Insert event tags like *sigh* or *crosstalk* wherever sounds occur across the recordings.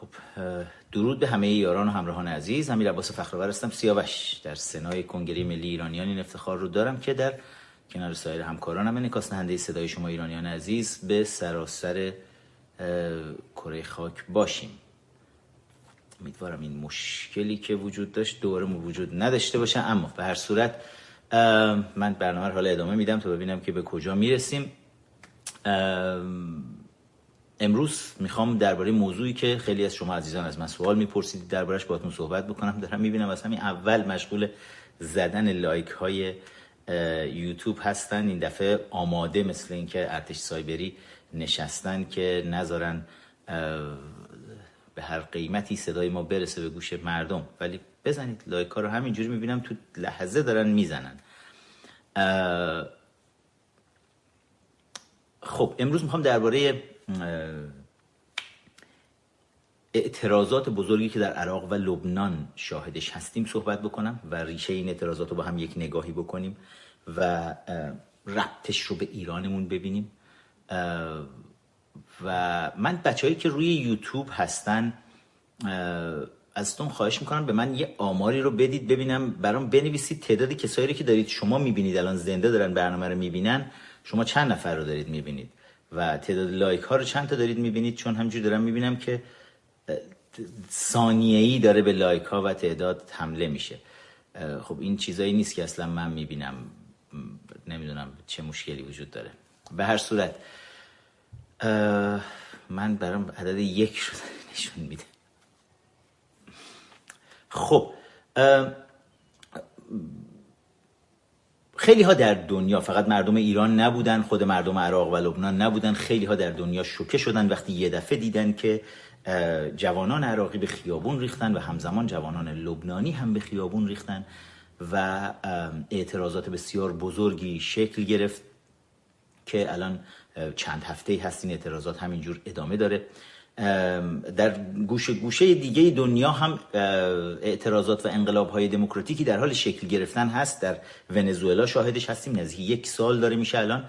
خب درود به همه یاران و همراهان عزیز. امیر عباس فخرآور هستم سیاوش. در سنای کنگره ملی ایرانیان این افتخار رو دارم که در کنار سایر همکارانم انعکاس دهنده صدای شما ایرانیان عزیز به سراسر کره خاک باشیم. امیدوارم این مشکلی که وجود داشت دوباره وجود نداشته باشه اما به هر صورت من برنامه رو حالا ادامه میدم تا ببینم که به کجا می‌رسیم. امروز می‌خوام درباره موضوعی که خیلی از شما عزیزان از من سوال می‌پرسید دربارش باهاتون صحبت بکنم. دارم می‌بینم از همین اول مشغول زدن لایک های یوتیوب هستن. این دفعه آماده مثل اینکه ارتش سایبری نشستن که نذارن به هر قیمتی صدای ما برسه به گوش مردم. ولی بزنید لایک ها رو همینجوری می‌بینم تو لحظه دارن می‌زنن. خب امروز می‌خوام درباره اعتراضات بزرگی که در عراق و لبنان شاهدش هستیم صحبت بکنم و ریشه این اعتراضات رو با هم یک نگاهی بکنیم و ربطش رو به ایرانمون ببینیم. و من بچههایی که روی یوتیوب هستن از تون خواهش می‌کنم به من یه آماری رو بدید ببینم. برام بنویسید تعدادی کسایی که دارید شما می‌بینید الان زنده دارن برنامه رو می‌بینن شما چند نفر رو دارید می‌بینید؟ و تعداد لایک ها رو چند تا دارید می‌بینید؟ چون همجور دارم می‌بینم که ثانیه‌ای داره به لایک ها و تعداد حمله میشه. خب این چیزایی نیست که اصلا من می‌بینم. نمی‌دونم چه مشکلی وجود داره. به هر صورت من برام عدد یک رو *laughs* نشون میده. خب خیلی ها در دنیا فقط مردم ایران نبودن خود مردم عراق و لبنان نبودن خیلی ها در دنیا شوکه شدن وقتی یه دفعه دیدن که جوانان عراقی به خیابون ریختن و همزمان جوانان لبنانی هم به خیابون ریختن و اعتراضات بسیار بزرگی شکل گرفت که الان چند هفته هست این اعتراضات همینجور ادامه داره. در گوشه گوشه دیگه دنیا هم اعتراضات و انقلاب های دموکراتیکی در حال شکل گرفتن هست. در ونزوئلا شاهدش هستیم. نزدیک یک سال داره میشه الان.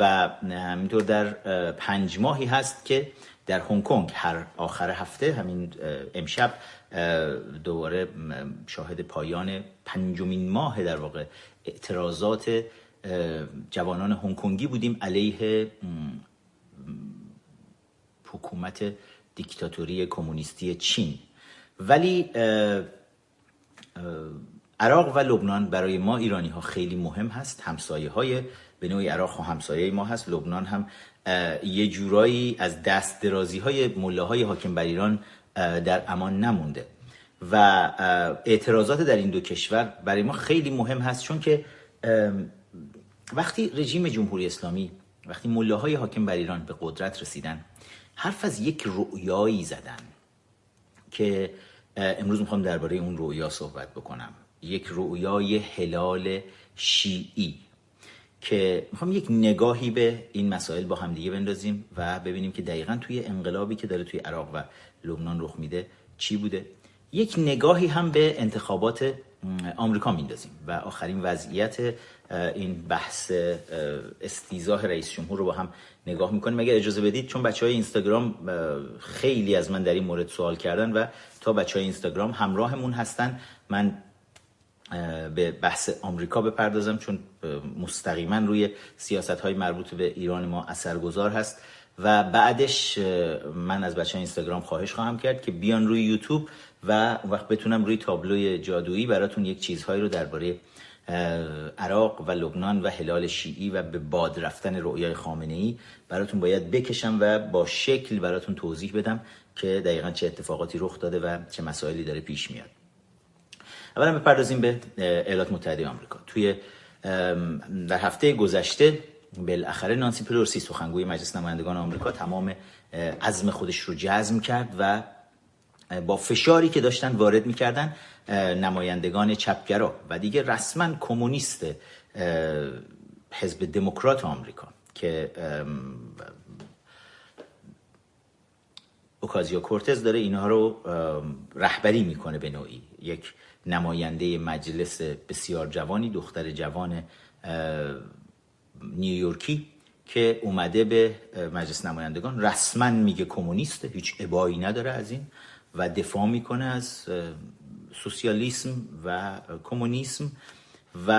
و همینطور در پنج ماهی هست که در هنگ کنگ هر آخر هفته همین امشب دوباره شاهد پایان پنجمین ماه در واقع اعتراضات جوانان هنگ کنگی بودیم علیه حکومت دیکتاتوری کمونیستی چین. ولی عراق و لبنان برای ما ایرانی ها خیلی مهم هست. همسایه های به نوعی عراق و همسایه ما هست. لبنان هم یه جورایی از دست درازی های های حاکم بر ایران در امان نمونده. و اعتراضات در این دو کشور برای ما خیلی مهم هست. چون که وقتی رژیم جمهوری اسلامی وقتی های حاکم بر ایران به قدرت رسیدن حرف از یک رؤیایی زدن که امروز می‌خوام درباره اون رؤیا صحبت بکنم. یک رؤیای هلال شیعی که می‌خوام یک نگاهی به این مسائل با همدیگه بندازیم و ببینیم که دقیقا توی انقلابی که داره توی عراق و لبنان رخ میده چی بوده. یک نگاهی هم به انتخابات آمریکا میندازیم و آخرین وضعیت این بحث استیزاه رئیس جمهور رو با هم نگاه می‌کنیم. اگر اجازه بدید چون بچه های اینستاگرام خیلی از من در این مورد سوال کردن و تا بچه های اینستاگرام همراهمون هستن من به بحث آمریکا بپردازم چون مستقیما روی سیاست های مربوط به ایران ما اثرگذار هست. و بعدش من از بچه اینستاگرام خواهش خواهم کرد که بیان روی یوتیوب و وقت بتونم روی تابلوی جادویی براتون یک چیزهایی رو درباره عراق و لبنان و هلال شیعی و به باد رفتن رؤیای خامنه ای براتون باید بکشم و با شکل براتون توضیح بدم که دقیقا چه اتفاقاتی رخ داده و چه مسائلی داره پیش میاد. اولا بپردازیم به ایالات متحده آمریکا. توی در هفته گذشته بالاخره نانسی پلورسی سخنگوی مجلس نمایندگان آمریکا تمام عزم خودش رو جزم کرد و با فشاری که داشتن وارد می‌کردن نمایندگان چپگرا و دیگه رسما کمونیست حزب دموکرات آمریکا که اوکازیو کورتز داره اینها رو رهبری می‌کنه به نوعی. یک نماینده مجلس بسیار جوانی دختر جوان نیویورکی که اومده به مجلس نمایندگان. رسما میگه کمونیست هیچ ابایی نداره از این. و دفاع می‌کنه از سوسیالیسم و کمونیسم و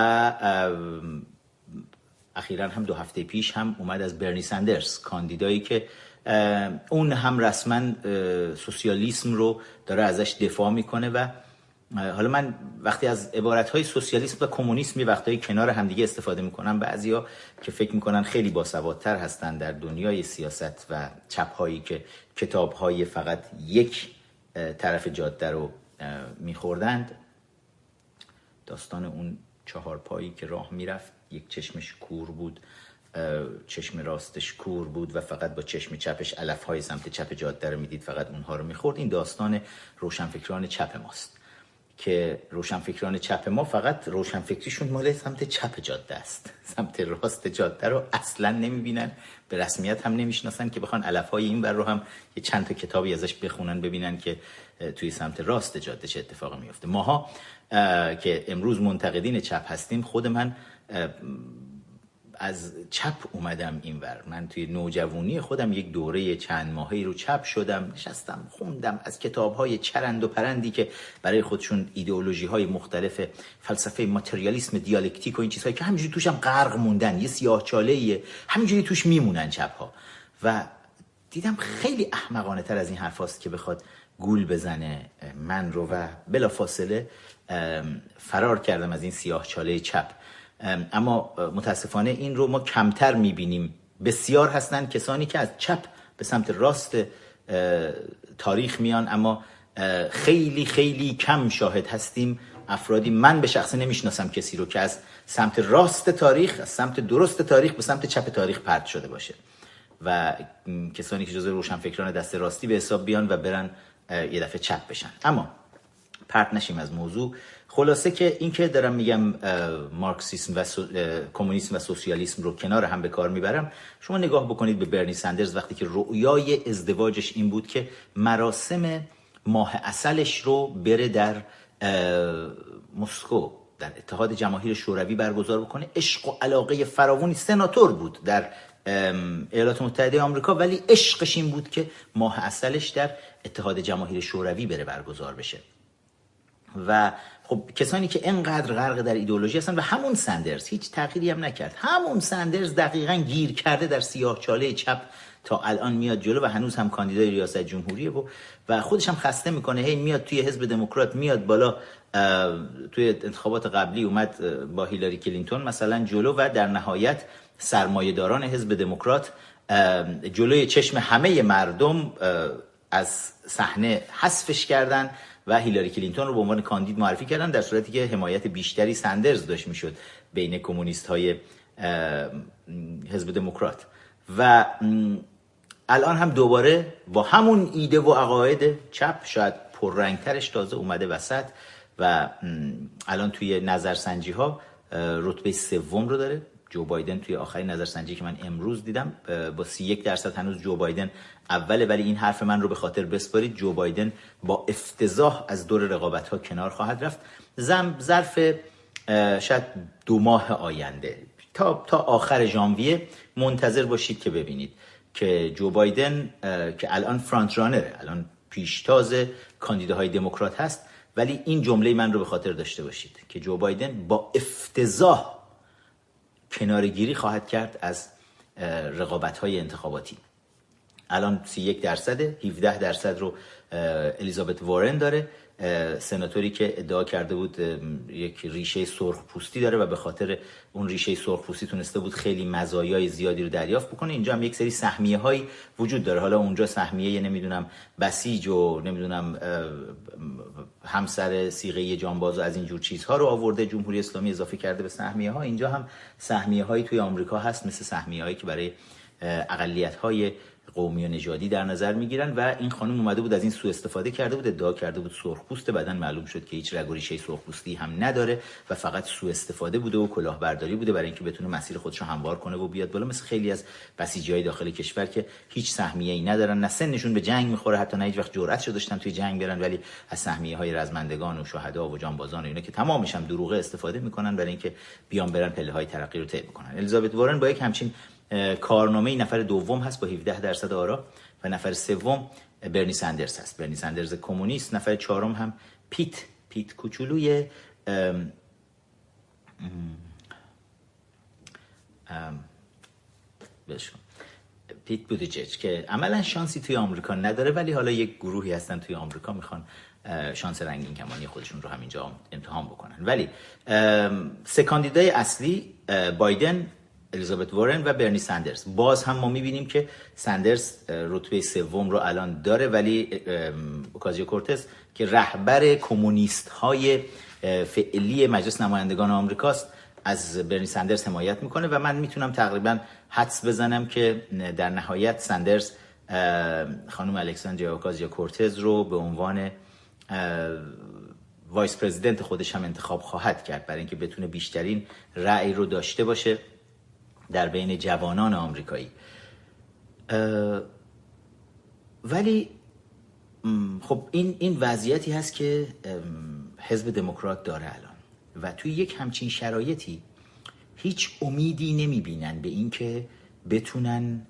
اخیرا هم دو هفته پیش هم اومد از برنی سندرز کاندیدایی که اون هم رسما سوسیالیسم رو داره ازش دفاع می‌کنه و حالا من وقتی از عبارت های سوسیالیسم و کمونیسم یه وقتایی کنار همدیگه استفاده می‌کنم بعضیا که فکر می‌کنن خیلی باسوادتر هستن در دنیای سیاست و چپ هایی که کتاب های فقط یک طرف جاده رو میخوردند. داستان اون چهار پایی که راه می‌رفت یک چشمش کور بود چشم راستش کور بود و فقط با چشم چپش علف های سمت چپ جاده رو می‌دید فقط اونها رو می‌خورد. این داستان روشنفکران چپ ماست که روشنفکران چپ ما فقط روشنفکریشون مال سمت چپ جاده است. سمت راست جاده رو اصلا نمی‌بینن. به رسمیت هم نمی‌شناسن که بخوان علف های این بر رو هم یه چند تا کتابی ازش بخونن ببینن که توی سمت راست جاده چه اتفاقی میفته ماها که امروز منتقدین چپ هستیم خود من از چپ اومدم اینور. من توی نوجوانی خودم یک دوره چند ماهی رو چپ شدم نشستم خوندم از کتاب های چرند و پرندی که برای خودشون ایدئولوژی های مختلف فلسفه ماتریالیسم دیالکتیک و این چیزهایی که همینجوری توش هم غرق موندن یه سیاه چاله همینجوری توش میمونن چپ ها و دیدم خیلی احمقانه تر از این حرف که بخواد گول بزنه من رو و بلا فاصله فرار کردم از این سیاه چاله چپ. اما متاسفانه این رو ما کمتر می‌بینیم. بسیار هستن کسانی که از چپ به سمت راست تاریخ میان اما خیلی خیلی کم شاهد هستیم. افرادی من به شخصه نمی‌شناسم کسی رو که از سمت راست تاریخ از سمت درست تاریخ به سمت چپ تاریخ پرد شده باشه. و کسانی که جزء روشنفکران دست راستی به حساب بیان و برن یه دفعه چپ بشن. اما پرت نشیم از موضوع. خلاصه که این که دارم میگم مارکسیسم و کمونیسم و سوسیالیسم رو کنار هم به کار می‌برم شما نگاه بکنید به برنی سندرز وقتی که رؤیای ازدواجش این بود که مراسم ماه اصلش رو بره در مسکو در اتحاد جماهیر شوروی برگزار بکنه. عشق و علاقه فراوانی سناتور بود در ایالات متحده آمریکا ولی عشقش این بود که ماه اصلش در اتحاد جماهیر شوروی بره برگزار بشه. و خب کسانی که انقدر غرق در ایدولوژی هستن و همون سندرز هیچ تغییری هم نکرد. همون سندرز دقیقا گیر کرده در سیاه چاله چپ تا الان میاد جلو و هنوز هم کاندیدای ریاست جمهوریه و و خودش هم خسته می‌کنه. هی میاد توی حزب دموکرات میاد بالا توی انتخابات قبلی اومد با هیلاری کلینتون مثلا جلو و در نهایت سرمایهداران حزب دموکرات جلوی چشم همه مردم از صحنه حذفش کردن. و هیلاری کلینتون رو به عنوان کاندید معرفی کردن در صورتی که حمایت بیشتری سندرز داشت می‌شد بین کمونیست های حزب دموکرات. و الان هم دوباره با همون ایده و عقاید چپ شاید پررنگترش تازه اومده وسط و الان توی نظرسنجی ها رتبه سوم رو داره. جو بایدن توی آخرین نظرسنجی که من امروز دیدم با 31 درصد هنوز جو biden اوله ولی این حرف من رو به خاطر بسپارید جو بایدن با افتضاح از دور رقابت ها کنار خواهد رفت. زم ظرف شاید دو ماه آینده. تا, تا آخر ژانویه منتظر باشید که ببینید که جو بایدن که الان فرانت رانره الان پیشتاز کاندیداهای دموکرات هست. ولی این جمله من رو به خاطر داشته باشید که جو بایدن با افتضاح کنارگیری خواهد کرد از رقابت های انتخاباتی. الان 31 درصد 17 درصد رو الیزابت وارن داره. سناتوری که ادعا کرده بود یک ریشه سرخ پوستی داره و به خاطر اون ریشه سرخ پوستی تونسته بود خیلی مزایای زیادی رو دریافت بکنه. اینجا هم یک سری سهمیه هایی وجود داره. حالا اونجا سهمیه نمی‌دونم بسیج و نمی‌دونم همسر سیغه جانباز و از اینجور چیزها رو آورده. جمهوری اسلامی اضافه کرده به سهمیه ها اینجا هم سهمیه هایی توی آمریکا هست مثل سهمیه هایی که برای اقلیت های قومی و نژادی در نظر می‌گیرن و این خانم اومده بود از این سوء استفاده کرده بود ادعا کرده بود سرخپوست بعدن معلوم شد که هیچ رگ و ریشه سرخپوستی هم نداره و فقط سوء استفاده بوده و کلاهبرداری بوده برای اینکه بتونه مسیر خودش رو هموار کنه و بیاد بالا مثل خیلی از بسیجی های داخل کشور که هیچ سهمیه ای ندارن. نه سنشون به جنگ می‌خوره حتی نه هیچ وقت جرأت شده داشتن توی جنگ برن ولی از سهمیه های رزمندگان و شهدا و جانبازان و اینا که تمامش هم دروغه استفاده می‌کنن برای اینکه بیان برن پله های ترقی رو طی بکنن. الیزابت وارن با یک همچین کارنامه نفر دوم هست با 17 درصد آرا و نفر سوم برنی سندرز هست. برنی سندرز کمونیست نفر چهارم هم پیت پیت کوچولوی ام پیت بودیجج که عملا شانسی توی آمریکا نداره ولی حالا یک گروهی هستن توی آمریکا می‌خوان شانس رنگین کمانی خودشون رو همینجا امتحان بکنن. ولی سه اصلی بایدن الیزابت وارن و برنی سندرز باز هم ما می‌بینیم که سندرز رتبه سوم رو الان داره ولی اوکازیو کورتز که رهبر کمونیست های فعلی مجلس نمایندگان آمریکاست از برنی سندرز حمایت می‌کنه و من می‌تونم تقریبا حدس بزنم که در نهایت سندرز خانم الکساندریا اوکازیو کورتز رو به عنوان vice president خودش هم انتخاب خواهد کرد برای اینکه بتونه بیشترین رأی رو داشته باشه. در بین جوانان آمریکایی. ولی خب این این وضعیتی هست که حزب دموکرات داره الان. و توی یک همچین شرایطی هیچ امیدی نمی‌بینن به اینکه بتونن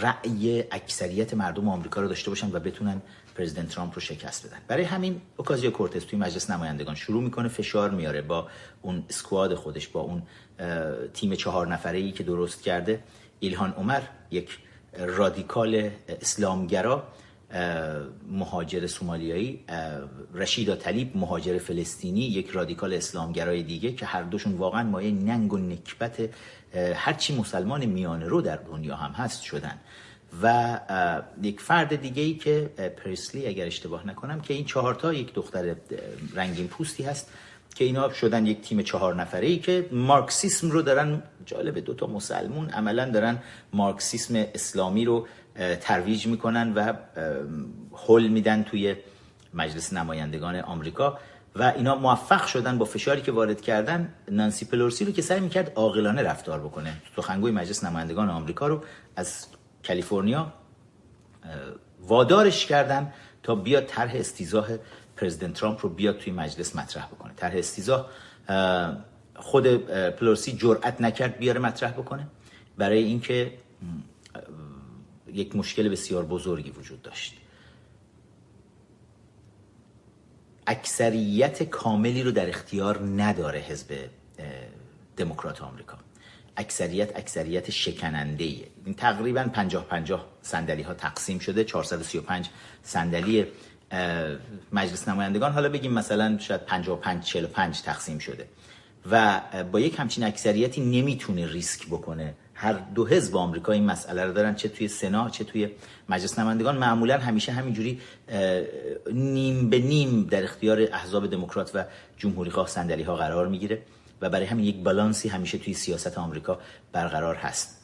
رأی اکثریت مردم آمریکا رو داشته باشن و بتونن پرزیدنت ترامپ رو شکست بدن. برای همین اوکازیو کورتز توی مجلس نمایندگان شروع می‌کنه فشار میاره با اون اسکواد خودش با اون تیم چهار نفره ای که درست کرده. ایلهان عمر یک رادیکال اسلامگرا مهاجر سومالیایی رشیدا طلیب مهاجر فلسطینی یک رادیکال اسلامگرای دیگه که هر دوشون واقعا مایه ننگ و نکبت هرچی مسلمان میانه رو در دنیا هم هست شدن. و یک فرد دیگه ای که پریسلی اگر اشتباه نکنم که این چهارتا یک دختر رنگین پوستی هست. که اینا شدن یک تیم چهار نفره ای که مارکسیسم رو دارن جالب دوتا مسلمون عملا دارن مارکسیسم اسلامی رو ترویج می‌کنن و حل میدن توی مجلس نمایندگان آمریکا و اینا موفق شدن با فشاری که وارد کردن نانسی پلورسی رو که سعی می‌کرد عاقلانه رفتار بکنه. سخنگوی مجلس نمایندگان آمریکا رو از کالیفرنیا وادارش کردن تا بیاد طرح استیزاه پرزیدنت ترامپ رو بیاد توی مجلس مطرح بکنه. طرح استیزاه خود پلورسی جرأت نکرد بیاره مطرح بکنه. برای اینکه یک مشکل بسیار بزرگی وجود داشت. اکثریت کاملی رو در اختیار نداره حزب دموکرات آمریکا. اکثریت اکثریت شکننده ایه این تقریبا 50 50 صندلی ها تقسیم شده. 435 صندلی مجلس نمایندگان. حالا بگیم مثلا شاید 55 45 تقسیم شده و با یک همچین اکثریتی نمی‌تونه ریسک بکنه. هر دو حزب آمریکا این مسئله رو دارن چه توی سنا چه توی مجلس نمایندگان. معمولا همیشه همینجوری نیم به نیم در اختیار احزاب دموکرات و جمهوری خواه صندلی ها قرار می‌گیره و برای همین یک بالانسی همیشه توی سیاست آمریکا برقرار هست.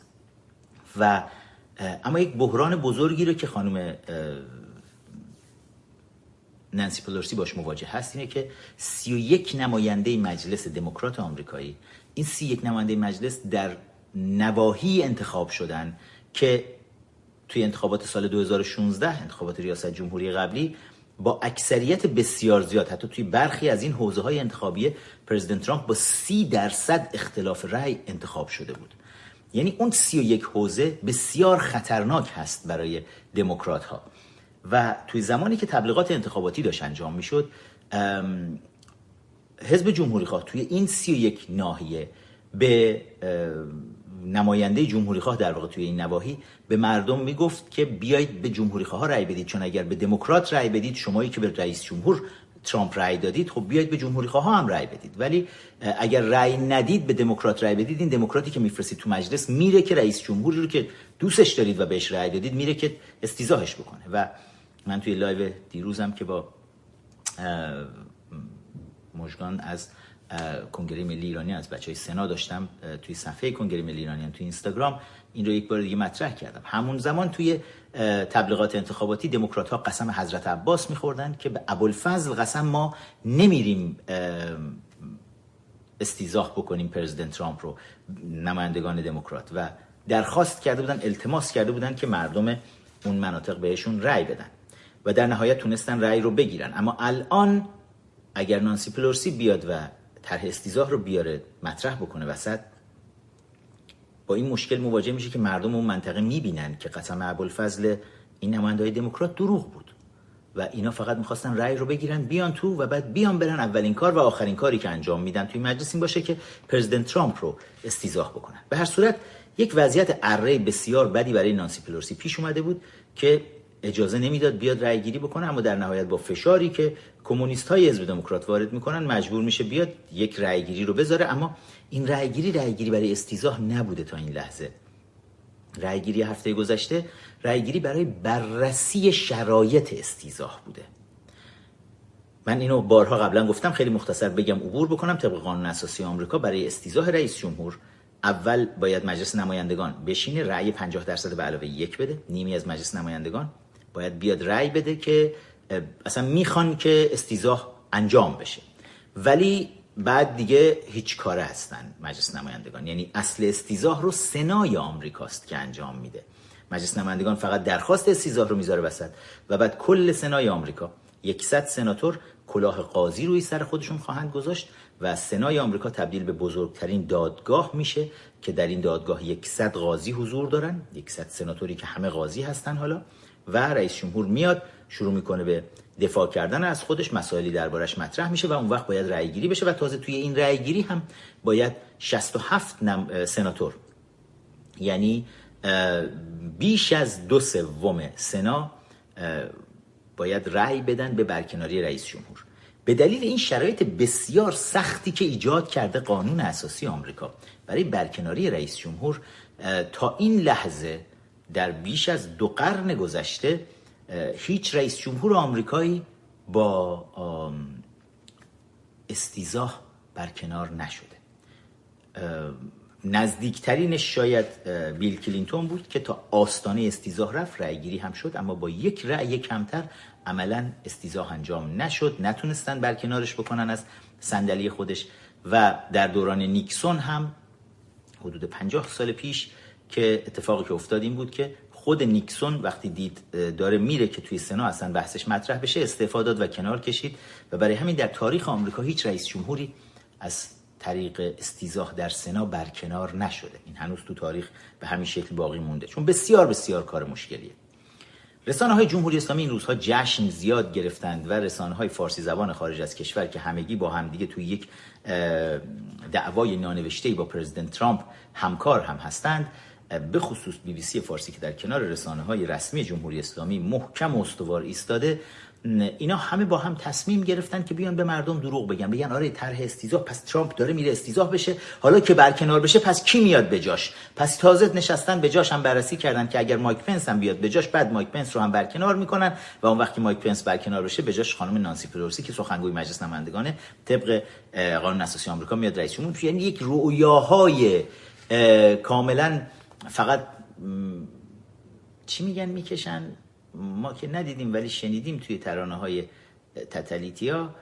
و اما یک بحران بزرگی رو که خانم نانسی پلورسی باش مواجه هست اینه که 31 نماینده مجلس دموکرات آمریکایی این 31 نماینده مجلس در نواحی انتخاب شدن که توی انتخابات سال 2016 انتخابات ریاست جمهوری قبلی با اکثریت بسیار زیاد حتی توی برخی از این حوزه های انتخابی پرزیدنت ترامپ با سی درصد اختلاف رأی انتخاب شده بود. یعنی اون سی و یک حوزه بسیار خطرناک هست برای دموکرات ها و توی زمانی که تبلیغات انتخاباتی داشت انجام می‌شد حزب جمهوری خواه توی این سی و یک ناحیه به نماینده جمهوری خواه در واقع توی این نواحی به مردم می‌گفت که بیایید به جمهوری خواه رأی بدید. چون اگر به دموکرات رأی بدید شمایی که به رئیس جمهور ترامپ رأی دادید خب بیایید به جمهوری خواه هم رأی بدید. ولی اگر رأی ندید به دموکرات رأی بدید این دموکراتی که میفرستید تو مجلس میره که رئیس جمهوری رو که دوستش دارید و بهش رأی دادید میره که استیضاحش بکنه. و من توی live دیروزم که با مژگان از کنگره ملی ایرانی از بچه های سنا داشتم توی صفحه کنگره ملی ایرانی توی اینستاگرام این رو یک بار دیگه مطرح کردم. همون زمان توی تبلیغات انتخاباتی دموکرات ها قسم حضرت عباس میخوردن که به ابوالفضل قسم ما نمیریم استیزاح بکنیم پرزیدنت ترامپ رو نمایندگان دموکرات. و درخواست کرده بودن التماس کرده بودن که مردم اون مناطق بهشون رأی بدن. و در نهایت تونستن رأی رو بگیرن. اما الان اگر نانسی پلورسی بیاد و طرح استیزاه رو بیاره مطرح بکنه وسط با این مشکل مواجه میشه که مردم اون منطقه می‌بینن که قسم ابوالفضل این نماینده های دموکرات دروغ بود و اینا فقط می‌خواستن رأی رو بگیرن بیان تو و بعد بیان برن اولین کار و آخرین کاری که انجام میدن توی مجلس این باشه که پرزیدنت ترامپ رو استیزاه بکنن. به هر صورت یک وضعیت اره بسیار بدی برای نانسی پلورسی پیش اومده بود که اجازه نمی‌داد بیاد رأی گیری بکنه اما در نهایت با فشاری که کمونیست های حزب دموکرات وارد می‌کنن مجبور میشه بیاد یک رأی گیری رو بذاره. اما این رأی گیری رأی گیری برای استیزاه نبوده تا این لحظه. رأی گیری هفته گذشته رأی گیری برای بررسی شرایط استیزاه بوده. من اینو بارها قبلا گفتم خیلی مختصر بگم عبور بکنم. طبق قانون اساسی آمریکا برای استیزاه رئیس جمهور اول باید مجلس نمایندگان بشینه رأی 50 درصد به علاوه یک بده. نیمی از مجلس نمایندگان باید بیاد رأی بده که اصلا می‌خوان که استیزاه انجام بشه. ولی بعد دیگه هیچ کاره هستن مجلس نمایندگان. یعنی اصل استیزاه رو سنای آمریکاست که انجام میده. مجلس نمایندگان فقط درخواست استیزاه رو می‌ذاره وسط و بعد کل سنای آمریکا یکصد سناتور کلاه قاضی روی سر خودشون خواهند گذاشت و سنای آمریکا تبدیل به بزرگترین دادگاه میشه که در این دادگاه یکصد قاضی حضور دارن یکصد سناتوری که همه قاضی هستن حالا. و رئیس جمهور میاد شروع می‌کنه به دفاع کردن از خودش مسائلی دربارش مطرح میشه و اون وقت باید رأی گیری بشه و تازه توی این رأی گیری هم باید 67 نم سناتور. یعنی بیش از دو سوم سنا باید رأی بدن به برکناری رئیس جمهور. به دلیل این شرایط بسیار سختی که ایجاد کرده قانون اساسی آمریکا. برای برکناری رئیس جمهور تا این لحظه در بیش از دو قرن گذشته هیچ رئیس جمهور آمریکایی با استیزاه برکنار نشده. نزدیکترینش شاید بیل کلینتون بود که تا آستانه استیزاه رفت رأیگیری هم شد اما با یک رأی کمتر عملا استیزاه انجام نشد. نتونستن برکنارش بکنن از صندلی خودش. و در دوران نیکسون هم حدود 50 سال پیش که اتفاقی که افتاد این بود که خود نیکسون وقتی دید داره میره که توی سنا اصلا بحثش مطرح بشه استعفا داد و کنار کشید و برای همین در تاریخ آمریکا هیچ رئیس جمهوری از طریق استیزاه در سنا برکنار نشده. این هنوز تو تاریخ به همین شکل باقی مونده. چون بسیار بسیار کار مشکلیه. رسانه های جمهوری اسلامی این روزها جشن زیاد گرفتند و رسانه های فارسی زبان خارج از کشور که همگی با همدیگه توی یک دعوای نانوشته با پرزیدنت ترامپ همکار هم هستند به خصوص بی بی سی فارسی که در کنار رسانه های رسمی جمهوری اسلامی محکم و استوار ایستاده اینا همه با هم تصمیم گرفتن که بیان به مردم دروغ بگن. بگن آره طرح استیضاح پس ترامپ داره میره استیضاح بشه. حالا که برکنار بشه پس کی میاد به جاش؟ پس تازه نشستن به جاش هم بررسی کردن که اگر مایک پنس هم بیاد به جاش بعد مایک پنس رو هم برکنار می‌کنن و اون وقتی مایک پنس برکنار بشه به جاش خانم نانسی پلوسی که سخنگوی مجلس نمایندگان طبق قانون اساسی آمریکا میاد رئیس جمهور. یعنی یک رویاهای کاملا فقط چی میگن می‌کشن؟ ما که ندیدیم ولی شنیدیم توی ترانه های تتلیتیا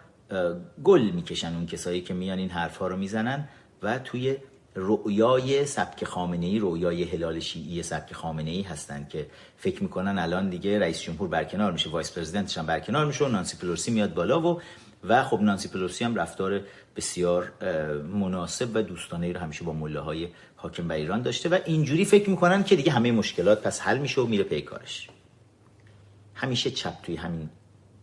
گل می‌کشن اون کسایی که میان این حرف ها رو می‌زنن و توی رؤیای سبک خامنه ای رؤیای هلال شیعی سبک خامنه ای هستن که فکر می‌کنن الان دیگه رئیس جمهور برکنار میشه vice president ش هم برکنار میشه و نانسی پلوسی میاد بالا و و خب نانسی پلوسی هم رفتار بسیار مناسب و دوستانه ای رو همیشه با ملاهای حاکم بر ایران داشته و اینجوری فکر می‌کنن که دیگه همه مشکلات پس حل میشه و میره پیکارش همیشه چپ توی همین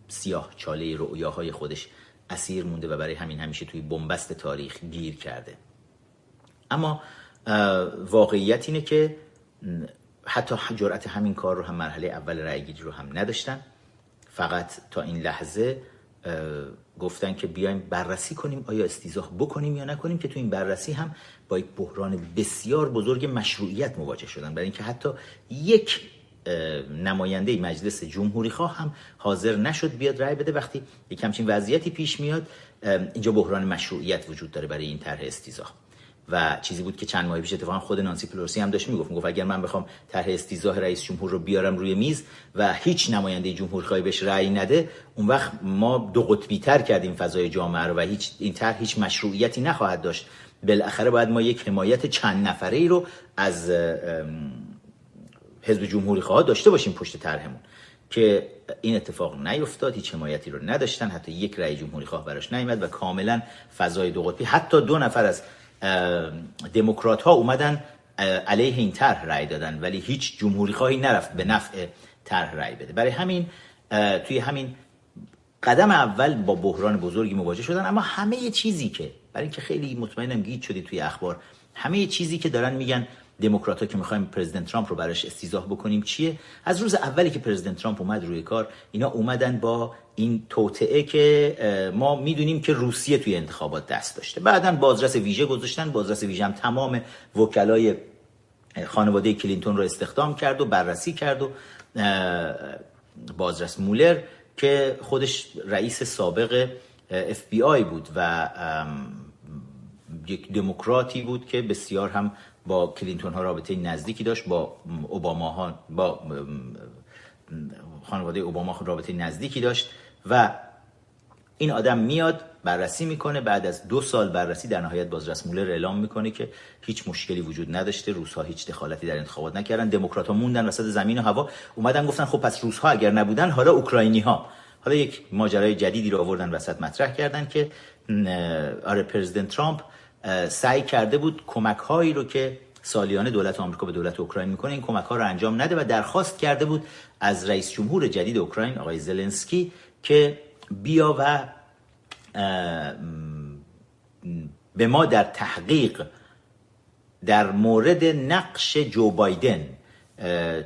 سیاه چاله رؤیاهای خودش اسیر مونده و برای همین همیشه توی بنبست تاریخ گیر کرده. اما واقعیت اینه که حتی جرأت همین کار رو هم مرحله اول رأیگیری رو هم نداشتن. فقط تا این لحظه گفتن که بیایم بررسی کنیم آیا استیزاه بکنیم یا نکنیم که تو این بررسی هم با یک بحران بسیار بزرگ مشروعیت مواجه شدن. برای اینکه حتی یک نماینده مجلس جمهوری خواه هم حاضر نشد بیاد رای بده. وقتی یک همچین وضعیتی پیش میاد اینجا بحران مشروعیت وجود داره برای این طرح استیزاه و چیزی بود که چند ماه پیش اتفاقا خود نانسی پلورسی هم داشت می‌گفت. می‌گفت اگر من بخوام طرح استیزاه رئیس جمهور رو بیارم روی میز و هیچ نماینده جمهوری خواهی بهش رأی نده اون وقت ما دو قطبی تر کردیم فضای جامعه رو و هیچ این طرح هیچ مشروعیتی نخواهد داشت. بالاخره باید ما یک حمایت چند نفره ای رو از حزب جمهوری خواه داشته باشیم پشت طرحمون. که این اتفاق نیفتاد هیچ حمایتی رو نداشتن حتی یک رأی جمهوری خواه براش نیامد و کاملا فضای دو قطبی حتی دو نفر از دموکرات ها اومدن علیه این طرح رأی دادن ولی هیچ جمهوری خواهی نرفت به نفع طرح رأی بده. برای همین توی همین قدم اول با بحران بزرگی مواجه شدن اما همه چیزی که برای اینکه خیلی مطمئنم گیج شدی توی اخبار همه چیزی که دارن میگن دموکرات که می‌خوایم پرزیدنت ترامپ رو براش استیزاه بکنیم چیه؟ از روز اولی که پرزیدنت ترامپ اومد روی کار اینا اومدن با این توطعه که ما می‌دونیم که روسیه توی انتخابات دست داشته. بعدا بازرس ویژه گذاشتن بازرس ویژه هم تمام وکلای خانواده کلینتون رو استخدام کرد و بررسی کرد و بازرس مولر که خودش رئیس سابق اف بی آی بود و یک دموکراتی بود که بسیار هم با کلینتون ها رابطه نزدیکی داشت با اوباما ها با خانواده اوباما رابطه نزدیکی داشت و این آدم میاد بررسی می‌کنه بعد از دو سال بررسی در نهایت بازرس مولر اعلام می‌کنه که هیچ مشکلی وجود نداشته روس‌ها هیچ دخالتی در انتخابات نکردن دموکرات ها موندن وسط زمین و هوا اومدن گفتن خب پس روس‌ها اگر نبودن حالا اوکراینی ها حالا یک ماجرای جدیدی رو آوردن وسط مطرح کردن که آره پرزیدنت ترامپ سعی کرده بود کمک هایی رو که سالیانه دولت آمریکا به دولت اوکراین می‌کنه این کمک ها رو انجام نده و درخواست کرده بود از رئیس جمهور جدید اوکراین آقای زلنسکی که بیا و به ما در تحقیق در مورد نقش جو بایدن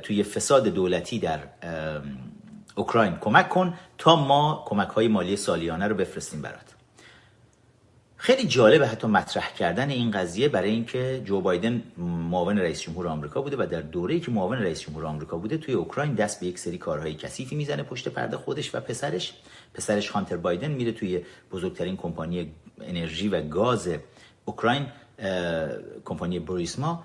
توی فساد دولتی در اوکراین کمک کن تا ما کمک های مالی سالیانه رو بفرستیم برات. خیلی جالبه حتی مطرح کردن این قضیه برای اینکه جو بایدن معاون رئیس جمهور آمریکا بوده و در دوره‌ای که معاون رئیس جمهور آمریکا بوده توی اوکراین دست به یک سری کارهای کثیفی می‌زنه پشت پرده خودش و پسرش. پسرش هانتر بایدن میره توی بزرگترین کمپانی انرژی و گاز اوکراین کمپانی بوریسما.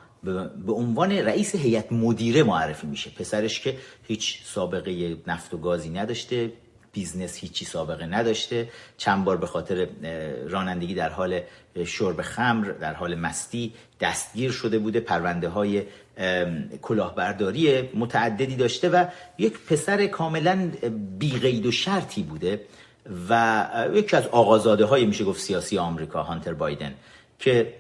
به عنوان رئیس هیئت مدیره معرفی میشه. پسرش که هیچ سابقه نفت و گازی نداشته business هیچی سابقه نداشته. چند بار به خاطر رانندگی در حال شرب خمر در حال مستی دستگیر شده بوده. پرونده های کلاهبرداری متعددی داشته و یک پسر کاملا بیقید و شرطی بوده و یکی از آقازاده های میشه گفت سیاسی آمریکا هانتر بایدن که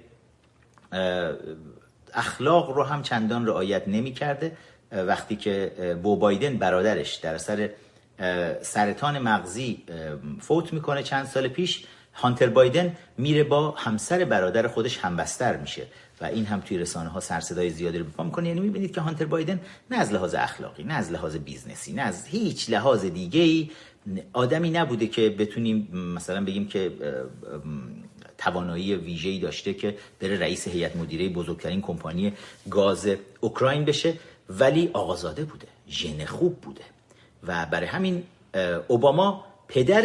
اخلاق رو هم چندان رعایت نمی کرده وقتی که بو بایدن برادرش در اثر سرطان مغزی فوت می‌کنه. چند سال پیش هانتر بایدن میره با همسر برادر خودش همبستر میشه و این هم توی رسانه ها سر و صدای زیادی رو بپا می‌کنه. یعنی می‌بینید که هانتر بایدن نه از لحاظ اخلاقی نه از لحاظ business ی نه از هیچ لحاظ دیگه ای آدمی نبوده که بتونیم مثلا بگیم که توانایی ویژه‌ای داشته که بره رئیس هیئت مدیره بزرگترین کمپانی گاز اوکراین بشه ولی آقازاده بوده ژن خوب بوده. و برای همین اوباما پدر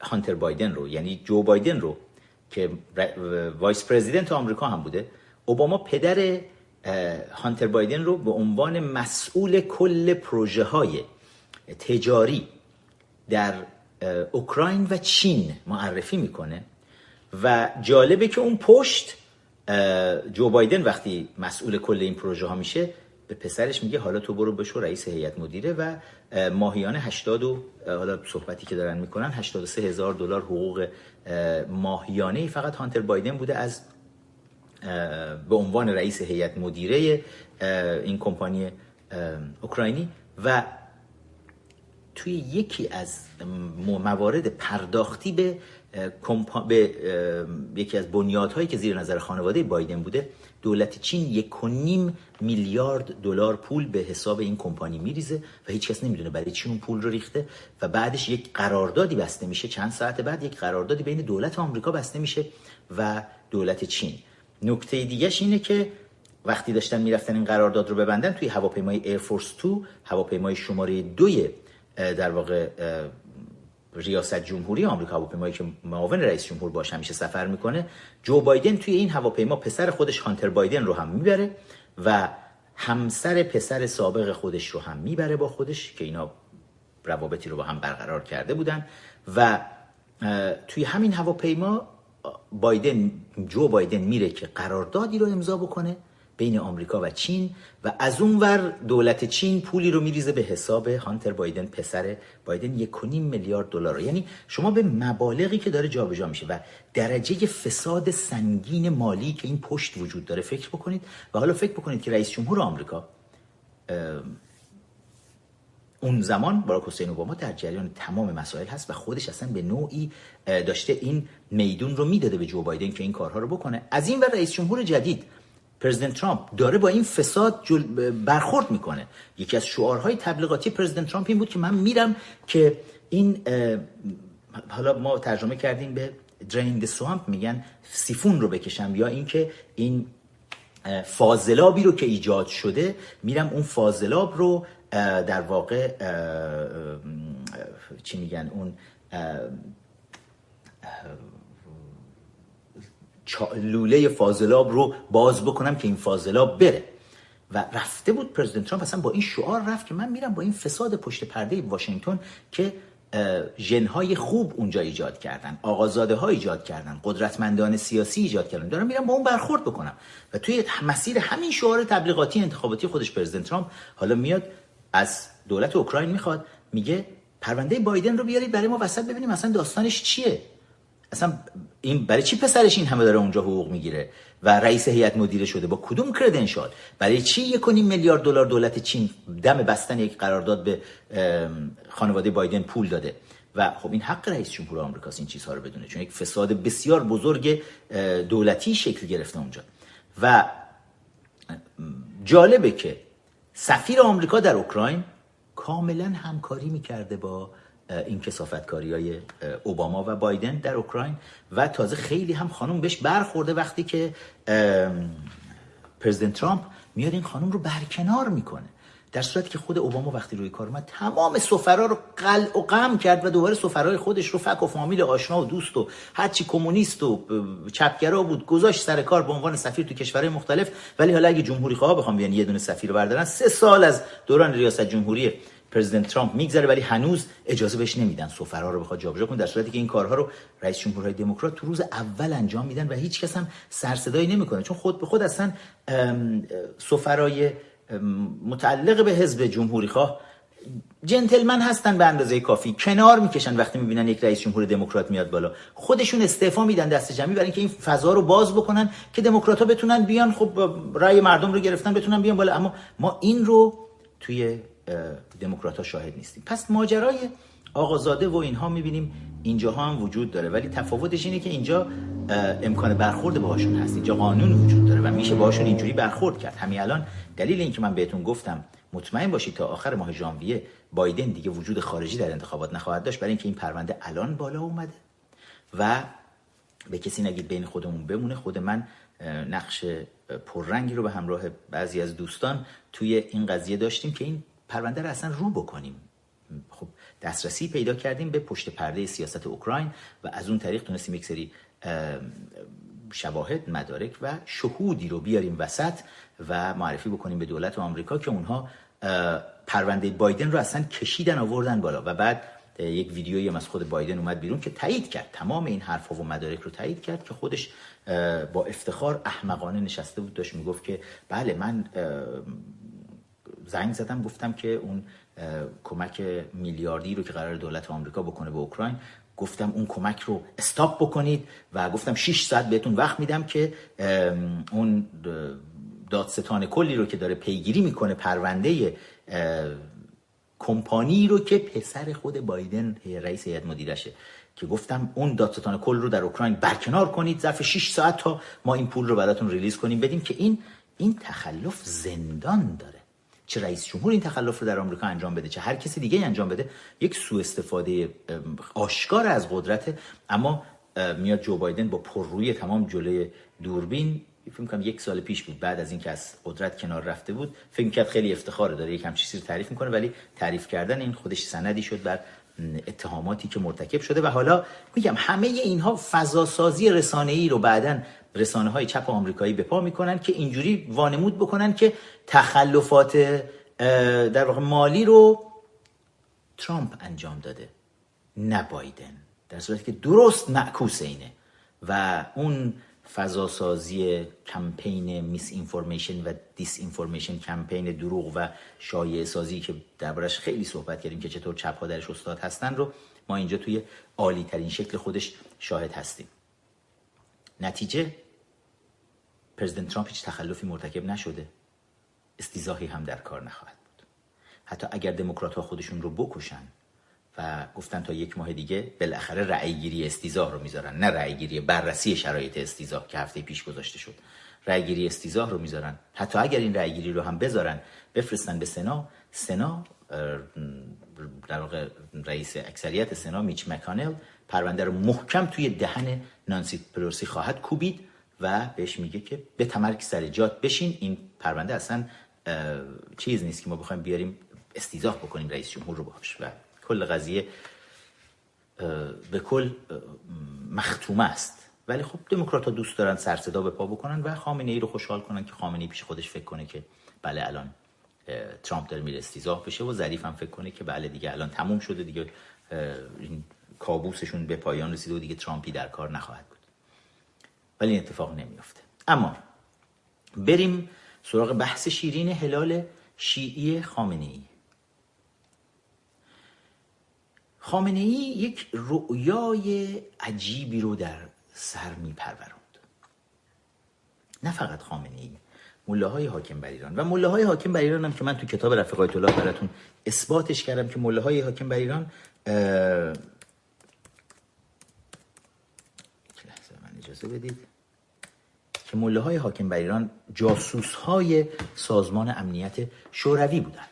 هانتر بایدن رو یعنی جو بایدن رو که vice president آمریکا هم بوده اوباما پدر هانتر بایدن رو به عنوان مسئول کل پروژه های تجاری در اوکراین و چین معرفی می‌کنه و جالبه که اون پشت جو بایدن وقتی مسئول کل این پروژه ها میشه به پسرش میگه حالا تو برو بشو رئیس هیئت مدیره و ماهیانه 80 و حالا صحبتی که دارن می‌کنن 83 هزار دلار حقوق ماهیانه فقط هانتر بایدن بوده از به عنوان رئیس هیئت مدیره این کمپانی اوکراینی. و توی یکی از موارد پرداختی به, به یکی از بنیادهایی که زیر نظر خانواده بایدن بوده دولت چین یک و نیم میلیارد دلار پول به حساب این کمپانی میریزه و هیچ کس نمی‌دونه برای چی اون پول رو ریخته و بعدش یک قراردادی بسته میشه. چند ساعت بعد یک قراردادی بین دولت آمریکا بسته میشه و دولت چین. نکته دیگهش اینه که وقتی داشتن می‌رفتن این قرارداد رو ببندن توی هواپیمای ایرفورس 2 هواپیمای شماره دوی در واقع ریاست جمهوری آمریکا هواپیمایی که معاون رئیس جمهور باشه همیشه سفر می‌کنه جو بایدن توی این هواپیما پسر خودش هانتر بایدن رو هم می‌بره و همسر پسر سابق خودش رو هم می‌بره با خودش که اینا روابطی رو با هم برقرار کرده بودن و توی همین هواپیما بایدن جو بایدن میره که قراردادی رو امضا بکنه بین آمریکا و چین و از اون ور دولت چین پولی رو میریزه به حساب هانتر بایدن پسر بایدن یک میلیارد دلار یعنی شما به مبالغی که داره جابجا میشه و درجه فساد سنگین مالی که این پشت وجود داره فکر بکنید. و حالا فکر بکنید که رئیس جمهور آمریکا اون زمان باراک حسین اوباما در جریان تمام مسائل هست و خودش اصلا به نوعی داشته این میدون رو می‌داده به جو بایدن که این کارها رو بکنه. از این و رئیس جمهور جدید پرزیدنت ترامپ داره با این فساد برخورد می‌کنه. یکی از شعارهای تبلیغاتی پرزیدنت ترامپ این بود که من میرم که این حالا ما ترجمه کردیم به درین سوامپ میگن سیفون رو بکشم یا اینکه این فاضلابی رو که ایجاد شده میرم اون فاضلاب رو در واقع چی میگن اون لوله فاضلاب رو باز بکنم که این فاضلاب بره. و رفته بود پرزیدنت ترامپ اصلا با این شعار رفت که من میرم با این فساد پشت پرده واشنگتن که ژنهای خوب اونجا ایجاد کردن آقازاده ها ایجاد کردن قدرتمندان سیاسی ایجاد کردن. دارم میرم با اون برخورد بکنم. و توی مسیر همین شعار تبلیغاتی انتخاباتی خودش پرزیدنت ترامپ حالا میاد از دولت اوکراین می‌خواد میگه پرونده بایدن رو بیارید برای ما وسط ببینیم اصلا داستانش چیه. اصلا این برای چی پسرش این همه داره اونجا حقوق می‌گیره و رئیس هیئت مدیره شده؟ با کدوم کردنشال؟ برای چی یک میلیارد دلار دولت چین دم بستن یک قرارداد به خانواده بایدن پول داده؟ و خب این حق رئیس جمهور آمریکاست این چیزها رو بدونه چون یک فساد بسیار بزرگ دولتی شکل گرفته اونجا. و جالبه که سفیر آمریکا در اوکراین کاملا همکاری می‌کرده با این کسافتکاری های اوباما و بایدن در اوکراین و تازه خیلی هم خانم بهش برخورده وقتی که پرزیدنت ترامپ میاد این خانم رو برکنار می‌کنه. در صورتی که خود اوباما وقتی روی کار اومد تمام سفرا رو قل و غم کرد و دوباره سفرهای خودش رو فک و فامیل آشنا و دوست و هرچی کمونیست و چپگرا بود گذاشت سر کار به عنوان سفیر تو کشورهای مختلف. ولی حالا اگه جمهوری خواه بخوام بیان یه دونه سفیر بردارن سه سال از دوران ریاست جمهوری پرزیدنت ترامپ میگذره ولی هنوز اجازه بهش نمیدن سفرا رو بخواد جابجا کنه در صورتی که این کارها رو رئیس جمهورهای دموکرات تو روز اول انجام میدن و هیچ کس هم سر صدایی نمی‌کنه. چون خود به خود اصلا سفرای متعلق به حزب جمهوری خواه جنتلمن هستن به اندازه کافی. کنار می‌کشن وقتی می‌بینن یک رئیس جمهور دموکرات میاد بالا. خودشون استعفا میدن دست جمعی برای اینکه این فضا رو باز بکنن که دموکرات ها بتونن بیان. خب رأی مردم رو گرفتن بتونن بیان بالا. اما ما این رو توی دموکرات ها شاهد نیستیم. پس ماجرای آقازاده و اینها می‌بینیم اینجاها هم وجود داره ولی تفاوتش اینه که اینجا امکان برخورد باهاشون هست. اینجا قانون وجود داره و میشه باهاشون اینجوری برخورد کرد. همین الان دلیل اینکه من بهتون گفتم مطمئن باشید تا آخر ماه ژانویه بایدن دیگه وجود خارجی در انتخابات نخواهد داشت برای اینکه این پرونده الان بالا اومده و به کسی نگید بین خودمون بمونه. خود من نقش پررنگی رو به همراه بعضی از دوستان توی این قضیه داشتیم که این پرونده رو اصلا رو بکنیم. خب دسترسی پیدا کردیم به پشت پرده سیاست اوکراین و از اون طریق تونستیم یک سری شواهد مدارک و شهودی رو بیاریم وسط و معرفی بکنیم به دولت آمریکا که اونها پرونده بایدن رو اصلا کشیدن آوردن بالا و بعد یک ویدیویی از خود بایدن اومد بیرون که تایید کرد. تمام این حرفها و مدارک رو تایید کرد که خودش با افتخار احمقانه نشسته بود. داشت می‌گفت که بله من زنگ زدم گفتم که اون کمک میلیاردی رو که قرار دولت آمریکا بکنه به اوکراین گفتم اون کمک رو استاپ بکنید و گفتم 6 ساعت بهتون وقت میدم که اون دادستان کلی رو که داره پیگیری می‌کنه پرونده کمپانی رو که پسر خود بایدن رئیس هیئت مدیرشه. که گفتم اون دادستان کل رو در اوکراین برکنار کنید ظرف 6 ساعت تا ما این پول رو براتون ریلیز کنیم. بدیم که این این تخلف زندان داره. چه رئیس جمهور این تخلف رو در آمریکا انجام بده چه هر کسی دیگه انجام بده یک سوء استفاده آشکار از قدرت. اما میاد جو بایدن با پررویی تمام جلوی دوربین. فکر کنم یک سال پیش بود بعد از اینکه از قدرت کنار رفته بود. فکر کرد خیلی افتخار داره یک همچین چیزی تعریف می‌کنه ولی تعریف کردن این خودش سندی شد بر اتهاماتی که مرتکب شده. و حالا میگم همه اینها فضا سازی رسانه ای رو بعدا رسانه های چپ آمریکایی به پا می‌کنن که اینجوری وانمود بکنن که تخلفات در واقع مالی رو ترامپ انجام داده نه بایدن. در صورتی که درست معکوس اینه. و اون فضاسازی کمپین misinformation و disinformation کمپین دروغ و شایعه سازی که دربارش خیلی صحبت کردیم که چطور چپ ها درش استاد هستن رو ما اینجا توی عالی ترین شکل خودش شاهد هستیم. نتیجه؟ پرزیدنت ترامپ هیچ تخلفی مرتکب نشده. استیزاهی هم در کار نخواهد بود. حتی اگر دموکرات ها خودشون رو بکشن و گفتن تا یک ماه دیگه بالاخره رأیگیری استیزاه رو می‌ذارن. نه رأیگیری بررسی شرایط استیزاه که هفته پیش گذاشته شد. رأیگیری استیزاه رو می‌ذارن. حتی اگر این رأیگیری رو هم بذارن بفرستن به سنا. سنا در واقع رئیس اکثریت سنا میچ مکانل پرونده رو محکم توی دهن نانسی پلورسی خواهد کوبید و بهش میگه که به تمرک سر جات بشین. این پرونده اصلا چیز نیست که ما بخوایم بیاریم استیزاه بکنیم رئیس جمهور رو باش و کل قضیه به کل مختومه است. ولی خب دموکرات ها دوست دارن سر صدا به پا بکنن و خامنه ای رو خوشحال کنن که خامنه ای پیش خودش فکر کنه که بله الان ترامپ داره میره استیزاه بشه و ظریف هم فکر کنه که بله دیگه الان تموم شده دیگه. این کابوسشون به پایان رسیده و دیگه ترامپی در کار نخواهد بود. ولی این اتفاق نمیافته. اما بریم سراغ بحث شیرین هلال شیعی خامنه ای خامنه ای یک رؤیای عجیبی رو در سر میپروروند نه فقط خامنه ای های حاکم بر ایران. و مله های حاکم بر ایران هم که من تو کتاب رفیق آیت الله براتون اثباتش کردم که مله های حاکم بر ایران من اجازه بدید که مله های حاکم بر ایران جاسوس های سازمان امنیت شوروی بودن.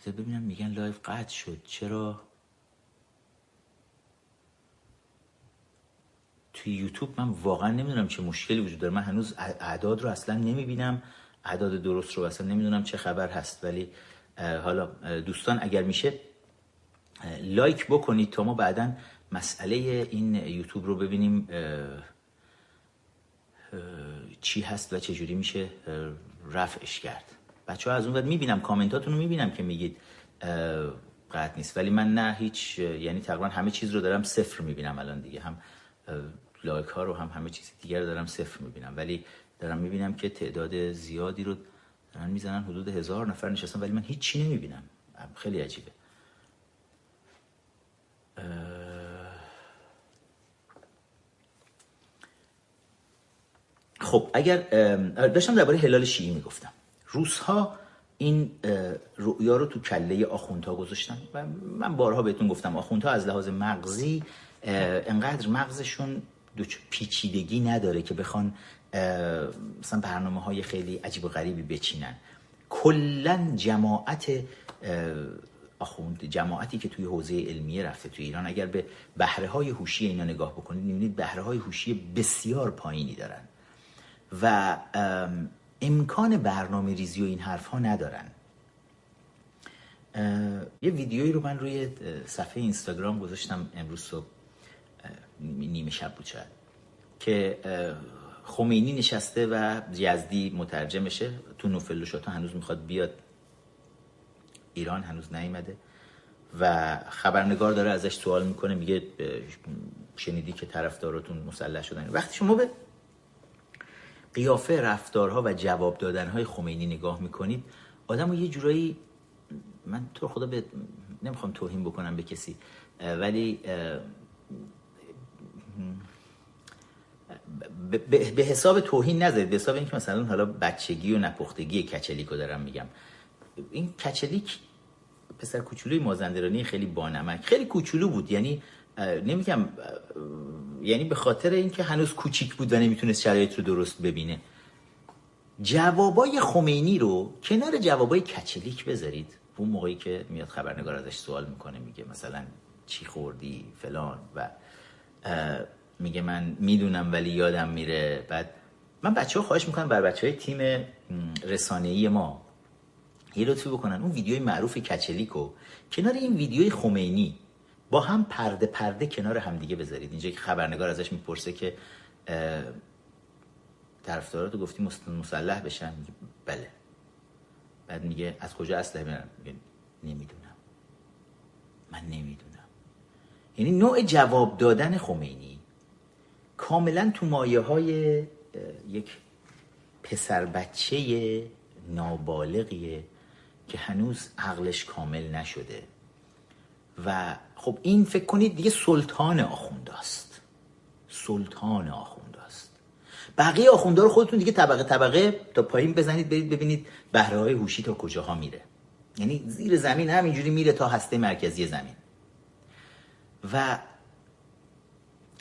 بذار ببینم میگن live قطع شد. چرا؟ توی یوتیوب من واقعا نمی‌دونم چه مشکلی وجود داره. من هنوز اعداد رو اصلا نمی‌بینم. اعداد درست رو اصلا نمی‌دونم چه خبر هست. ولی حالا دوستان اگر میشه لایک بکنید تا ما بعدا مسئله این یوتیوب رو ببینیم چی هست و چجوری میشه رفعش کرد. بچه ها از اون بعد می‌بینم کامنتاتون رو می‌بینم که میگید قطع نیست. ولی من نه هیچ یعنی تقریبا همه چیز رو دارم صفر می‌بینم الان دیگه. هم لایک ها رو هم همه چیز دیگر دارم صفر می‌بینم. ولی دارم می‌بینم که تعداد زیادی رو دارن می‌زنن حدود هزار نفر نشستن ولی من هیچی نمی‌بینم. خیلی عجیبه. خب اگر داشتم درباره هلال شیعی می‌گفتم. روس ها این رؤیا رو تو کله آخوندها گذاشتن و من بارها بهتون گفتم آخوندها از لحاظ مغزی انقدر مغزشون پیچیدگی نداره که بخوان مثلا برنامه های خیلی عجیب و غریبی بچینن. کلا جماعت آخوند جماعتی که توی حوزه علمیه رفته توی ایران اگر به بهره های هوشی اینا نگاه بکنید می‌بینید بهره های هوشی بسیار پایینی دارن. و امکان برنامه ریزی و این حرف ها ندارن یه ویدیویی رو من روی صفحه اینستاگرام گذاشتم امروز صبح. نیمه شب بود شاید. که خمینی نشسته و یزدی مترجمشه. تو نوفل شاتا هنوز می‌خواد بیاد. ایران هنوز نیومده. و خبرنگار داره ازش سوال می‌کنه میگه شنیدی که طرفداراتون مسلح شدن؟ وقتی شما به قیافه رفتارها و جواب دادنهای خمینی نگاه می‌کنید آدم یه جورایی من تو خدا به نمی‌خوام توهین بکنم به کسی ولی به حساب توهین نذارید به حساب اینکه مثلا حالا بچگی و نپختگی کچلیکو دارم میگم. این کچلیک پسر کوچولوی مازندرانی خیلی بانمک خیلی کوچولو بود یعنی نمیگم یعنی به خاطر اینکه هنوز کوچیک بود و نمی‌تونست شرایط رو درست ببینه. جوابای خمینی رو کنار جوابای کچلیک بذارید. اون موقعی که میاد خبرنگار ازش سوال می‌کنه میگه مثلا چی خوردی فلان و میگه من می‌دونم ولی یادم میره. بعد من بچه ها خواهش می‌کنم بر بچه های تیم رسانه‌ای ما یه لطفی بکنن. اون ویدیوی معروف کچلیکو کنار این ویدیوی خمینی با هم پرده پرده کنار همدیگه بذارید. اینجا که خبرنگار ازش می‌پرسه که طرفداراتو گفتی مسلح بشن؟ میگه بله. بعد میگه از کجا اسلحه میارن میگه نمی‌دونم. من نمی‌دونم. یعنی نوع جواب دادن خمینی کاملا تو مایه های یک پسر بچه نابالغیه که هنوز عقلش کامل نشده و خب این فکر کنید دیگه سلطان آخونداست سلطان آخونداست بقیه آخونده رو خودتون دیگه طبقه طبقه تا پایین بزنید برید ببینید بهره های هوشی تا کجاها میره. یعنی زیر زمین همینجوری میره تا هسته مرکزی زمین. و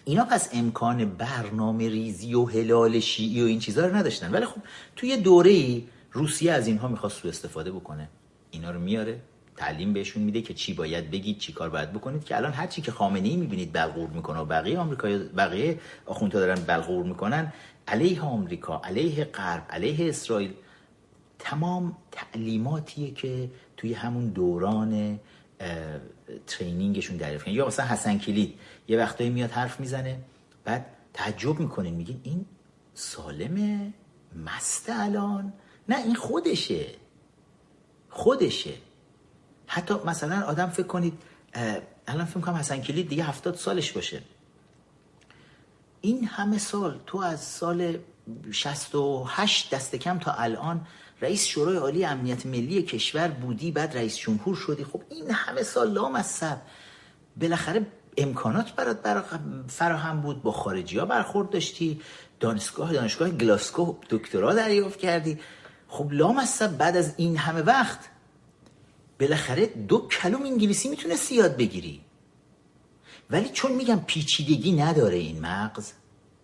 اینا پس امکان برنامه ریزی و هلال شیعی و این چیزها رو نداشتن. ولی خب توی دوره روسیه از اینها می‌خواست سو استفاده بکنه. اینا رو میاره. تعلیم بهشون میده که چی باید بگید چی کار باید بکنید. که الان هر چی که خامنه ای می‌بینید بلغور می‌کنه و بقیه آمریکا بقیه آخوندها دارن بلغور می‌کنن علیه آمریکا علیه غرب علیه اسرائیل تمام تعلیماتیه که توی همون دوران ترینینگشون دریافت یا مثلا حسن کلید یه وقتایی میاد حرف می‌زنه بعد تعجب می‌کنین میگین این سالمه مست الان. نه این خودشه. خودشه. حتی مثلا آدم فکر کنید الان فکر کنم حسن کلید دیگه هفتاد سالش باشه. این همه سال تو از سال 68 دست کم تا الان رئیس شورای عالی امنیت ملی کشور بودی بعد رئیس جمهور شدی. خب این همه سال لام از سب بالاخره امکانات برات فراهم بود. با خارجی ها برخورد داشتی. دانشگاه دانشگاه گلاسکو دکترا دریافت کردی. خب لام از بعد از این همه وقت بالاخره دو کلوم انگلیسی می‌تونستی یاد بگیری. ولی چون میگم پیچیدگی نداره این مغز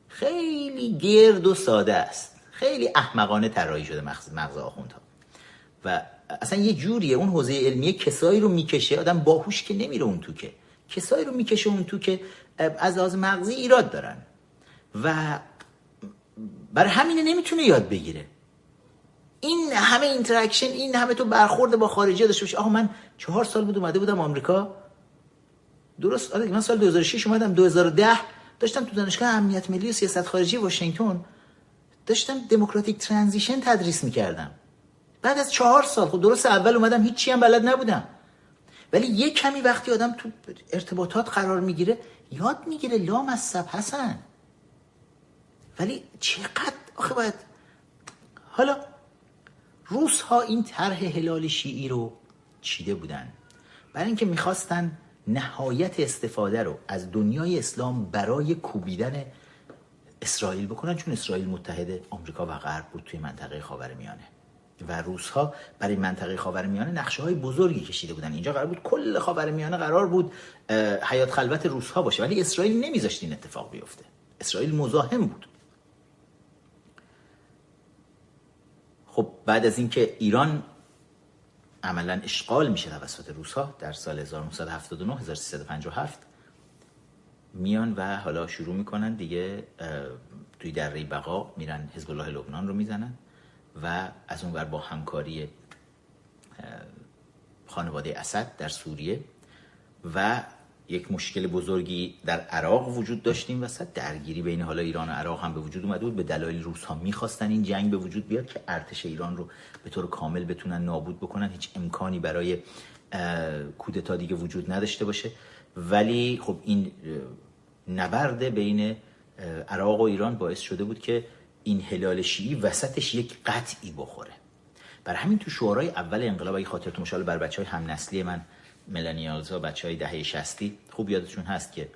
خیلی گرد و ساده است. خیلی احمقانه طراحی شده مغز مغز آخوندها. و اصلا یه جوریه اون حوزه علمیه کسایی رو می‌کشه آدم باهوش که نمیره اون تو که کسایی رو می‌کشه اون تو که از لحاظ مغزی ایراد دارن. و برای همینه نمی‌تونه یاد بگیره. این همه interaction این همه تو برخورد با خارجی داشته باشه آقا من چهار سال بود اومده بودم آمریکا. درست آره من سال 2006 اومدم. 2010 داشتم تو دانشگاه امنیت ملی و سیاست خارجی واشنگتن. داشتم دموکراتیک ترانزیشن تدریس می‌کردم. بعد از چهار سال خب درست اول اومدم هیچی هم بلد نبودم. ولی یه کمی وقتی آدم تو ارتباطات قرار می‌گیره یاد می‌گیره لام از سب حسن. ولی چقدر آخه باید حالا روس ها این طرح هلال شیعی رو چیده بودن. برای اینکه می‌خواستن نهایت استفاده رو از دنیای اسلام برای کوبیدن اسرائیل بکنن چون اسرائیل متحد آمریکا و غرب بود توی منطقه خاورمیانه. و روس ها برای منطقه خاورمیانه نقشه های بزرگی کشیده بودن. اینجا قرار بود کل خاورمیانه قرار بود حیات خلوت روس ها باشه. ولی اسرائیل نمیذاشت این اتفاق بیفته. اسرائیل مزاحم بود. خب بعد از اینکه ایران عملا اشغال میشه توسط روس ها در سال 1979 1357 میان و حالا شروع می‌کنن دیگه توی دره بقا میرن حزب الله لبنان رو می‌زنن و از اون بر با همکاری خانواده اسد در سوریه و یک مشکل بزرگی در عراق وجود داشتیم وسط درگیری بین حالا ایران و عراق هم به وجود اومده بود به دلایل روس ها می‌خواستن این جنگ به وجود بیاد که ارتش ایران رو به طور کامل بتونن نابود بکنن. هیچ امکانی برای کودتا دیگه وجود نداشته باشه. ولی خب این نبرد بین عراق و ایران باعث شده بود که این هلال شیعی وسطش یک قطعی بخوره. برای همین تو شورای اول انقلاب اگه خاطرتون مشال بر بچه های هم نسلی من ملانیالز ها بچه های دهه شستی خوب یادتون هست که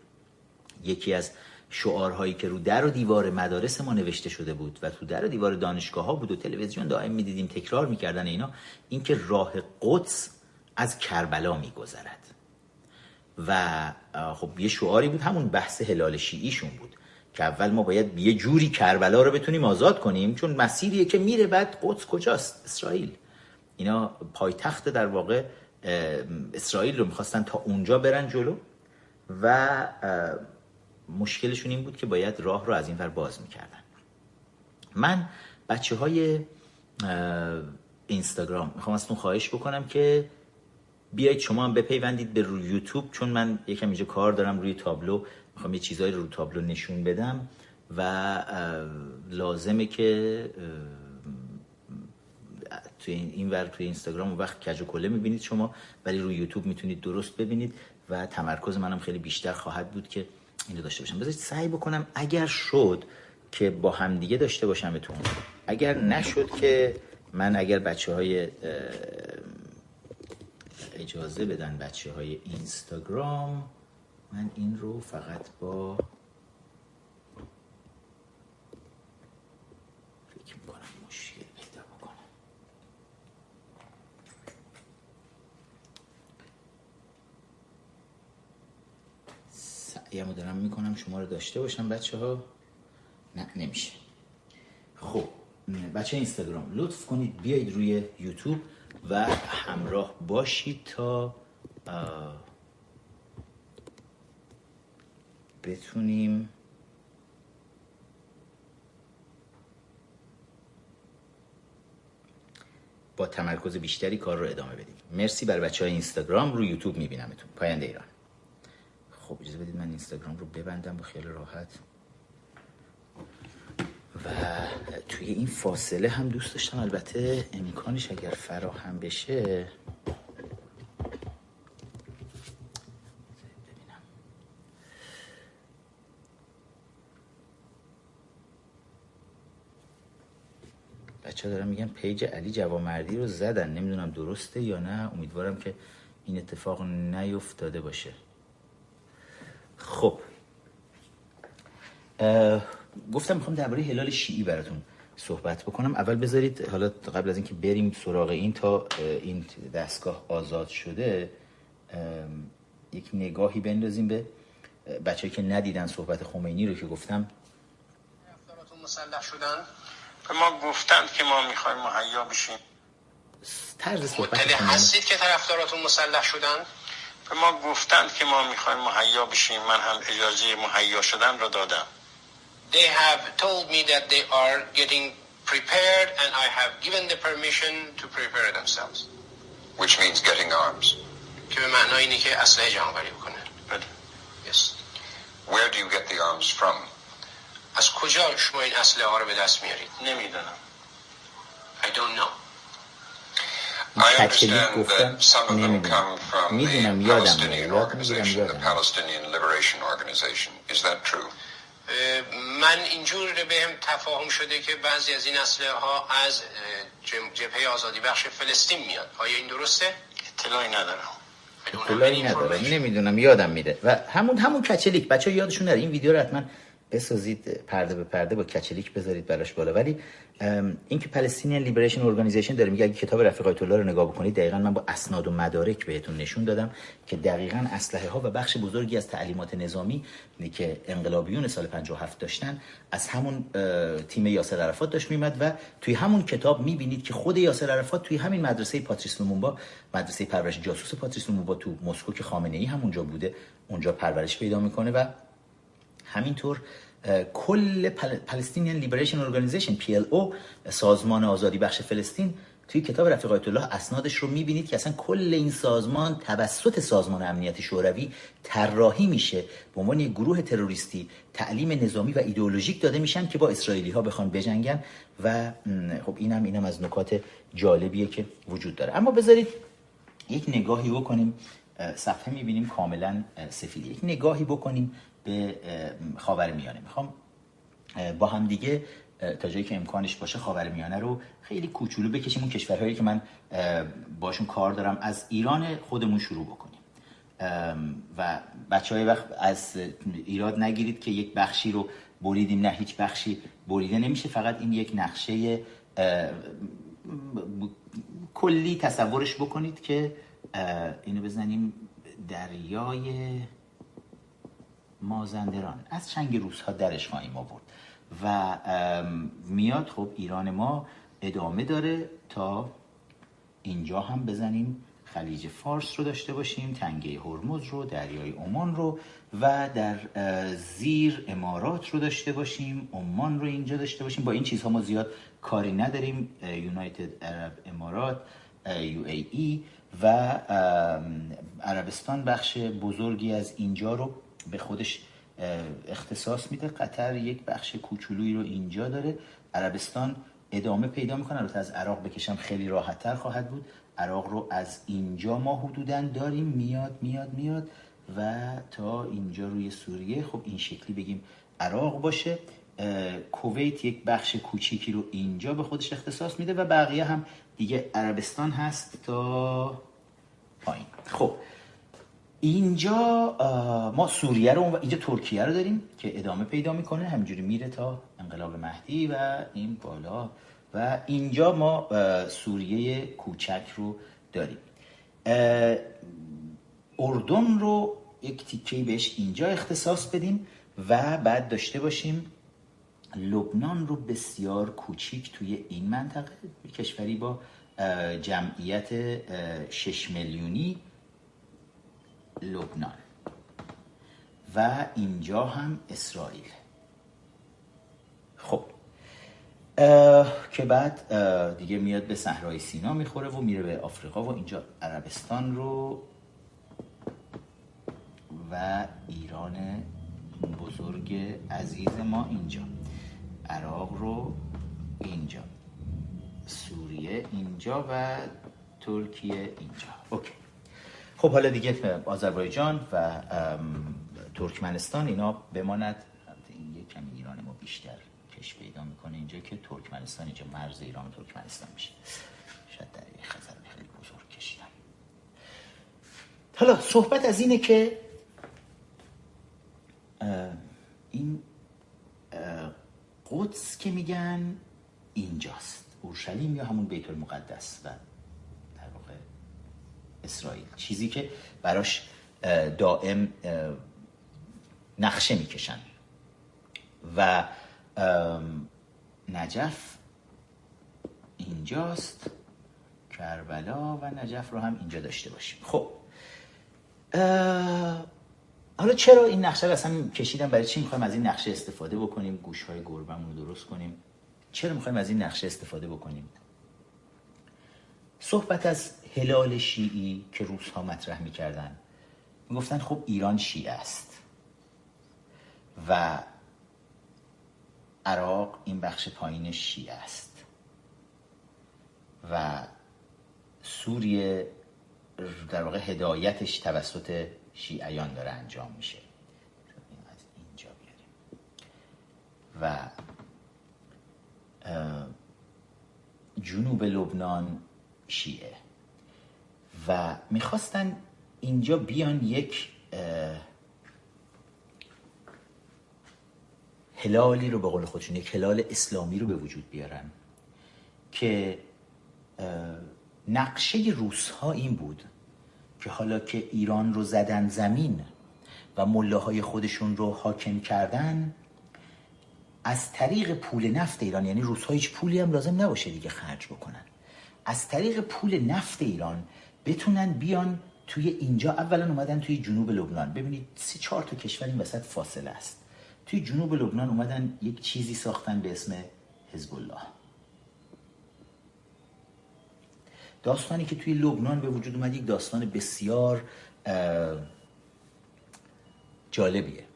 یکی از شعارهایی که رو در و دیوار مدارس ما نوشته شده بود و تو در و دیوار دانشگاه ها بود و تلویزیون دائم می‌دیدیم تکرار می‌کردن اینا اینکه راه قدس از کربلا میگذرد. و خب یه شعاری بود همون بحث هلال شیعیشون بود که اول ما باید یه جوری کربلا رو بتونیم آزاد کنیم چون مسیریه که میره بعد قدس کجاست؟ اسرائیل. اینا پایتخت در واقع اسرائیل رو می‌خواستن تا اونجا برن جلو و مشکلشون این بود که باید راه رو از این ور باز می‌کردن. من بچه های اینستاگرام می‌خوام ازتون خواهش بکنم که بیایید شما هم بپیوندید به روی یوتیوب چون من یکم اینجا کار دارم روی تابلو. می‌خوام یه چیزایی رو روی تابلو نشون بدم و لازمه که توی این ور توی اینستاگرام وقت کج و کله می‌بینید شما ولی روی یوتیوب می‌تونید درست ببینید و تمرکز منم خیلی بیشتر خواهد بود که اینو داشته باشم. بذارید سعی بکنم اگر شد که با همدیگه داشته باشمتون اگر نشد که من اگر بچه های اجازه بدن بچه های اینستاگرام من این رو فقط با فکر می‌کنم مشکل پیدا بکنم سعیم دارم می‌کنم شما رو داشته باشم بچه ها نه نمیشه. خب بچه اینستاگرام لطف کنید بیایید روی یوتیوب و همراه باشید تا بتونیم با تمرکز بیشتری کار رو ادامه بدیم. مرسی بر بچه های اینستاگرام رو یوتیوب میبینمتون. پاینده ایران. خب اجازه بدید من اینستاگرام رو ببندم با خیلی راحت. و توی این فاصله هم دوست داشتم البته امکانش اگر فراهم بشه. بچه دارم میگن پیج علی جوامردی رو زدن. نمی‌دونم درسته یا نه. امیدوارم که این اتفاق نیفتاده باشه. خب. گفتم می‌خوام درباره هلال شیعی براتون صحبت بکنم. اول بذارید حالا قبل از اینکه بریم سراغ این تا این دستگاه آزاد شده یک نگاهی بندازیم به بچه که ندیدن صحبت خمینی رو که گفتم. مسلح شدن؟ به ما گفتند که ما می‌خوایم مهیا بشیم. طرز صحبت هستید که طرفداراتون مسلح شدن؟ به ما گفتند که ما می‌خوایم مهیا بشیم من هم اجازه مهیا شدن را دادم they have told me that they are getting prepared and I have given the permission to prepare themselves. Which means getting arms. که به معنای اینه که اسلحه جمع بری Yes. Where do you get the arms from? از کجا شما این اسلحه ها رو به دست میارید؟ نمی‌دونم. I don't know. I understand that some of them come from the Palestinian organization, the Palestinian Liberation Organization. Is that true? من اینجور بهم تفاهم شده که بعضی از این اسلحه ها از جبهه آزادی بخش فلسطین میاد. آیا این درسته؟ اطلاعی ندارم. اطلاعی ندارم. نمی‌دونم یادم میره. و همون همون کچلیک. بچه یادشون نره این ویدیو رو حتما بسازید پرده به پرده با کچلیک بذارید براش بالا. ولی اینکه Palestinian Liberation Organization داره میگه اگه کتاب رفیق آیت الله رو نگاه بکنید دقیقا من با اسناد و مدارک بهتون نشون دادم که دقیقا اسلحه ها و بخش بزرگی از تعلیمات نظامی که انقلابیون سال 57 داشتن از همون تیم یاسر عرفات داشت میمد و توی همون کتاب می‌بینید که خود یاسر عرفات توی همین مدرسه پاتریس لومونبا مدرسه پرورش جاسوس پاتریس لومونبا تو مسکو که خامنه ای همونجا بوده اونجا پرورش پیدا می‌کنه و همینطور کل Palestinian Liberation Organization PLO سازمان آزادی بخش فلسطین توی کتاب رفیق آیت الله اسنادش رو می‌بینید که اصلا کل این سازمان توسط سازمان امنیت شوروی طراحی میشه. به عنوان یک گروه تروریستی تعلیم نظامی و ایدئولوژیک داده میشن که با اسرائیلی ها بخوان بجنگن و خب اینم اینم از نکات جالبیه که وجود داره. اما بذارید یک نگاهی بکنیم صفحه می‌بینیم کاملا سفید یک نگاهی بکنیم به خاور میانه می‌خوام با هم دیگه تا جایی که امکانش باشه خاور میانه رو خیلی کوچولو بکشیم. اون کشورهایی که من باشون کار دارم از ایران خودمون شروع بکنیم. و بچه های وقت از ایراد نگیرید که یک بخشی رو بریدیم. نه هیچ بخشی بریده نمیشه. فقط این یک نقشه کلی تصورش بکنید که اینو بزنیم دریای مازندران. از چنگ روزها درش خواهیم آورد. و میاد خب ایران ما ادامه داره تا اینجا هم بزنیم. خلیج فارس رو داشته باشیم تنگه هرمز رو دریای عمان رو و در زیر امارات رو داشته باشیم عمان رو اینجا داشته باشیم. با این چیزها ما زیاد کاری نداریم. یونایتد عرب امارات یو ای ای و عربستان بخش بزرگی از اینجا رو به خودش اختصاص میده. قطر یک بخش کوچولویی رو اینجا داره. عربستان ادامه پیدا می‌کنه. البته از عراق بکشم خیلی راحت تر خواهد بود. عراق رو از اینجا ما حدودا داریم. میاد میاد میاد و تا اینجا روی سوریه. خب این شکلی بگیم عراق باشه. کویت یک بخش کوچیکی رو اینجا به خودش اختصاص میده و بقیه هم دیگه عربستان هست تا پایین. خب اینجا ما سوریه رو اینجا ترکیه رو داریم که ادامه پیدا می‌کنه همینجوری میره تا انقلاب مهدی و این بالا. و اینجا ما سوریه کوچک رو داریم. اردن رو یک تیکه بهش اینجا اختصاص بدیم و بعد داشته باشیم لبنان رو بسیار کوچیک توی این منطقه کشوری با جمعیت 6 میلیونی. لبنان. و اینجا هم اسرائیل. خب. که بعد دیگه میاد به صحرای سینا می‌خوره و میره به آفریقا و اینجا عربستان رو و ایران بزرگ عزیز ما اینجا. عراق رو اینجا. سوریه اینجا و ترکیه اینجا. اوکی. خب حالا دیگه آذربایجان و ترکمنستان اینا بماند. این یه کمی ایران ما بیشتر کش پیدا می‌کنه اینجا که ترکمنستان اینجا مرز ایران و ترکمنستان میشه. شاید در خزر خیلی بزرگ کشیدم حالا صحبت از اینه که این قدس که میگن اینجاست. اورشلیم یا همون بیت المقدس و اسرائیل. چیزی که براش دائم نقشه می‌کشن. و نجف اینجاست. کربلا و نجف رو هم اینجا داشته باشیم. خب. حالا چرا این نقشه رو اصلا کشیدم؟ برای چی می‌خوایم از این نقشه استفاده بکنیم؟ گوش های گربمون رو درست کنیم؟ چرا می‌خوایم از این نقشه استفاده بکنیم؟ صحبت از هلال شیعی که روس ها مطرح می‌کردن. می‌گفتن خب ایران شیعه است. و عراق این بخش پایین شیعه است. و سوریه در واقع هدایتش توسط شیعیان داره انجام میشه. از اینجا بیاریم. و جنوب لبنان شیعه. و می‌خواستن اینجا بیان یک هلالی رو به قول خودشون یک هلال اسلامی رو به وجود بیارن که نقشه روس ها این بود که حالا که ایران رو زدن زمین و ملاهای خودشون رو حاکم کردن از طریق پول نفت ایران یعنی روزها هیچ پولی هم لازم نباشه دیگه خرج بکنن. از طریق پول نفت ایران بتونن بیان توی اینجا اولا اومدن توی جنوب لبنان. ببینید سه چهار تا کشور این وسط فاصله است. توی جنوب لبنان اومدن یک چیزی ساختن به اسم حزب الله داستانی که توی لبنان به وجود اومد یک داستان بسیار جالبیه.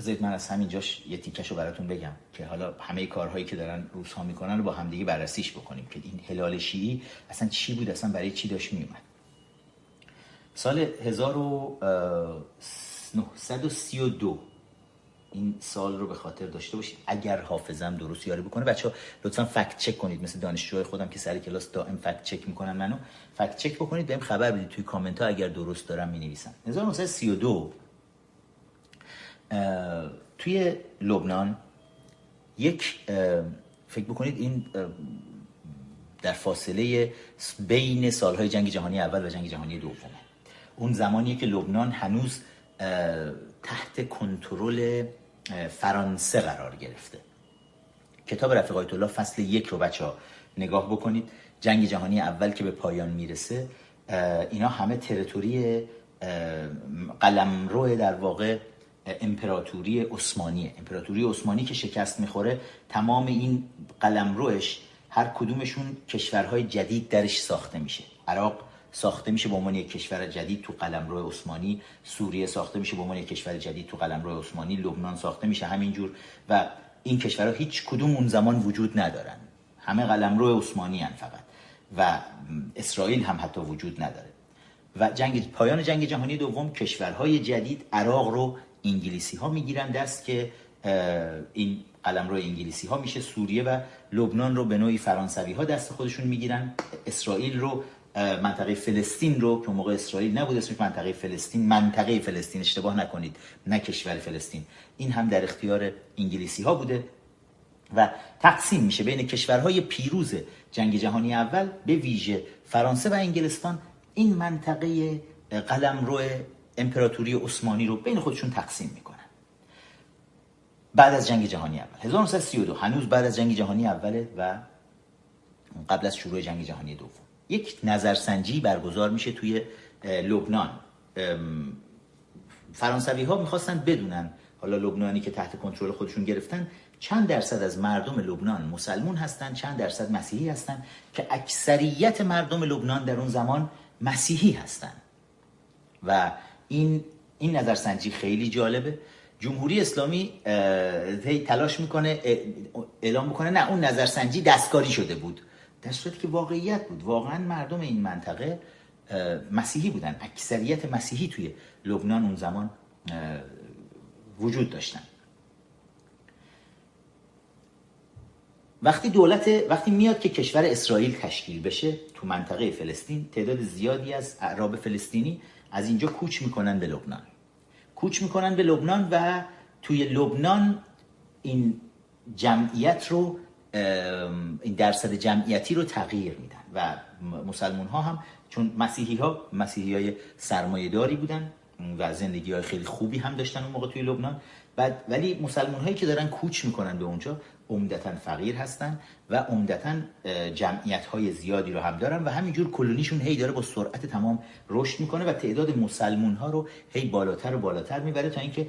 بذارید من از همینجاش یه تیکش رو براتون بگم که حالا همه کارهایی که دارن روس ها می‌کنن رو با همدیگه بررسیش بکنیم که این هلال شیعی اصلا چی بود اصلا برای چی داشت میومد. سال 1932 این سال رو به خاطر داشته باشید. اگر حافظم درست یاری بکنه بچه ها لطفا فکت چک کنید. مثل دانشجوهای خودم که سر کلاس دائم فکت چک می‌کنن منو. فکت چک بکنید بهم خبر بدید. توی کامنت ها اگر درست دارم می نویسم 1932 توی لبنان یک فکر بکنید این در فاصله بین سالهای جنگ جهانی اول و جنگ جهانی دومه. اون زمانیه که لبنان هنوز تحت کنترل فرانسه قرار گرفته. کتاب رفیق آیت الله فصل یک رو بچه ها نگاه بکنید. جنگ جهانی اول که به پایان می‌رسه اینا همه تریتوری قلمرو در واقع امپراتوری عثمانیه. امپراتوری عثمانی که شکست می‌خوره تمام این قلمروش هر کدومشون کشورهای جدید درش ساخته میشه. عراق ساخته میشه به عنوان یک کشور جدید تو قلمرو عثمانی. سوریه ساخته میشه به عنوان یک کشور جدید تو قلمرو عثمانی. لبنان ساخته میشه همینجور. و این کشورها هیچ کدوم اون زمان وجود ندارن. همه قلمرو عثمانی هن فقط. و اسرائیل هم حتی وجود نداره. و جنگ پایان جنگ جهانی دوم کشورهای جدید عراق رو انگلیسی ها می‌گیرن دست که این قلم رو انگلیسی ها میشه سوریه و لبنان رو به نوعی فرانسوی ها دست خودشون می‌گیرن. اسرائیل رو منطقه فلسطین رو که موقع اسرائیل نبود اسمش منطقه فلسطین منطقه فلسطین اشتباه نکنید نه کشور فلسطین. این هم در اختیار انگلیسی ها بوده و تقسیم میشه بین کشورهای پیروز جنگ جهانی اول به ویژه فرانسه و انگلستان. این منطقه قلمرو امپراتوری عثمانی رو بین خودشون تقسیم می‌کنن. بعد از جنگ جهانی اول. 1932 هنوز بعد از جنگ جهانی اوله و قبل از شروع جنگ جهانی دوم. یک نظرسنجی برگزار میشه توی لبنان. فرانسوی ها می‌خواستن بدونن حالا لبنانی که تحت کنترل خودشون گرفتن چند درصد از مردم لبنان مسلمون هستند چند درصد مسیحی هستند که اکثریت مردم لبنان در اون زمان مسیحی هستند و این این نظرسنجی خیلی جالبه. جمهوری اسلامی تلاش می‌کنه اعلام می‌کنه نه اون نظرسنجی دستکاری شده بود. در صورتی که واقعیت بود. واقعا مردم این منطقه مسیحی بودن. اکثریت مسیحی توی لبنان اون زمان وجود داشتن. وقتی دولت وقتی میاد که کشور اسرائیل تشکیل بشه تو منطقه فلسطین تعداد زیادی از اعراب فلسطینی از اینجا کوچ می‌کنن به لبنان. کوچ می‌کنن به لبنان و توی لبنان این جمعیت رو این درصد جمعیتی رو تغییر میدن و مسلمون ها هم چون مسیحی ها مسیحی های سرمایه داری بودن و زندگی های خیلی خوبی هم داشتن اون موقع توی لبنان. بعد ولی مسلمان هایی که دارن کوچ می‌کنن به اونجا عمدتا فقیر هستن و عمدتا جمعیت های زیادی رو هم دارن و همینجور کلونیشون هی داره با سرعت تمام رشد می‌کنه و تعداد مسلمون ها رو هی بالاتر و بالاتر می‌بره تا اینکه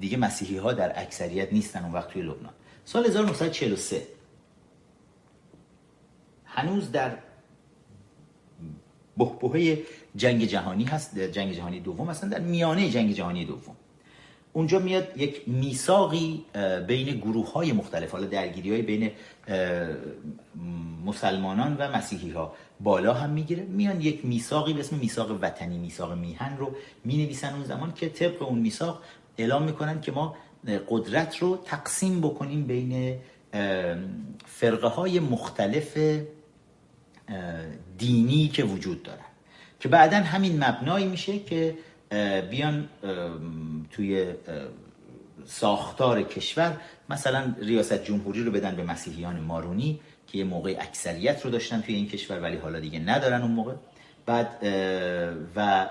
دیگه مسیحی ها در اکثریت نیستن اون وقت توی لبنان. سال 1943 هنوز در بحبوه جنگ جهانی هست جنگ جهانی دوم هستن در میانه جنگ جهانی دوم. اونجا میاد یک میثاقی بین گروه های مختلف حالا درگیری های بین مسلمانان و مسیحی ها بالا هم می‌گیره. میان یک میثاقی به اسم میثاق وطنی میثاق میهن رو می نویسن اون زمان که طبق اون میثاق اعلام می‌کنن که ما قدرت رو تقسیم بکنیم بین فرقه های مختلف دینی که وجود دارن. که بعدا همین مبنایی میشه که بیان توی ساختار کشور مثلا ریاست جمهوری رو بدن به مسیحیان مارونی که یه موقع اکثریت رو داشتن توی این کشور ولی حالا دیگه ندارن اون موقع. بعد و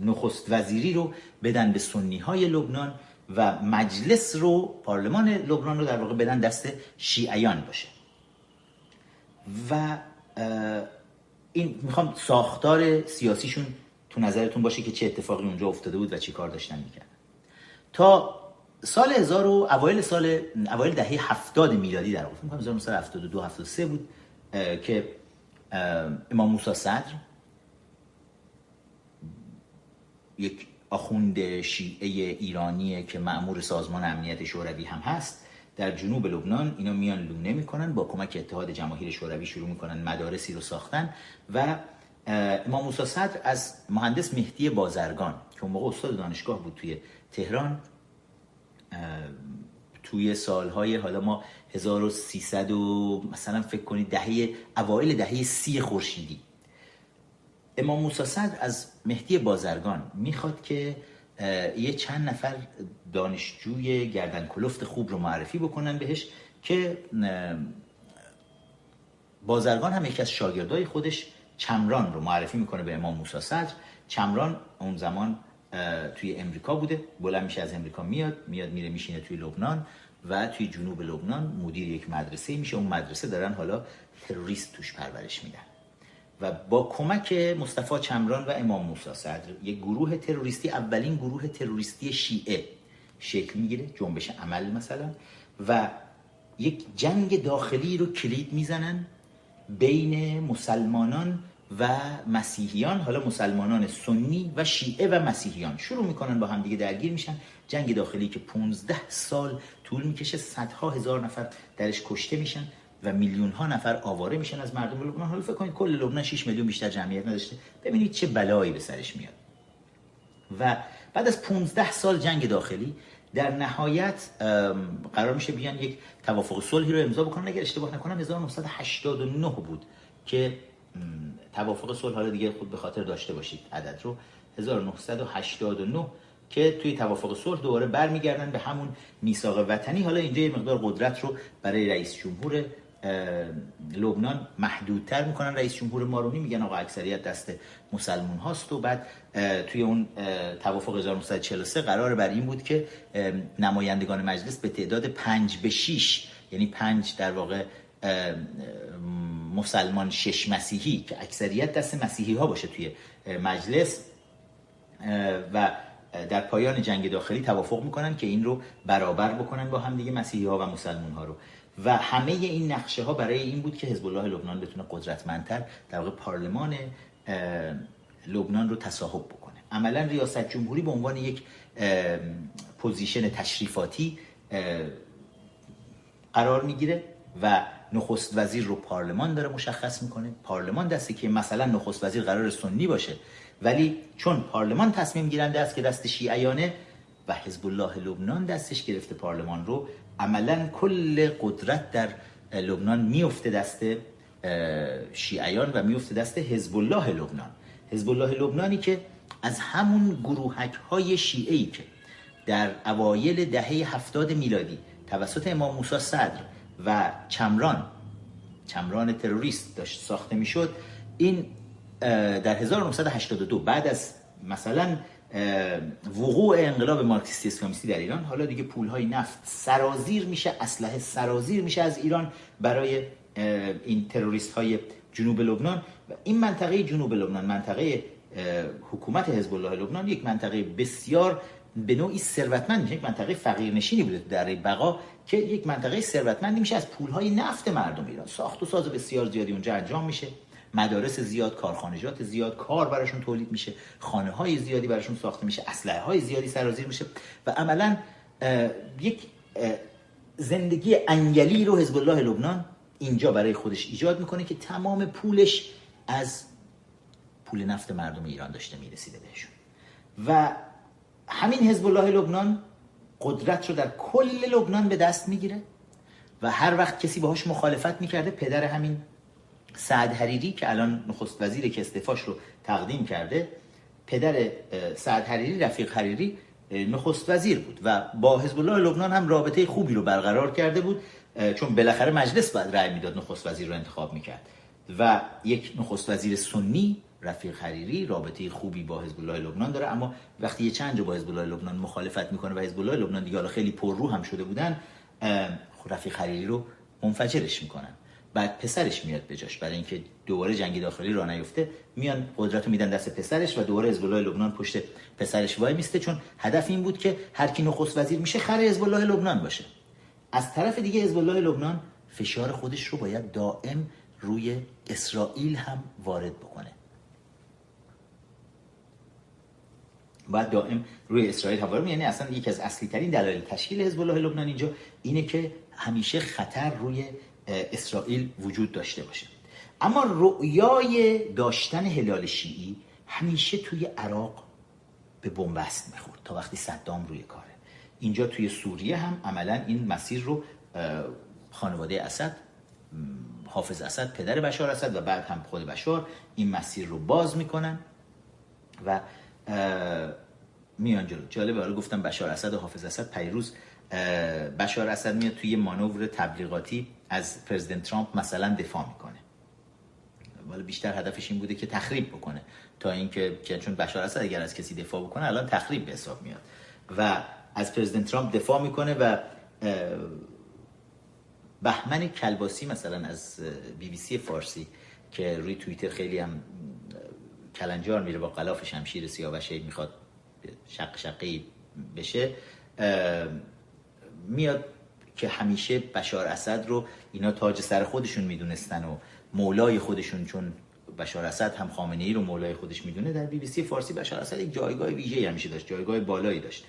نخست وزیری رو بدن به سنی های لبنان و مجلس رو پارلمان لبنان رو در واقع بدن دست شیعیان باشه. و این می‌خوام ساختار سیاسیشون تو نظرتون باشه که چه اتفاقی اونجا افتاده بود و چی کار داشتن می‌کردن. تا سال 1000 و اوایل سال اوایل دهه 70 میلادی در واقع میگم 1972 73 بود که امام موسی صدر یک آخوند شیعه ایرانی که معمور سازمان امنیت شوروی هم هست در جنوب لبنان اینا میان لونه می‌کنن با کمک اتحاد جماهیر شوروی شروع می‌کنن مدارسی رو ساختن و امام موسی صدر از مهندس مهدی بازرگان که اون موقع استاد دانشگاه بود توی تهران توی سالهای حالا ما 1300 و مثلا فکر کنید دهه اوایل دهه سی خورشیدی. امام موسی صدر از مهدی بازرگان می‌خواد که یه چند نفر دانشجوی گردن کلفت خوب رو معرفی بکنن بهش که بازرگان هم یکی از شاگردای خودش چمران رو معرفی می‌کنه به امام موسی صدر. چمران اون زمان توی امریکا بوده. بلند میشه از امریکا میاد میاد میره میشینه توی لبنان و توی جنوب لبنان مدیر یک مدرسه میشه. اون مدرسه دارن حالا تروریست توش پرورش میدن. و با کمک مصطفی چمران و امام موسی صدر یک گروه تروریستی اولین گروه تروریستی شیعه شکل می‌گیره جنبش عمل مثلا. و یک جنگ داخلی رو کلید می‌زنن. بین مسلمانان و مسیحیان حالا مسلمانان سنی و شیعه و مسیحیان. شروع می‌کنن با هم دیگه درگیر میشن. جنگ داخلی که 15 سال طول می‌کشه صدها هزار نفر درش کشته میشن و میلیون ها نفر آواره میشن از مردم لبنان. حالا فکر کنید کل لبنان 6 میلیون بیشتر جمعیت نداشته. ببینید چه بلایی به سرش میاد. و بعد از 15 سال جنگ داخلی در نهایت قرار میشه بیان یک توافق صلحی رو امضا بکنن. اگر اشتباه نکنم 1989 بود که توافق صلح حالا دیگه خود به خاطر داشته باشید عدد رو. 1989 که توی توافق صلح دوباره برمیگردن به همون میثاق وطنی. حالا اینجا یه مقدار قدرت رو برای رئیس جمهور لبنان محدودتر می‌کنن. رئیس جمهور مارونی میگن آقا اکثریت دست مسلمون هاست و بعد توی اون توافق 1943 قرار بر این بود که نمایندگان مجلس به تعداد 5 به 6 یعنی 5 در واقع مسلمان شش مسیحی که اکثریت دست مسیحی ها باشه توی مجلس و در پایان جنگ داخلی توافق می‌کنن که این رو برابر بکنن با هم دیگه مسیحی ها و مسلمون ها رو. و همه این نقشه ها برای این بود که حزب الله لبنان بتونه قدرتمندتر در واقع پارلمان لبنان رو تصاحب بکنه. عملا ریاست جمهوری به عنوان یک پوزیشن تشریفاتی قرار می‌گیره و نخست وزیر رو پارلمان داره مشخص می‌کنه. پارلمان دستی که مثلا نخست وزیر قرار سنی باشه ولی چون پارلمان تصمیم گیرنده است که دست شیعیانه و حزب الله لبنان دستش گرفته پارلمان رو عملا کل قدرت در لبنان میفته دست شیعیان و میفته دست حزب الله لبنان. حزب الله لبنانی که از همون گروهک های شیعی که در اوایل دهه هفتاد میلادی توسط امام موسی صدر و چمران چمران تروریست داشت ساخته می‌شد این در 1982 بعد از مثلا وقوع انقلاب مارکسیستی اسلامیستی در ایران حالا دیگه پولهای نفت سرازیر میشه اسلحه سرازیر میشه از ایران برای این تروریست های جنوب لبنان و این منطقه جنوب لبنان منطقه حکومت حزب الله لبنان یک منطقه بسیار به نوعی ثروتمند یک منطقه فقیرنشینی بوده در بقا که یک منطقه ثروتمندی میشه از پولهای نفت مردم ایران. ساخت و ساز بسیار زیادی اونجا انجام میشه. مدارس زیاد کارخانجات زیاد کار براشون تولید میشه. خانه های زیادی براشون ساخته میشه. اسلحه های زیادی سرازیر میشه. و عملا یک زندگی انگلی رو حزب الله لبنان اینجا برای خودش ایجاد می‌کنه که تمام پولش از پول نفت مردم ایران داشته می‌رسیده بهشون. و همین حزب الله لبنان قدرت رو در کل لبنان به دست می‌گیره و هر وقت کسی باهاش مخالفت می‌کرده پدر همین سعد حریری که الان نخست وزیر که استفاش رو تقدیم کرده پدر سعد حریری رفیق حریری نخست وزیر بود و با حزب الله لبنان هم رابطه خوبی رو برقرار کرده بود چون بالاخره مجلس باید رأی می‌داد نخست وزیر رو انتخاب می‌کرد. و یک نخست وزیر سنی رفیق حریری رابطه خوبی با حزب الله لبنان داره. اما وقتی یه چند جا با حزب الله لبنان مخالفت می‌کنه و حزب الله لبنان دیگه خیلی پررو هم شده بودن رفیق حریری رو منفجرش می‌کنن. بعد پسرش میاد به جاش. برای اینکه دوباره جنگ داخلی را نیفته میان قدرت رو میدن دست پسرش و دوباره حزب الله لبنان پشت پسرش وای میسته چون هدف این بود که هر کی نخست وزیر میشه خر حزب الله لبنان باشه. از طرف دیگه حزب الله لبنان فشار خودش رو باید دائم روی اسرائیل هم وارد بکنه. باید دائم روی اسرائیل هم یعنی اصلا یکی از اصلی ترین دلایل تشکیل حزب الله لبنان اینجا اینه که همیشه خطر روی اسرائیل وجود داشته باشه. اما رؤیای داشتن هلال شیعی همیشه توی عراق به بنبست می‌خورد تا وقتی صدام روی کاره اینجا توی سوریه هم عملا این مسیر رو خانواده اسد حافظ اسد پدر بشار اسد و بعد هم خود بشار این مسیر رو باز می‌کنن و میان جلو. جالبه حالا گفتم بشار اسد و حافظ اسد پیروز بشار اسد میاد توی مانور تبلیغاتی از پرزیدنت ترامپ مثلا دفاع می‌کنه. ولی بیشتر هدفش این بوده که تخریب بکنه تا اینکه چون بشار اسد اگر از کسی دفاع بکنه الان تخریب به حساب میاد. و از پرزیدنت ترامپ دفاع می‌کنه و بهمن کلباسی مثلا از بی بی سی فارسی که روی توییتر خیلی هم کلنجار میره با قلاف شمشیر سیاوشه می‌خواد شق شقی بشه میاد که همیشه بشار اسد رو اینا تاج سر خودشون می‌دونستن و مولای خودشون چون بشار اسد هم خامنه ای رو مولای خودش می‌دونه در بی بی سی فارسی بشار اسد یک جایگاه ویژه‌ای همیشه داشت جایگاه بالایی داشت.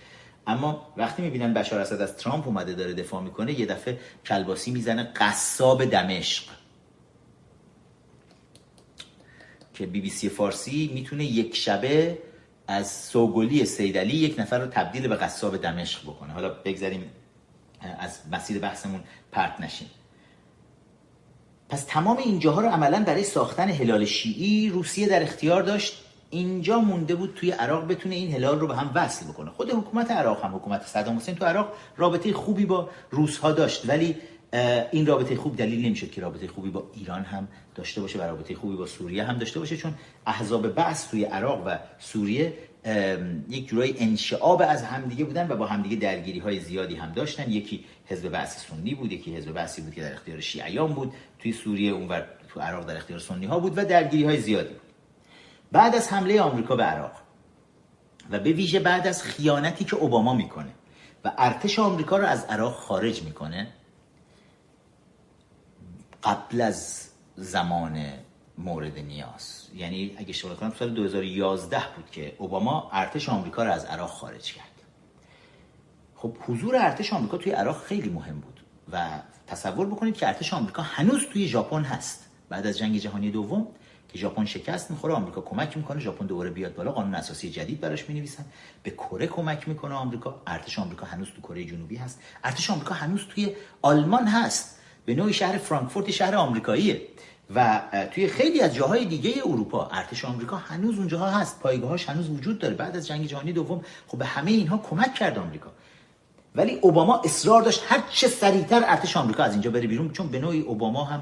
اما وقتی می‌بینن بشار اسد از ترامپ اومده داره دفاع می‌کنه یه دفعه کلباسی می‌زنه قصاب دمشق. که بی بی سی فارسی می‌تونه یک شبه از سوگلی سیدلی یک نفر رو تبدیل به قصاب دمشق بکنه. حالا بگذاریم از مسیر بحثمون پرت نشیم. پس تمام اینجاها رو عملا برای ساختن هلال شیعی روسیه در اختیار داشت. اینجا مونده بود توی عراق بتونه این هلال رو به هم وصل بکنه. خود حکومت عراق هم حکومت صدام حسین تو عراق رابطه خوبی با روس ها داشت. ولی این رابطه خوب دلیل نمی‌شد که رابطه خوبی با ایران هم داشته باشه و رابطه خوبی با سوریه هم داشته باشه چون احزاب بعث توی عراق و سوریه یک جورای انشعاب از همدیگه بودن و با همدیگه درگیری های زیادی هم داشتن. یکی حزب بعث سنی بود یکی حزب بعثی بود که در اختیار شیعیان بود. توی سوریه اونور تو عراق در اختیار سنی ها بود و درگیری های زیادی بود. بعد از حمله آمریکا به عراق و به ویژه بعد از خیانتی که اوباما می‌کنه و ارتش آمریکا رو از عراق خارج می‌کنه قبل از زمان مورد نیاز یعنی اگه اشتباه کنم سال 2011 بود که اوباما ارتش آمریکا رو از عراق خارج کرد. خب حضور ارتش آمریکا توی عراق خیلی مهم بود و تصور بکنید که ارتش آمریکا هنوز توی ژاپن هست. بعد از جنگ جهانی دوم ژاپن شکست می‌خوره آمریکا کمک می‌کنه ژاپن دوباره بیاد بالا قانون اساسی جدید براش می‌نویسن. به کره کمک می‌کنه آمریکا. ارتش آمریکا هنوز تو کره جنوبی هست. ارتش آمریکا هنوز توی آلمان هست. به نوعی شهر فرانکفورت شهر آمریکاییه. و توی خیلی از جاهای دیگه اروپا ارتش آمریکا هنوز اونجاها هست. پایگاهاش هنوز وجود داره. بعد از جنگ جهانی دوم خب به همه اینها کمک کرد آمریکا. ولی اوباما اصرار داشت هر چه سریعتر ارتش آمریکا از اینجا بره بیرون چون به نوعی اوباما هم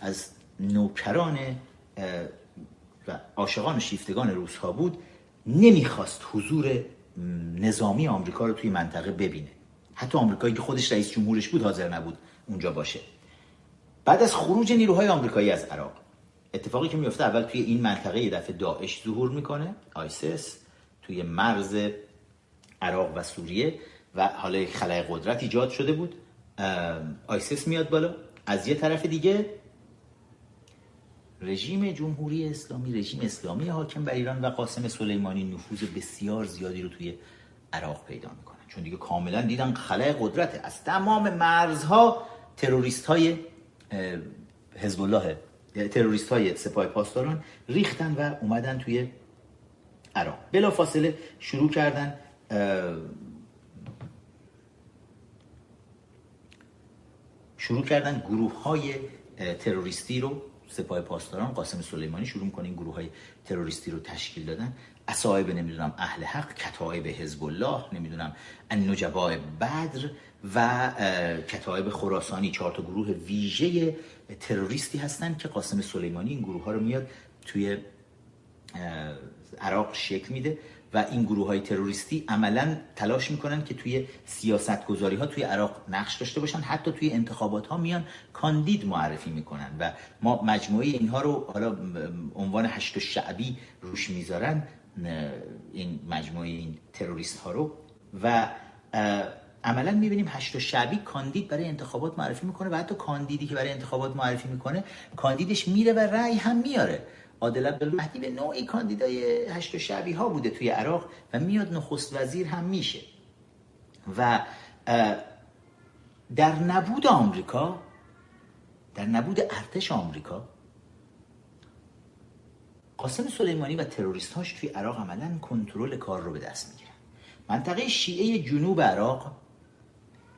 از نوکران و عاشقان شیفتگان روس ها بود نمی‌خواست حضور نظامی آمریکا رو توی منطقه ببینه. حتی آمریکایی که خودش رئیس جمهورش بود حاضر نبود اونجا باشه. بعد از خروج نیروهای آمریکایی از عراق اتفاقی که میفته اول توی این منطقه یه دفعه داعش ظهور می‌کنه ISIS توی مرز عراق و سوریه و حالا خلای قدرت ایجاد شده بود. ISIS میاد بالا. از یه طرف دیگه رژیم جمهوری اسلامی رژیم اسلامی حاکم بر ایران و قاسم سلیمانی نفوذ بسیار زیادی رو توی عراق پیدا می‌کنن چون دیگه کاملا دیدن خلای قدرت از تمام مرزها تروریست های حزب الله تروریست های سپاه پاسداران ریختن و اومدن توی عراق. بلا فاصله شروع کردن شروع کردن گروه های تروریستی رو سپاه پاسداران قاسم سلیمانی شروع می‌کنه این گروه های تروریستی رو تشکیل دادن. اصایب نمی‌دونم اهل حق کتایب حزب الله نمی‌دونم النجباء بدر و کتایب خراسانی. چهار تا گروه ویژه تروریستی هستن که قاسم سلیمانی این گروه ها رو میاد توی عراق شکل میده. و این گروه های تروریستی عملا تلاش می‌کنن که توی سیاست گذاری ها توی عراق نقش داشته باشن حتی توی انتخابات ها میان کاندید معرفی می‌کنن و ما مجموعه اینها رو حالا عنوان هشت شعبی روش می‌ذارن این مجموعه این تروریست ها رو و عملا می‌بینیم هشت شعبی کاندید برای انتخابات معرفی می‌کنه و حتی کاندیدی که برای انتخابات معرفی می‌کنه کاندیدش میره و رأی هم میاره. عادل عبدالمهدی به نوعی کاندیدای هشت شعبی ها بوده توی عراق و میاد نخست وزیر هم میشه. و در نبود آمریکا در نبود ارتش آمریکا قاسم سلیمانی و تروریست هاش توی عراق عملا کنترل کار رو به دست می‌گیرن. منطقه شیعه جنوب عراق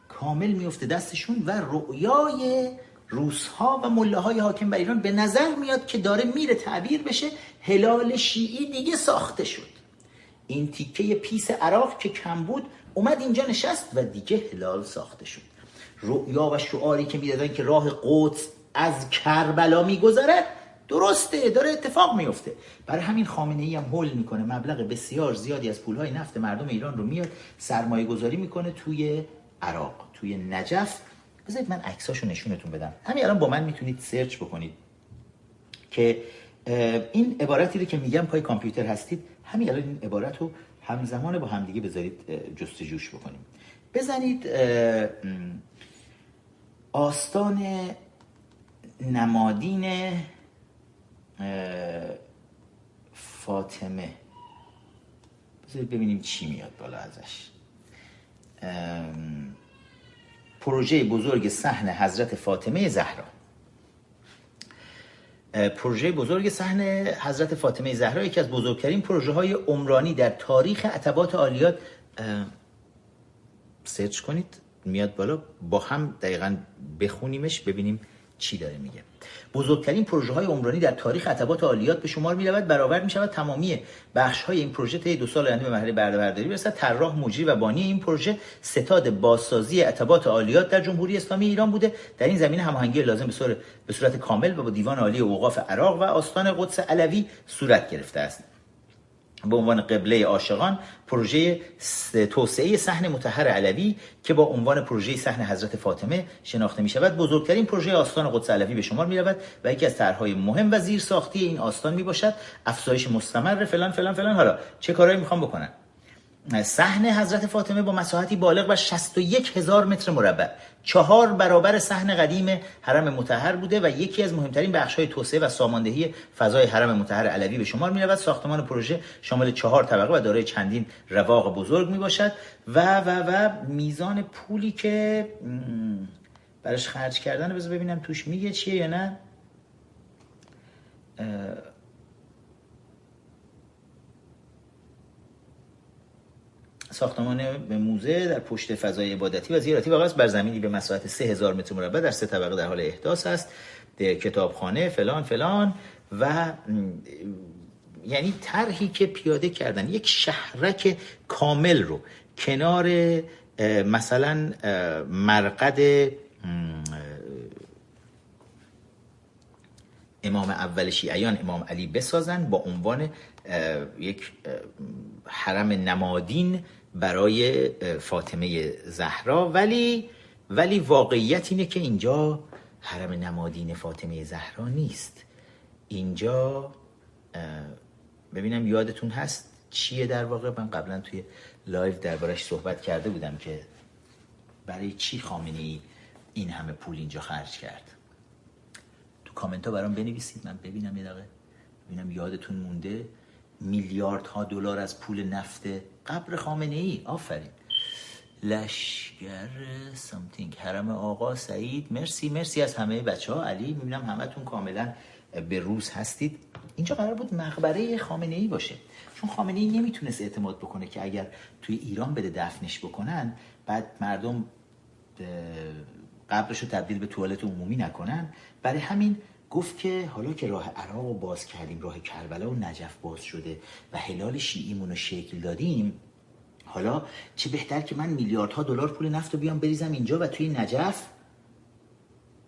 کامل میفته دستشون و رؤیای روسها و مله های حاکم بر ایران به نظر میاد که داره میره تعبیر بشه هلال شیعی دیگه ساخته شد. این تیکه پیس عراق که کم بود اومد اینجا نشست و دیگه هلال ساخته شد. رؤیا و شعاری که می‌دادن که راه قدس از کربلا میگذرد درسته داره اتفاق میفته برای همین خامنه ای هم هول می‌کنه. مبلغ بسیار زیادی از پولهای نفت مردم ایران رو میاد سرمایه گذاری می‌کنه توی عراق توی نجف. بذارید من عکساشو نشونتون بدم. همین الان با من می‌تونید سرچ بکنید. که این عبارتی رو که میگم پای کامپیوتر هستید همین الان این عبارت رو همزمان با همدیگه بذارید جستجوش بکنیم. بزنید آستان نمادین فاطمه. بذارید ببینیم چی میاد بالا ازش. پروژه بزرگ صحن حضرت فاطمه زهرا. پروژه بزرگ صحن حضرت فاطمه زهرا یکی از بزرگترین پروژه های عمرانی در تاریخ عتبات عالیات سرچ کنید میاد بالا با هم دقیقا بخونیمش ببینیم چی داره میگه. بزرگترین پروژه های عمرانی در تاریخ عتبات عالیات به شمار می رود برآورد می شود تمامی بخش های این پروژه طی دو سال آینده به مرحله برده برداری برسد طراح مجری و بانی این پروژه ستاد بازسازی عتبات عالیات در جمهوری اسلامی ایران بوده. در این زمینه هماهنگی لازم به صورت کامل و با دیوان عالی اوقاف عراق و آستان قدس علوی صورت گرفته است. به عنوان قبله عاشقان پروژه توسعه صحن متحر علوی که با عنوان پروژه صحن حضرت فاطمه شناخته می شود بزرگترین پروژه آستان قدس علوی به شمار می رود و یکی از طرحهای مهم و زیر ساختی این آستان می باشد افزایش مستمر فلان فلان فلان. حالا چه کارهایی می‌خوام بکنن صحن حضرت فاطمه با مساحتی بالغ بر 61 هزار متر مربع. چهار برابر صحن قدیم حرم متحر بوده و یکی از مهمترین بخش های توسعه و ساماندهی فضای حرم متحر علوی به شمار می رود ساختمان پروژه شامل چهار طبقه و دارای چندین رواق بزرگ می باشد و و و میزان پولی که براش خرج کردن بذار ببینم توش میگه چیه یا نه؟ ساختمان موزه در پشت فضای عبادتی و زیارتی واقع بر زمینی به مساحت 3000 متر مربع در سه طبقه در حال احداث است. کتابخانه فلان فلان و یعنی طرحی که پیاده کردن. یک شهرک کامل رو کنار مثلا مرقد امام اول شیعیان امام علی بسازن با عنوان یک حرم نمادین برای فاطمه زهرا. ولی ولی واقعیت اینه که اینجا حرم نمادین فاطمه زهرا نیست. اینجا ببینم یادتون هست چیه در واقع؟ من قبلا توی لایو دربارش صحبت کرده بودم که برای چی خامنه ای این همه پول اینجا خرج کرد. تو کامنت ها برام بنویسید من ببینم یه دقیقه. ببینم یادتون مونده. میلیاردها دلار از پول نفت قبر خامنه ای آفرین. لشگر something حرم آقا سعید مرسی مرسی از همه بچه ها علی می‌بینم همتون کاملا به روز هستید. اینجا قرار بود مقبره خامنه ای باشه. چون خامنه ای نمی‌تونست اعتماد بکنه که اگر توی ایران بده دفنش بکنن بعد مردم قبرش رو تبدیل به توالت عمومی نکنن. برای همین گفت که حالا که راه عراق رو باز کردیم راه کربلا و نجف باز شده و هلال شیعیمون رو شکل دادیم حالا چه بهتر که من میلیاردها دلار پول نفت رو بیام بریزم اینجا و توی نجف؟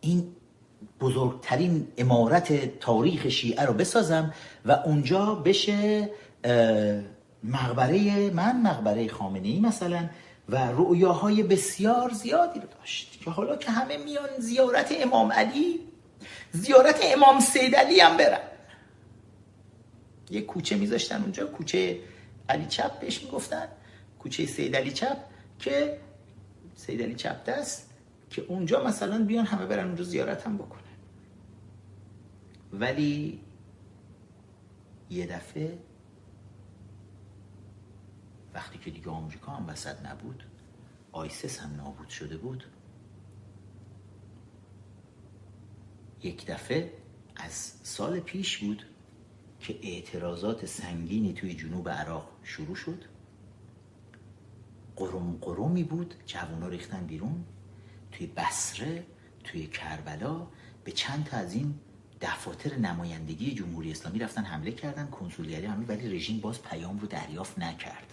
این بزرگترین امارت تاریخ شیعه رو بسازم و اونجا بشه مقبره من مقبره خامنه ای مثلا و رؤیاهای بسیار زیادی رو داشت. که حالا که همه میان زیارت امام علی زیارت امام سید علی هم برن یه کوچه میذاشتن اونجا کوچه علی چپ بهش می‌گفتن کوچه سید علی چپ که سید علی چپ دست که اونجا مثلا بیان همه برن اونجا زیارت هم بکنن. ولی یه دفعه وقتی که دیگه آمریکا هم وسط نبود آیسس هم نابود شده بود یک دفعه از سال پیش بود که اعتراضات سنگینی توی جنوب عراق شروع شد. قرم قرمی بود جوانا ریختن بیرون. توی بسره توی کربلا به چند تا از این دفاتر نمایندگی جمهوری اسلامی رفتن حمله کردن کنسولگری همین ولی رژیم باز پیام رو دریافت نکرد.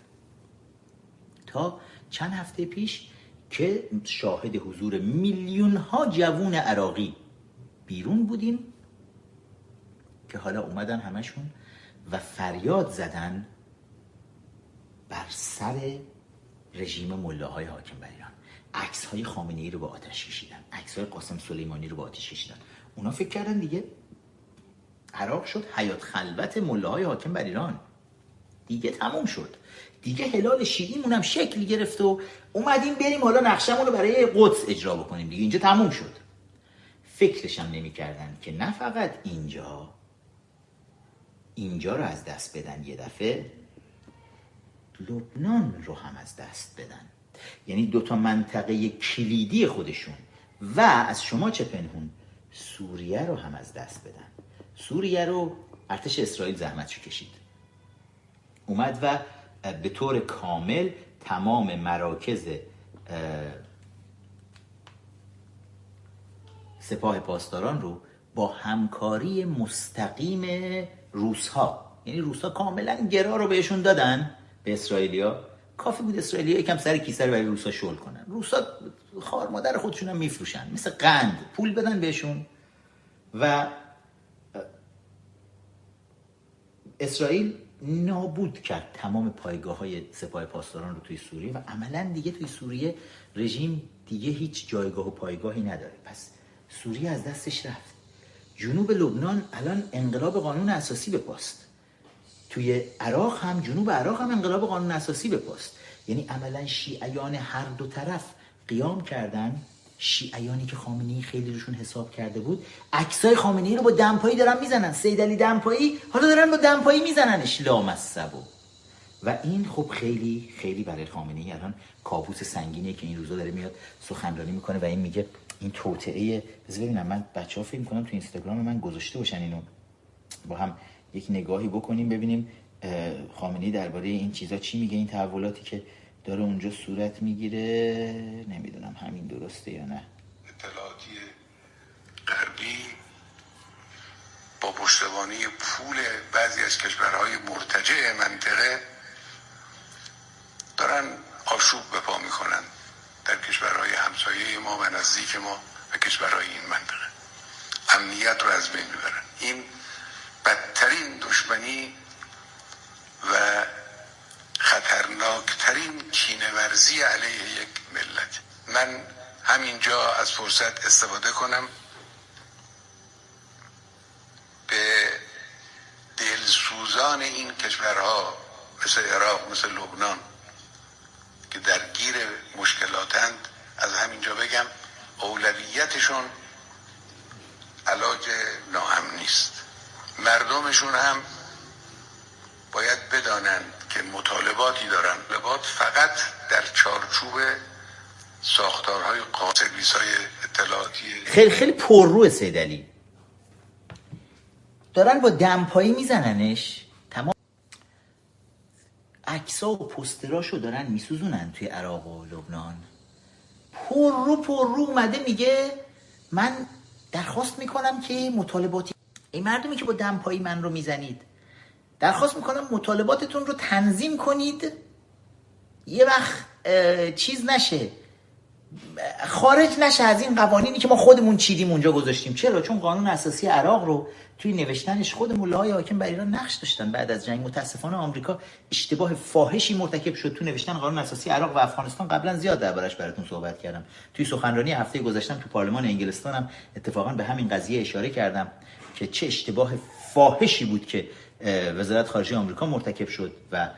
تا چند هفته پیش که شاهد حضور میلیون ها جوون عراقی بیرون بودیم که حالا اومدن همشون و فریاد زدن بر سر رژیم ملاهای حاکم بر ایران. عکس های خامنه ای رو با آتش کشیدن. عکس های قاسم سلیمانی رو با آتش کشیدن. اونا فکر کردن دیگه عراق شد حیات خلوت ملاهای حاکم بر ایران. دیگه تموم شد. دیگه هلال شیعیمون هم شکل گرفت و اومدیم بریم حالا نقشمون رو برای قدس اجرا بکنیم. دیگه اینجا تموم شد. فکرش هم نمی‌کردن که نه فقط اینجا اینجا رو از دست بدن یه دفعه لبنان رو هم از دست بدن. یعنی دو تا منطقه کلیدی خودشون. و از شما چه پنهون؟ سوریه رو هم از دست بدن. سوریه رو ارتش اسرائیل زحمتشو کشید. اومد و به طور کامل تمام مراکز سپاه پاسداران رو با همکاری مستقیم روس ها یعنی روس ها کاملا گرا رو بهشون دادن به اسرائیلیا. کافی بود اسرائیلیا یکم سر کیسه برای روسا شل کنن. روسا خار مادر خودشون هم میفروشن. مثل قند. پول بدن بهشون. و اسرائیل نابود کرد تمام پایگاه های سپاه پاسداران رو توی سوریه و عملا دیگه توی سوریه رژیم دیگه هیچ جایگاه و پایگاهی نداره. پس سوریه از دستش رفت. جنوب لبنان الان انقلاب قانون اساسی به پاست. توی عراق هم جنوب عراق هم انقلاب قانون اساسی به پاست. یعنی عملا شیعیان هر دو طرف قیام کردن. شیعیانی که خامنه‌ای خیلی روشون حساب کرده بود عکسای خامنه‌ای رو با دمپایی دارن می‌زنن. سید علی دمپایی حالا دارن با دمپایی میزننش. لامصبو و این خب خیلی خیلی برای خامنه‌ای الان کابوس سنگینیه که این روزا داره میاد سخنرانی می‌کنه و این میگه این توطئه بذار ببینم من بچه‌ها فکر کنم تو اینستاگرام من گذاشته باشن اینو. با هم یک نگاهی بکنیم ببینیم خامنه‌ای درباره این چیزا چی میگه این تحولاتی که داره اونجا صورت می‌گیره نمی‌دونم همین درسته یا نه. اطلاعاتی غربی با پشتوانی پول بعضی از کشورهای مرتجع منطقه دارن آشوب به پا می‌کنن. در کشورهای همسایه ما و نزدیک ما و کشورهای این منطقه. امنیت رو از بین می‌برن. این بدترین دشمنی و خطرناکترین کینورزی علیه یک ملت. من همینجا از فرصت استفاده کنم. به دلسوزان این کشورها مثل عراق مثل لبنان که درگیر مشکلاتند از همینجا بگم اولویتشون علاج ناامنی است مردمشون هم باید بدانند که مطالباتی دارن. لبات فقط در چارچوب ساختارهای سرویس های اطلاعاتی خیلی خیلی پررو سیدلی دارن با دمپایی میزننش؟ عکسا و پستراشو دارن میسوزونن توی عراق و لبنان. پر رو پر رو اومده میگه من درخواست می‌کنم که مطالباتی این مردمی که با دمپایی من رو می‌زنید. درخواست می‌کنم مطالباتتون رو تنظیم کنید. یه وقت چیز نشه. خارج نشه از این قوانینی که ما خودمون چیدیم اونجا گذاشتیم. چرا؟ چون قانون اساسی عراق رو توی نوشتنش خود ملاهای حاکم بر ایران نقش داشتن. بعد از جنگ متاسفانه آمریکا اشتباه فاحشی مرتکب شد. تو نوشتن قانون اساسی عراق و افغانستان قبلا زیاد دربارش براتون صحبت کردم. توی سخنرانی هفته گذشتم تو پارلمان انگلستانم اتفاقا به همین قضیه اشاره کردم که چه اشتباه فاحشی بود که وزارت خارجه آمریکا مرتکب شد و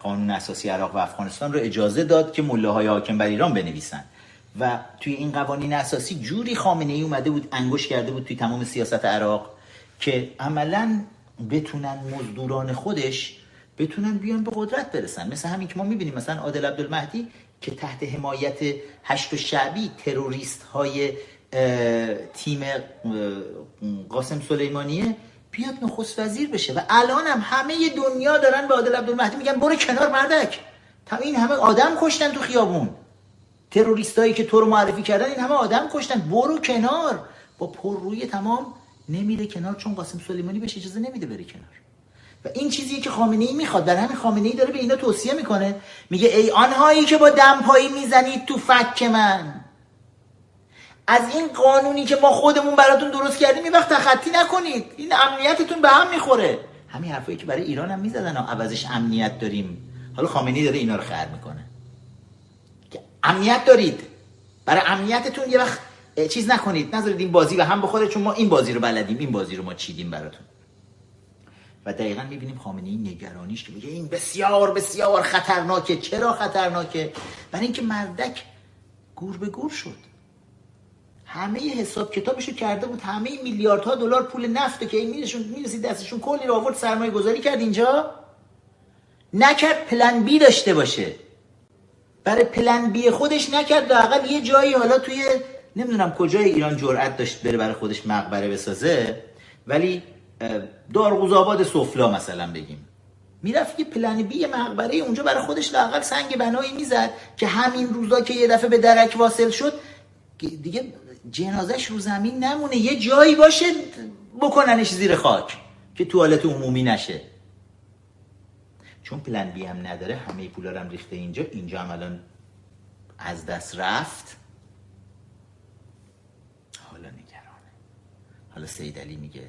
قانون اساسی عراق و افغانستان رو اجازه داد که های حاکم بر ایران بنویسن. و توی این قوانین اساسی جوری خامنه ای اومده بود انگوش کرده بود توی تمام سیاست عراق. که عملا بتونن مزدوران خودش بتونن بیان به قدرت برسن. مثل همین که ما می‌بینیم مثلا عادل عبدالمهدی که تحت حمایت هشت و شعبی تروریست های تیم قاسم سلیمانیه بیاد نخست وزیر بشه. و الان هم همه دنیا دارن به عادل عبدالمهدی میگن برو کنار مردک. تا این همه آدم کشتن تو خیابون. تروریستایی که تو رو معرفی کردن این همه آدم کشتن. برو کنار. با پررویی تمام نمیره کنار چون قاسم سلیمانی بهش اجازه نمیده بره کنار. و این چیزیه که خامنه ای می‌خواد در همین خامنه ای داره به اینا توصیه می‌کنه. میگه ای آنهایی که با دمپایی می‌زنید تو فک من. از این قانونی که ما خودمون براتون درست کردیم این وقت تخطی نکنید. این امنیتتون به هم می‌خوره. همین حرفایی که برای ایران هم می‌زدن و عوضش امنیت داریم. حالا خامنه‌ای داره اینا رو خر می‌کنه. که امنیت دارید. برای امنیتتون یه وقت چیز نکنید نذارید این بازی و هم بخوره چون ما این بازی رو بلدیم این بازی رو ما چیدیم براتون. و دقیقا می‌بینیم خامنه ای نگرانیش که میگه این بسیار بسیار خطرناکه. چرا خطرناکه؟ برای اینکه مردک گور به گور شد. همه حساب کتابشو کرده بود همه میلیاردها دلار پول نفته که این می‌رسید دستشون کلی رو آورد سرمایه گذاری کرد اینجا. نکرد پلن بی داشته باشه. برای پلن بی خودش نکرد لاقل یه جایی حالا توی نمی‌دونم کجای ایران جرأت داشت بره برای خودش مقبره بسازه ولی دارغوز آباد سفلا مثلا بگیم. می‌رفت یه پلن بی مقبره اونجا برای خودش لاقل سنگ بنایی می‌زد که همین روزا که یه دفعه به درک واصل شد دیگه جنازش رو زمین نمونه یه جایی باشه بکننش زیر خاک که توالت عمومی نشه. چون پلن بی هم نداره همه پولا هم ریخته اینجا اینجا هم الان از دست رفت حالا نگرانه حالا سید علی میگه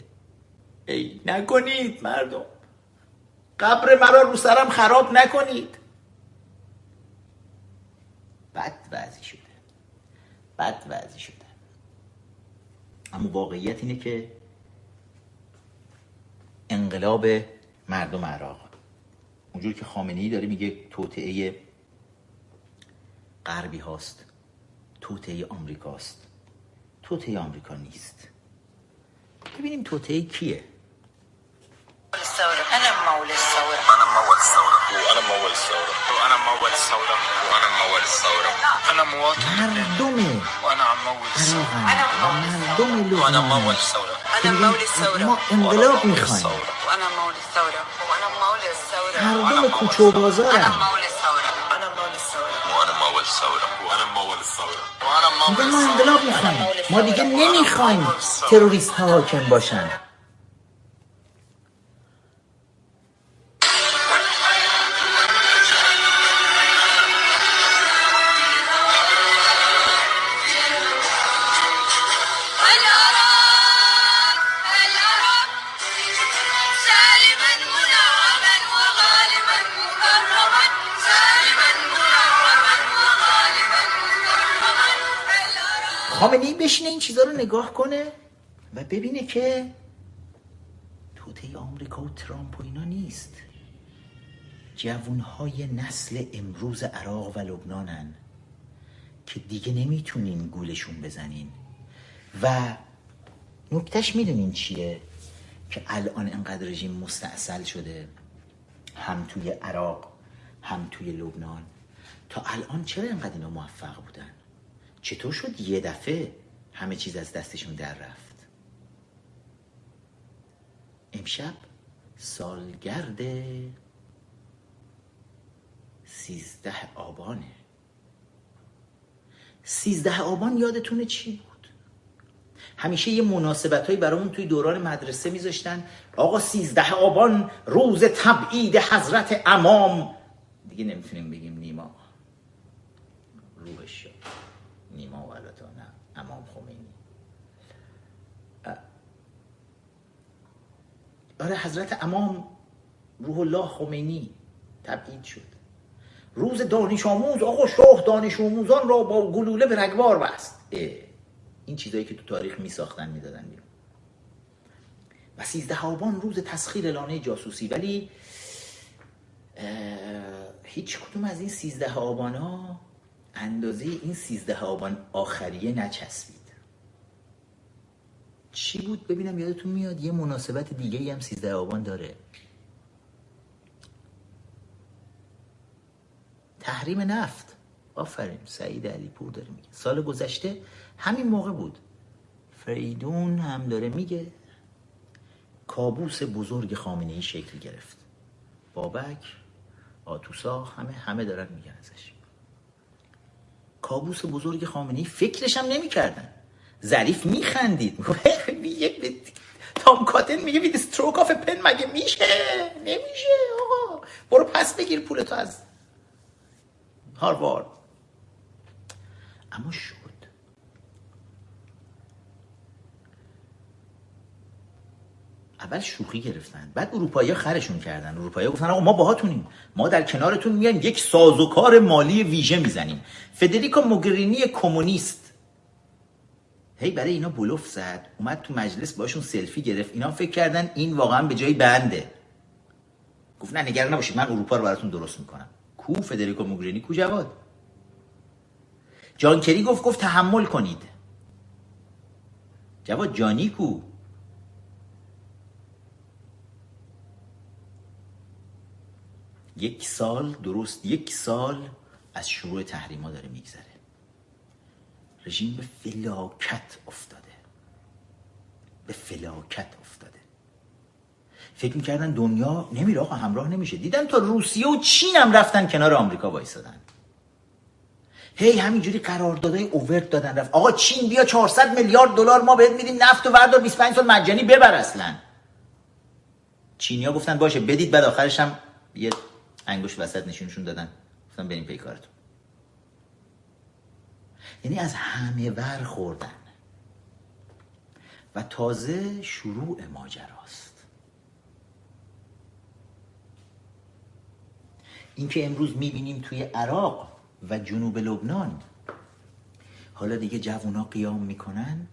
ای نکنید مردم. قبر مرا رو سرم خراب نکنید. بد وضعی شده. بد وضعی شده. اما واقعیت اینه که انقلاب مردم عراق. اونجور که خامنه ای داره میگه توطعه غربی هاست توطعه آمریکاست. توطعه آمریکا نیست. ببینیم توطعه کیه انا مول الثوره انا مول الثوره وانا مول الثوره وانا مول الثوره وانا مول الثوره انا مواطن مردم وانا مول الثوره مردم لبنان وانا مول الثوره انا مول الثوره ما انقلاب می‌خوایم وانا مول الثوره وانا مول الثوره مردم کوچه و بازارم میگه ما انقلاب می‌خوایم. ما دیگه نمی‌خوایم تروریست ها حاکم باشن. بشینه این چیزها رو نگاه کنه و ببینه که توته آمریکا و ترامپ و اینا نیست. جوانهای نسل امروز عراق و لبنانن که دیگه نمی‌تونین گولشون بزنین. و نکتش می‌دونین چیه؟ که الان انقدر رژیم مستاصل شده هم توی عراق هم توی لبنان. تا الان چرا انقدر اینا موفق بودن؟ چطور شد یه دفعه؟ همه چیز از دستشون در رفت. امشب سالگرد سیزده آبانه. سیزده آبان یادتونه چی بود؟ همیشه یه مناسبت هایی برامون توی دوران مدرسه میذاشتن. آقا سیزده آبان روز تبعید حضرت امام. دیگه نمی‌تونیم بگیم نیما روحش شد نیما و نه امام خمینی آره حضرت امام روح الله خمینی تبعید شد. روز دانش آموز آقا شاه دانش آموزان را با گلوله به رگبار بست. این چیزایی که تو تاریخ می ساختن می دادن بیرون. و سیزده آبان روز تسخیر لانه جاسوسی. ولی هیچ کدوم از این سیزده آبان ها اندازه این سیزده آبان آخریه نچسبید. چی بود؟ ببینم یادتون میاد یه مناسبت دیگه هم سیزده آبان داره. تحریم نفت. آفرین سعید علی پور داره میگه. سال گذشته همین موقع بود. فریدون هم داره میگه کابوس بزرگ خامنه ای شکل گرفت. بابک آتوسا همه همه دارن میگن ازش. کابوس بزرگ خامنه ای فکرش هم نمی‌کردن. ظریف میخندید. تام کاتن میگه وید استروک آف پن مگه میشه؟ نمیشه آقا. برو پس بگیر پولتو از هاروارد. اما شد. اول شوخی گرفتن بعد اروپایی خرشون کردن. اروپایی گفتن آقا ما باهاتونیم. ما در کنارتون میایم یک سازوکار مالی ویژه می‌زنیم. فدریکو موگرینی کمونیست. هی برای اینا بلوف زد اومد تو مجلس باشون سلفی گرفت. اینا فکر کردن این واقعا به جای بنده. گفت نه نگران نباشید من اروپا رو براتون درست می‌کنم. کو فدریکو موگرینی کو جواد. جان کری گفت گفت تحمل کنید. جواد جانی کو؟ یک سال درست یک سال از شروع تحریما داره میگذره. رژیم به فلاکت افتاده. به فلاکت افتاده. فکر می‌کردن دنیا نمیره آقا همراه نمیشه. دیدن تا روسیه و چین هم رفتن کنار آمریکا وایسادن. هی همینجوری قراردادهای اوورت دادن رفت. آقا چین بیا 400 میلیارد دلار ما بهت میدیم نفت و وردار 25 سال مجانی ببر اصلا. چینیا گفتن باشه بدید بعد آخرش هم یه انگوش وسط نشونشون دادن. گفتن بریم پی کارتون. یعنی از همه ور خوردن و تازه شروع ماجراست. اینکه امروز می‌بینیم توی عراق و جنوب لبنان حالا دیگه جوونا قیام می‌کنن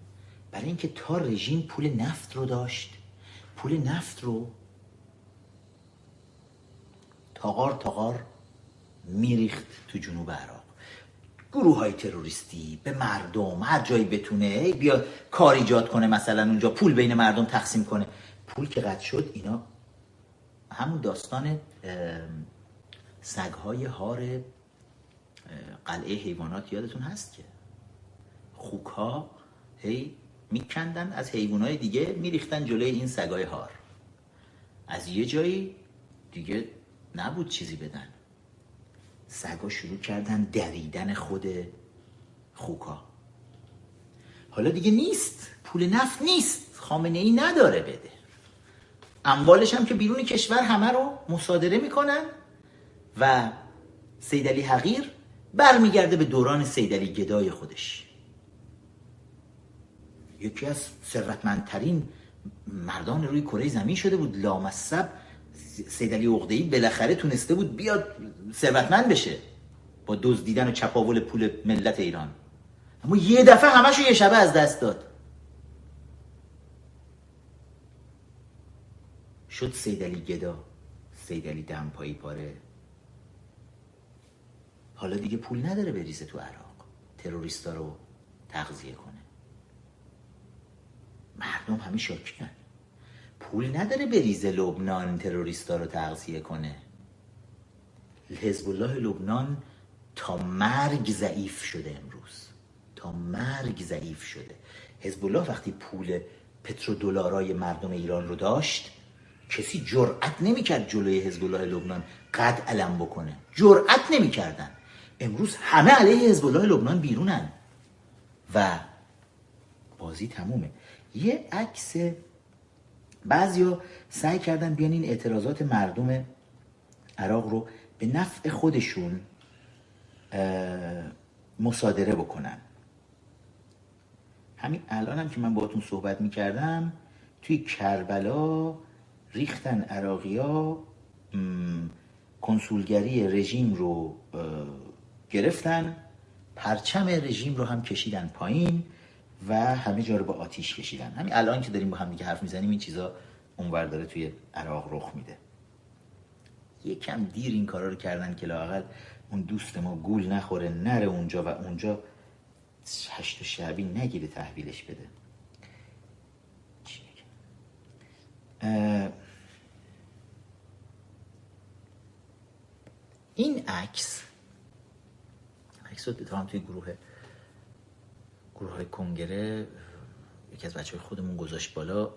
برای اینکه تا رژیم پول نفت رو داشت پول نفت رو تاغار تاغار میریخت تو جنوب عراق. گروه های تروریستی به مردم هر جایی بتونه بیا کار ایجاد کنه مثلا اونجا پول بین مردم تقسیم کنه. پول که قد شد اینا همون داستان سگهای هار قلعه حیوانات یادتون هست که خوک ها هی میکندن از حیوانات دیگه میریختن جلوی این سگای هار. از یه جایی دیگه نبود چیزی بدن. سگا شروع کردن دویدن خود خوکا. حالا دیگه نیست. پول نفت نیست. خامنه ای نداره بده. اموالش هم که بیرون کشور همه رو مصادره می‌کنن و سیدلی حقیر برمیگرده به دوران سیدلی گدای خودش. یکی از ثروتمندترین مردان روی کره زمین شده بود لامصب. سیدلی عقده‌ای بالاخره تونسته بود بیاد ثروتمند بشه با دزدیدن و چپاول پول ملت ایران. اما یه دفعه همشو یه شبه از دست داد. شد سیدلی گدا سیدلی دمپایی پاره. حالا دیگه پول نداره بریزه تو عراق. تروریستا رو تغذیه کنه. مردم همه شاکیان پول نداره بریزه لبنان تروریستا رو تغذیه کنه. حزب الله لبنان تا مرگ ضعیف شده امروز. تا مرگ ضعیف شده. حزب الله وقتی پول پترودلارای مردم ایران رو داشت کسی جرأت نمی‌کرد جلوی حزب الله لبنان قد علم بکنه. جرأت نمی‌کردن. امروز همه علیه حزب الله لبنان بیرونن. و بازی تمومه. یه عکس بعضیا سعی کردن بیان این اعتراضات مردم عراق رو به نفع خودشون مصادره بکنن. همین الان هم که من باهاتون صحبت می‌کردم توی کربلا ریختن عراقیا کنسولگری رژیم رو گرفتن پرچم رژیم رو هم کشیدن پایین. و همه جا رو با آتیش کشیدن. همین الان که داریم با هم دیگه حرف می‌زنیم این چیزا اونور داره توی عراق رخ میده. یکم دیر این کارا رو کردن که لاقل اون دوست ما گول نخوره نره اونجا و اونجا هشت و شعبی نگیره تحویلش بده. این عکس عکس رو توی گروه گروه های کنگره یکی از بچه خودمون گذاشت بالا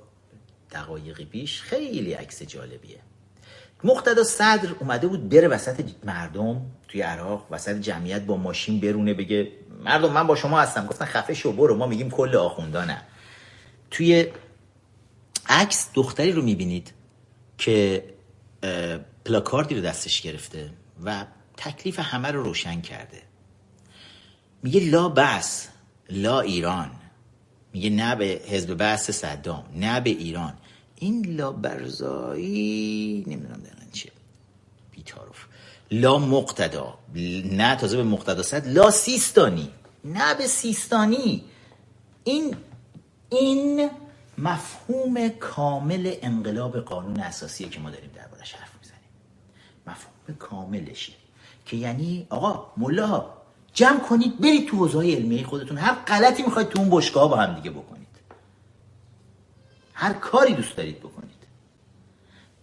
دقایقی پیش. خیلی عکس جالبیه. مقتدا صدر اومده بود بره وسط مردم توی عراق وسط جمعیت با ماشین برونه بگه مردم من با شما هستم. گفتن خفه شو برو ما میگیم کل آخوندانه. توی عکس دختری رو می‌بینید که پلاکاردی رو دستش گرفته و تکلیف همه رو روشن کرده. میگه لا بس لا ایران. میگه نه به حزب بحث صدام نه به ایران. این لا برزایی نمی‌دونم دقیقا چیه. بیتاروف لا مقتدا. نه تازه به مقتدا صد. لا سیستانی. نه به سیستانی. این این مفهوم کامل انقلاب قانون اساسیه که ما داریم دربارش حرف می‌زنیم. مفهوم کاملشه. که یعنی آقا ملا جمع کنید برید تو حوزه علمی خودتون. هر غلطی می‌خواید تو اون بشگاه با هم دیگه بکنید. هر کاری دوست دارید بکنید.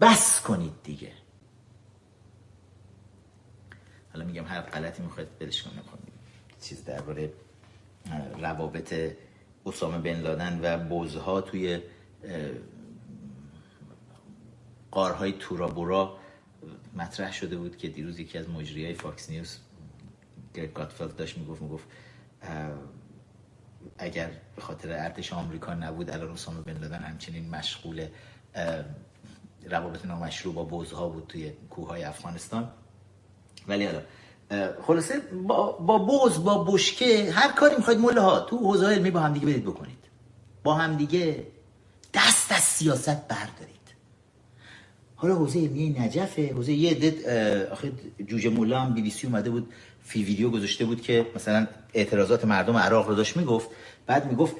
بس کنید دیگه. حالا میگم هر غلطی می‌خواید بلش کنم چیز درباره روابط اسامه بن لادن و بزها توی غارهای تورابورا مطرح شده بود که دیروز یکی از مجری های فاکس نیوز Gutfeld داشت می‌گفت می‌گفت اگر به خاطر ارتش آمریکا نبود الان اسامه بن لادن همچنین مشغول روابط نامشروع با بزها بود توی کوههای افغانستان. ولی حالا خلاصه با, بوز با بشکه هر کاری می‌خواید مله ها تو حوزه علمی با همدیگه برید بکنید. با همدیگه دست از سیاست بردارید. حالا حوزه علمی نجفه حوزه یه عدد آخه جوجه مولا هم بی بی سی اومده بود. فی ویدیو گذاشته بود که مثلا اعتراضات مردم عراق رو داشت می‌گفت. بعد می‌گفت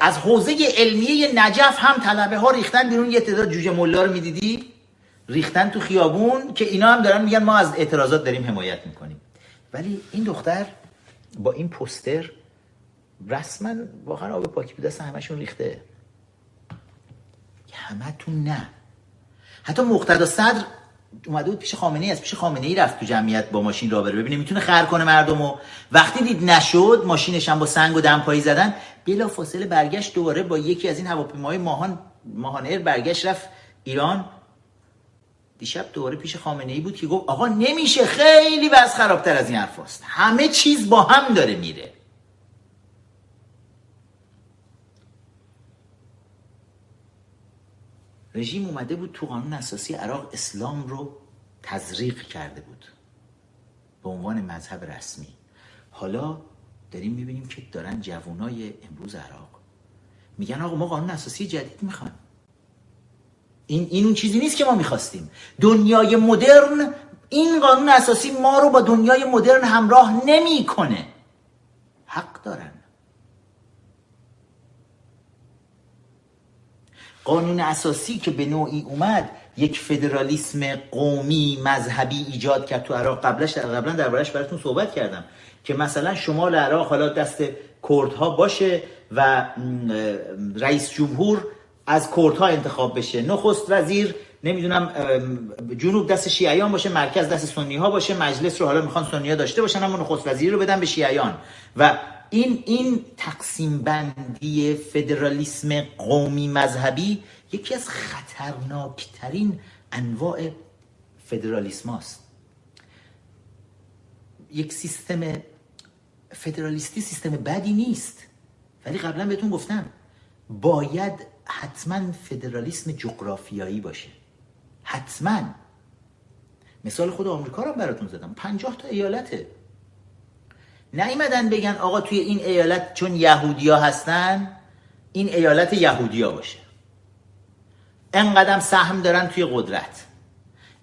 از حوزه علمی نجف هم طلبه ها ریختن بیرون یه تعداد جوجه مولا رو می‌دیدی؟ ریختن تو خیابون که اینا هم دارن میگن ما از اعتراضات داریم حمایت می‌کنیم. ولی این دختر با این پوستر رسما واقعا آب پاکی به دست همشون ریخته. همه تو نه. حتی مقتدا صدر اومده بود پیش خامنه ای از پیش خامنه ای رفت تو جمعیت با ماشین را بره. ببینه می‌تونه خر کنه مردمو. وقتی دید نشد ماشینش هم با سنگ و دمپایی زدن. بلا فاصله برگشت دوباره با یکی از این هواپیماهای ماهان ماهان ایر برگشت رفت ایران. دیشب دوباره پیش خامنه ای بود که گفت آقا نمیشه. خیلی وضع خرابتر از این حرف همه چیز با هم داره میره. رژیم اومده بود تو قانون اساسی عراق اسلام رو تزریق کرده بود به عنوان مذهب رسمی. حالا داریم می‌بینیم که دارن جوانای امروز عراق میگن آقا ما قانون اساسی جدید می‌خوایم. این, این اون چیزی نیست که ما می‌خواستیم. دنیای مدرن این قانون اساسی ما رو با دنیای مدرن همراه نمی‌کنه. حق دارن. قانون اساسی که به نوعی اومد یک فدرالیسم قومی مذهبی ایجاد کرد. تو عراق قبلش در قبلا دربارش براتون صحبت کردم که مثلا شمال عراق حالا دست کردها باشه و رئیس جمهور از کردها انتخاب بشه. نخست وزیر نمی‌دونم جنوب دست شیعیان باشه مرکز دست سنی ها باشه مجلس رو حالا می‌خوان سنی ها داشته باشن اما نخست وزیر رو بدن به شیعیان. و این این تقسیم بندی فدرالیسم قومی مذهبی یکی از خطرناکترین انواع فدرالیسم هست. یک سیستم فدرالیستی سیستم بدی نیست ولی قبلا بهتون گفتم باید حتما فدرالیسم جغرافیایی باشه. حتما. مثال خود آمریکا رو براتون زدم. پنجاه تا ایالته. نیمدن بگن آقا توی این ایالت چون یهودیا هستن این ایالت یهودیا باشه. انقدر سهم دارن توی قدرت.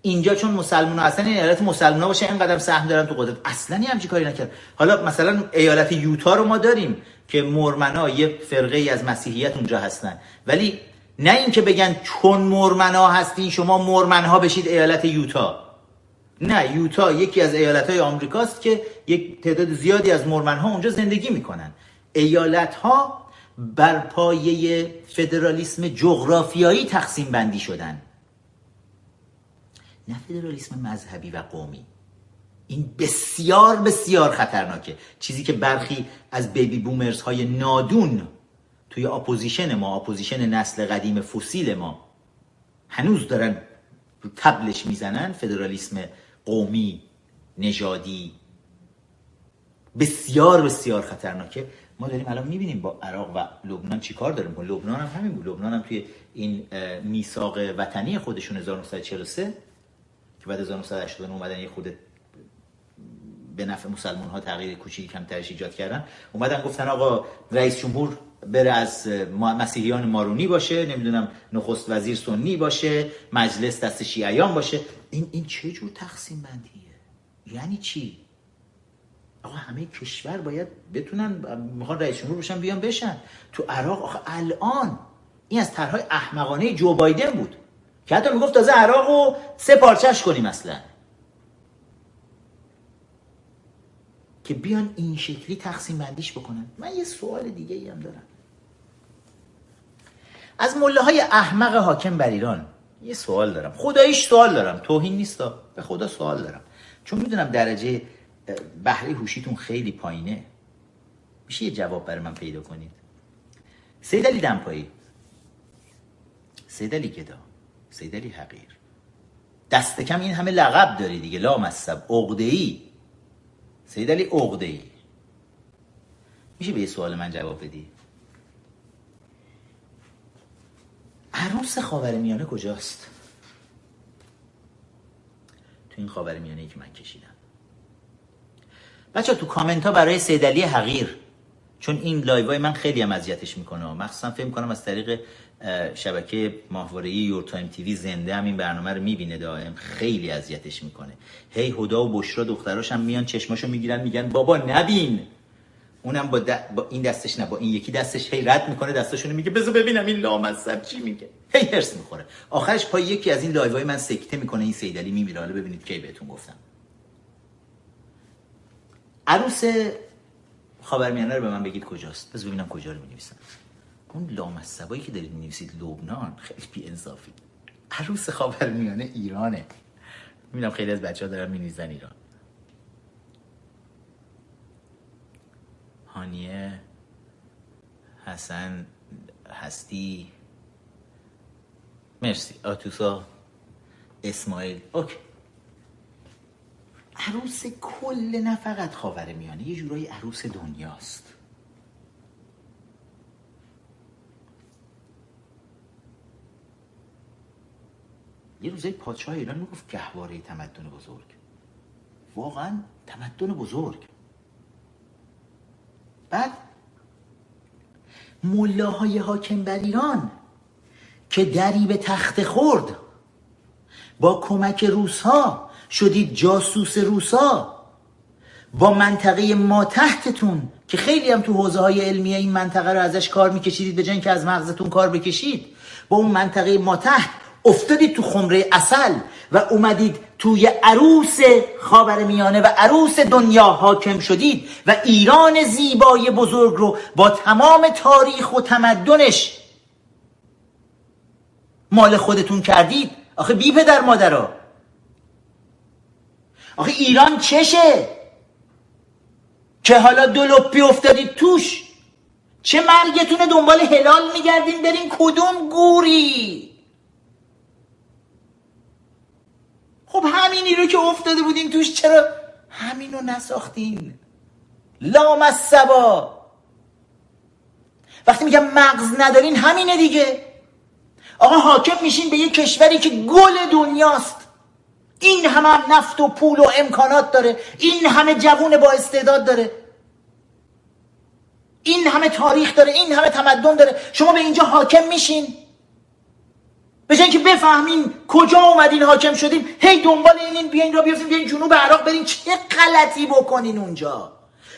اینجا چون مسلمان هستن این ایالت مسلمان باشه انقدر سهم دارن تو قدرت. اصلا همچی کاری نکرد حالا مثلا ایالت یوتا رو ما داریم که مورمنا یه فرقه ای از مسیحیت اونجا هستن. ولی نه اینکه بگن چون مورمنا هستین شما مورمنها بشید ایالت یوتا. نه یوتا یکی از ایالت های آمریکاست که یک تعداد زیادی از مورمن ها اونجا زندگی می‌کنن. ایالت ها بر پایه فدرالیسم جغرافیایی تقسیم بندی شدن. نه فدرالیسم مذهبی و قومی. این بسیار بسیار خطرناکه. چیزی که برخی از baby boomers های نادون توی اپوزیشن ما اپوزیشن نسل قدیم فسیل ما هنوز دارن تبلش می‌زنن فدرالیسم قومی نژادی. بسیار بسیار خطرناکه. ما داریم الان می‌بینیم با عراق و لبنان چیکار داریم با لبنان هم همین بود. لبنان هم توی این میثاق وطنی خودشون 1943 که بعد 1989 اومدن یه خود به نفع مسلمان ها تغییر کوچیکی کم ترش ایجاد کردن. اومدن گفتن آقا رئیس جمهور بره از مسیحیان مارونی باشه نمی‌دونم نخست وزیر سنی باشه مجلس دست شیعیان باشه. این این چه جور تقسیم بندیه؟ یعنی چی؟ آقا همه کشور باید بتونن می‌خوان رئیس جمهور بشن بیان بشن. تو عراق آخه الان این از طرحهای احمقانه جو بایدن بود که حتی می‌گفت تازه عراق رو سه پارچش کنیم اصلا. که بیان این شکلی تقسیم بندیش بکنن. من یه سوال دیگه ای هم دارم. از مله های احمق حاکم بر ایران یه سوال دارم. خداییش سوال دارم. توهین نیست به خدا سوال دارم. چون می‌دونم درجه بهره هوشیتون خیلی پایینه. میشه یه جواب برای من پیدا کنید؟ سید علی دمپایی. سید علی گدا. سید علی حقیر. دست کم این همه لقب داری دیگه. لا مصب. اغده ای سید علی ای میشه به یه سوال من جواب بدی؟ عروس خاورمیانه کجاست؟ تو این خاورمیانه ای که من کشیدم. بچه ها تو کامنت ها برای سیدعلی حقیر. چون این live من خیلی هم اذیتش می‌کنه. مخصوصا فکر کنم از طریق شبکه ماهواره Your Time TV زنده هم این برنامه رو می‌بینه دائم. خیلی اذیتش می‌کنه. هی هدا و بشرا دختراش هم میان چشماشو می‌گیرن میگن بابا نبین. اونم با, با این دستش نه با این یکی دستش هی رد می‌کنه دستشونو میگه بذار ببینم این لامصب چی میگه. هی هرس می‌خوره. آخرش پای یکی از این لایوهای من سکته می‌کنه این سیدلی میمیره. حالا ببینید کی بهتون گفتم. عروس خاورمیانه رو به من بگید کجاست؟ بذار ببینم کجا رو می‌نویسن اون لامصبایی که دارید می‌نویسید لبنان خیلی بی انصافی عروس خاورمیانه ایرانه. می‌بینم خیلی از بچه ها دارن می‌نویسن ایران. هانیه حسن هستی. مرسی. آتوسا اسماعیل. اوکی. عروس کل نه فقط خاور میانه یه جورایی عروس دنیاست. یه روزه پادشاه ایران می‌گفت گهواره تمدن بزرگ. واقعا تمدن بزرگ. بعد ملاهای حاکم بر ایران که دری به تخت خورد. با کمک روسها شدید جاسوس روسا با منطقه ما تحتتون که خیلی هم تو حوزه های علمی این منطقه رو ازش کار میکشیدید به جای که از مغزتون کار بکشید با اون منطقه ما تحت افتادید تو خمره اصل و اومدید توی عروس خاور میانه و عروس دنیا حاکم شدید و ایران زیبای بزرگ رو با تمام تاریخ و تمدنش مال خودتون کردید؟ آخه بی پدر مادرها آخه ایران چشه؟ که حالا دو لپی افتادید توش؟ چه مرگتونه دنبال هلال میگردین؟ برین کدوم گوری؟ خب همینی رو که افتاده بودین توش چرا همینو نساختین؟ لام از سبا وقتی میگم مغز ندارین همینه دیگه. آقا حاکم میشین به یه کشوری که گل دنیاست. این همه نفت و پول و امکانات داره. این همه جوون با استعداد داره. این همه تاریخ داره. این همه تمدن داره. شما به اینجا حاکم میشین. به که بفهمین کجا اومدین حاکم شدین هی دنبال اینین بیاین را بیافتین بیاین جنوب عراق برین. چه غلطی بکنین اونجا؟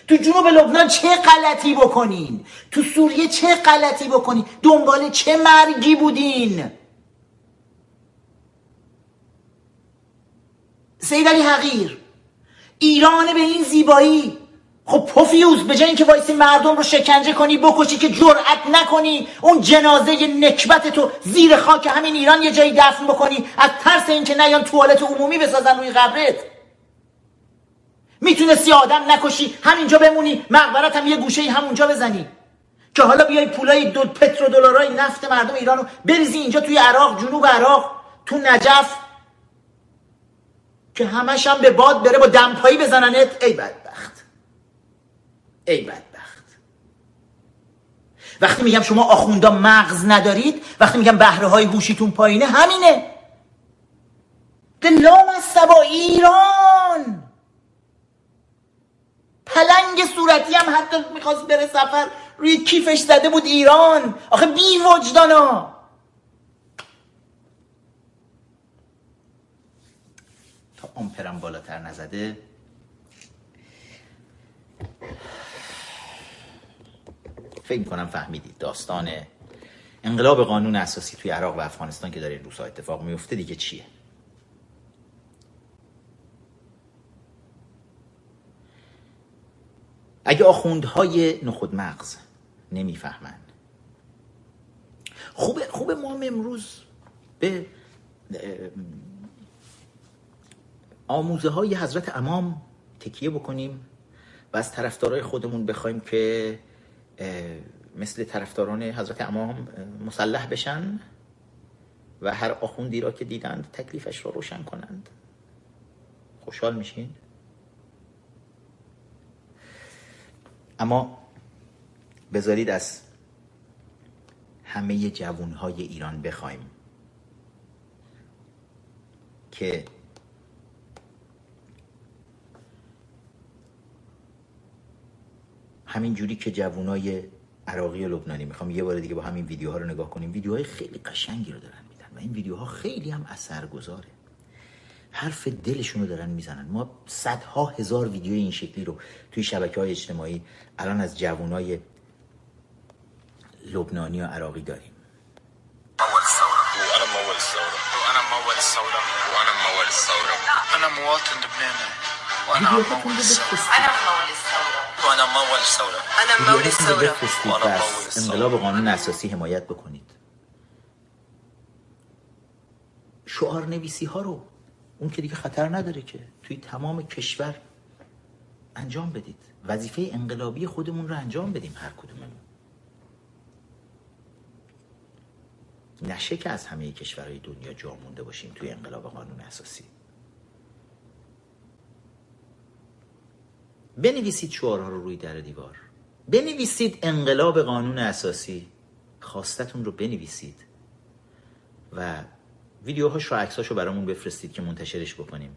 تو جنوب لبنان چه غلطی بکنین؟ تو سوریه چه غلطی بکنین؟ دنبال چه مرگی بودین؟ سید علی حقیر ایران به این زیبایی خب پوفیوز به جای اینکه وایسی مردم رو شکنجه کنی بکشی که جرأت نکنی اون جنازه نکبت تو زیر خاک همین ایران یه جایی دفن بکنی از ترس اینکه نیان توالت عمومی بسازن روی قبرت. می‌تونستی آدم نکشی همینجا بمونی مقبرت هم یه گوشه همونجا بزنی. که حالا بیای پولای دو پترو دلارای نفت مردم ایرانو بریزی اینجا توی عراق جنوب عراق تو نجف که همش هم به باد بره با دمپایی بزننت. ای بدبخت ای بدبخت. وقتی میگم شما آخوندا مغز ندارید وقتی میگم بهره های هوشیتون پایینه همینه. دلام از سبا ایران پلنگ صورتی هم حتی می‌خواست بره سفر روی کیفش زده بود ایران. آخه بی وجدانا. تا آمپرم بالاتر نزده. فکر کنم فهمیدید داستان انقلاب قانون اساسی توی عراق و افغانستان که داره این روزها اتفاق میفته دیگه چیه؟ اگه آخوندهای نخود مغز نمی‌فهمند خوبه خوبه ما امروز به آموزه های حضرت امام تکیه بکنیم و از طرفدارای خودمون بخوایم که مثل طرفداران حضرت امام مسلح بشن و هر آخوندی را که دیدند تکلیفش را روشن کنند. خوشحال میشین؟ اما بذارید از همه جوانهای ایران بخوایم که همین جوری که جوانای عراقی و لبنانی می‌خوام یه بار دیگه با همین ویدیوها رو نگاه کنیم ویدیوهای خیلی قشنگی رو دارن میدن و این ویدیوها خیلی هم اثرگذاره. حرف دلشون رو دارن می‌زنن. ما صدها هزار ویدیو این شکلی رو توی شبکه های اجتماعی الان از جوانای لبنانی و عراقی داریم. انا مواطن لبناني وانا انا مول الثوره انقلاب قانون اساسی حمایت بکنید. شعار نویسی ها رو اون که دیگه خطر نداره که توی تمام کشور انجام بدید. وظیفه انقلابی خودمون رو انجام بدیم هر کدوممون. نشه که از همه کشورهای دنیا جا مونده باشیم توی انقلاب قانون اساسی. بنویسید شعارها رو روی در دیوار. بنویسید انقلاب قانون اساسی. خواستتون رو بنویسید. و ویدیوهاش و عکساشو برامون بفرستید که منتشرش بکنیم.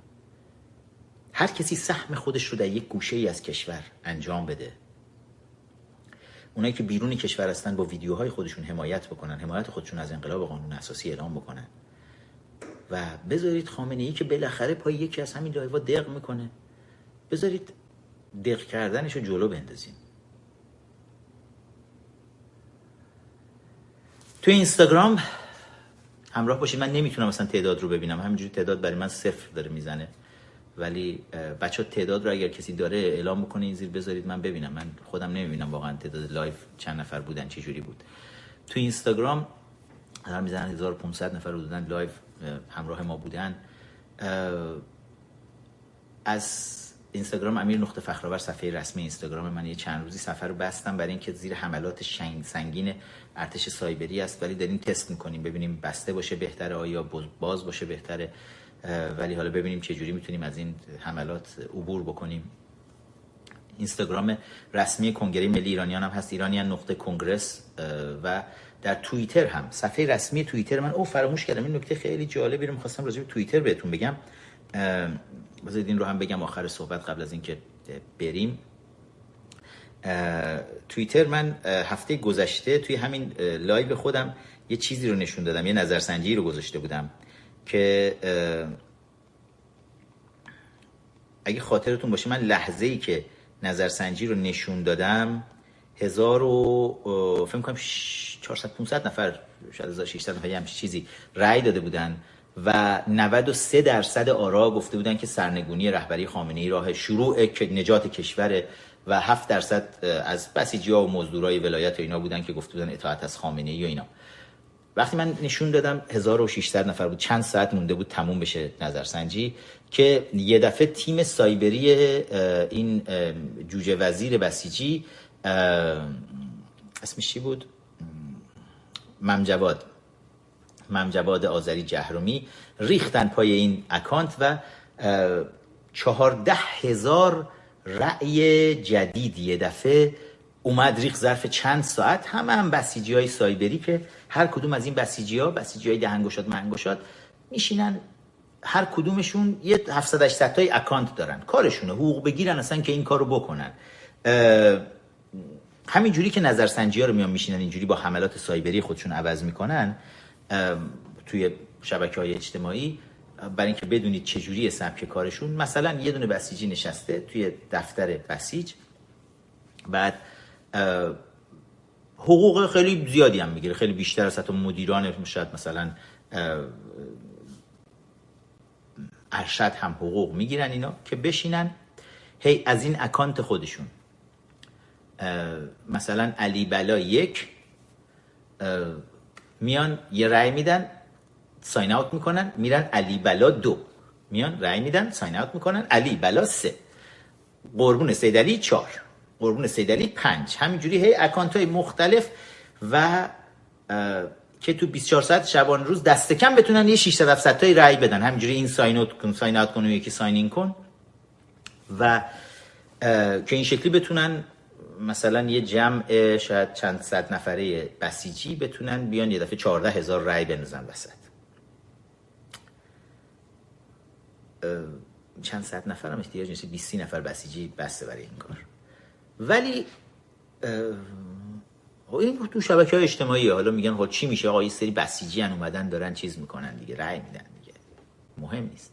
هر کسی سهم خودش رو در یک گوشه ای از کشور انجام بده. اونایی که بیرون کشور هستن با ویدیوهای خودشون حمایت بکنن حمایت خودشون از انقلاب قانون اساسی اعلام بکنن. و بذارید خامنه ای که بالاخره پای یکی از همین لایوا دق می‌کنه. بذارید دق کردنش رو جلو بندازیم. تو اینستاگرام همراه باشید. من نمی‌تونم مثلا تعداد رو ببینم. همینجوری تعداد برای من صفر داره می‌زنه. ولی بچه ها تعداد رو اگر کسی داره اعلام بکنه این زیر بذارید من ببینم. من خودم نمی‌بینم واقعا تعداد live چند نفر بودن چه جوری بود. تو اینستاگرام دارم می‌زنن 1500 نفر بودن live همراه ما بودن. از اینستاگرام امیر نقطه فخرآور صفحه رسمی اینستاگرام من یه چند روزی سفر رو بستم. برای اینکه زیر حملات سنگین ارتش سایبری است. ولی داریم تست می‌کنیم. ببینیم بسته باشه بهتره آیا باز باشه بهتره. ولی حالا ببینیم چه جوری می‌تونیم از این حملات عبور بکنیم. اینستاگرام رسمی کنگره ملی ایرانیان هم هست. ایرانیان نقطه کنگرس و در توییتر هم. صفحه رسمی توییتر من او فراموش کردم. این نکته خیلی جالبی رو می‌خواستم راجع به توییتر بهتون بگم. بذارید این رو هم بگم آخر صحبت قبل از اینکه بریم. توییتر من هفته گذشته توی همین live خودم یه چیزی رو نشون دادم یه نظرسنجی رو گذاشته بودم که اگه خاطرتون باشه من لحظه ای که نظرسنجی رو نشون دادم هزار و فکر کنم 400 500 نفر شاید 1600 نفر همچین چیزی رأی داده بودن. و 93 درصد آرا گفته بودن که سرنگونی رهبری خامنه ای راه شروع نجات کشور و 7 درصد از بسیجی ها و مزدورای ولایت و اینا بودن که گفته بودن اطاعت از خامنه ای و اینا. وقتی من نشون دادم 1600 نفر بود. چند ساعت مونده بود تموم بشه نظرسنجی که یه دفعه تیم سایبری این جوجه وزیر بسیجی اسمش چی بود؟ ممجواد. ممجواد آذری جهرومی ریختن پای این اکانت و چهارده هزار رأی جدید یه دفعه اومد ریخ ظرف چند ساعت. همه هم بسیجی های سایبری که هر کدوم از این بسیجی ها بسیجی های دهنگشاد منگشاد میشینن. هر کدومشون یه 700 800 تای اکانت دارن. کارشونه حقوق بگیرن اصلا که این کارو بکنن. همین جوری که نظرسنجی ها رو میان میشینن اینجوری با حملات سایبری خودشون عوض می‌کنن. توی شبکه های اجتماعی برای اینکه بدونید چجوری سبک کارشون. مثلا یه دونه بسیجی نشسته توی دفتر بسیج. بعد حقوق خیلی زیادی هم می‌گیره. خیلی بیشتر از حتی مدیران شاید مثلا ارشد هم حقوق می‌گیرن اینا که بشینن. هی از این اکانت خودشون. مثلا علی بلا یک میان یه رأی میدن ساین اوت می‌کنن میرن علی بلا دو. میان رأی میدن ساین اوت می‌کنن علی بلا سه. قربون سید علی چهار. قربون سید علی پنج. همینجوری هی اکانت های مختلف و که تو 24 ساعت شبان روز دست کم بتونن یه 600 700 تایی رأی بدن. همینجوری این ساین اوت کن ساین اوت کن و یکی ساین این کن. و که این شکلی بتونن مثلا یه جمع شاید چند صد نفره بسیجی بتونن بیان یه دفعه 14 هزار رأی بنزن وسط. چند صد نفر هم احتیاج نیست 20 نفر بسیجی بسته برای این کار. ولی این تو شبکه های اجتماعی حالا میگن خب چی میشه؟ آقا یه سری بسیجی هن اومدن دارن چیز می‌کنن دیگه رأی میدن دیگه. مهم نیست.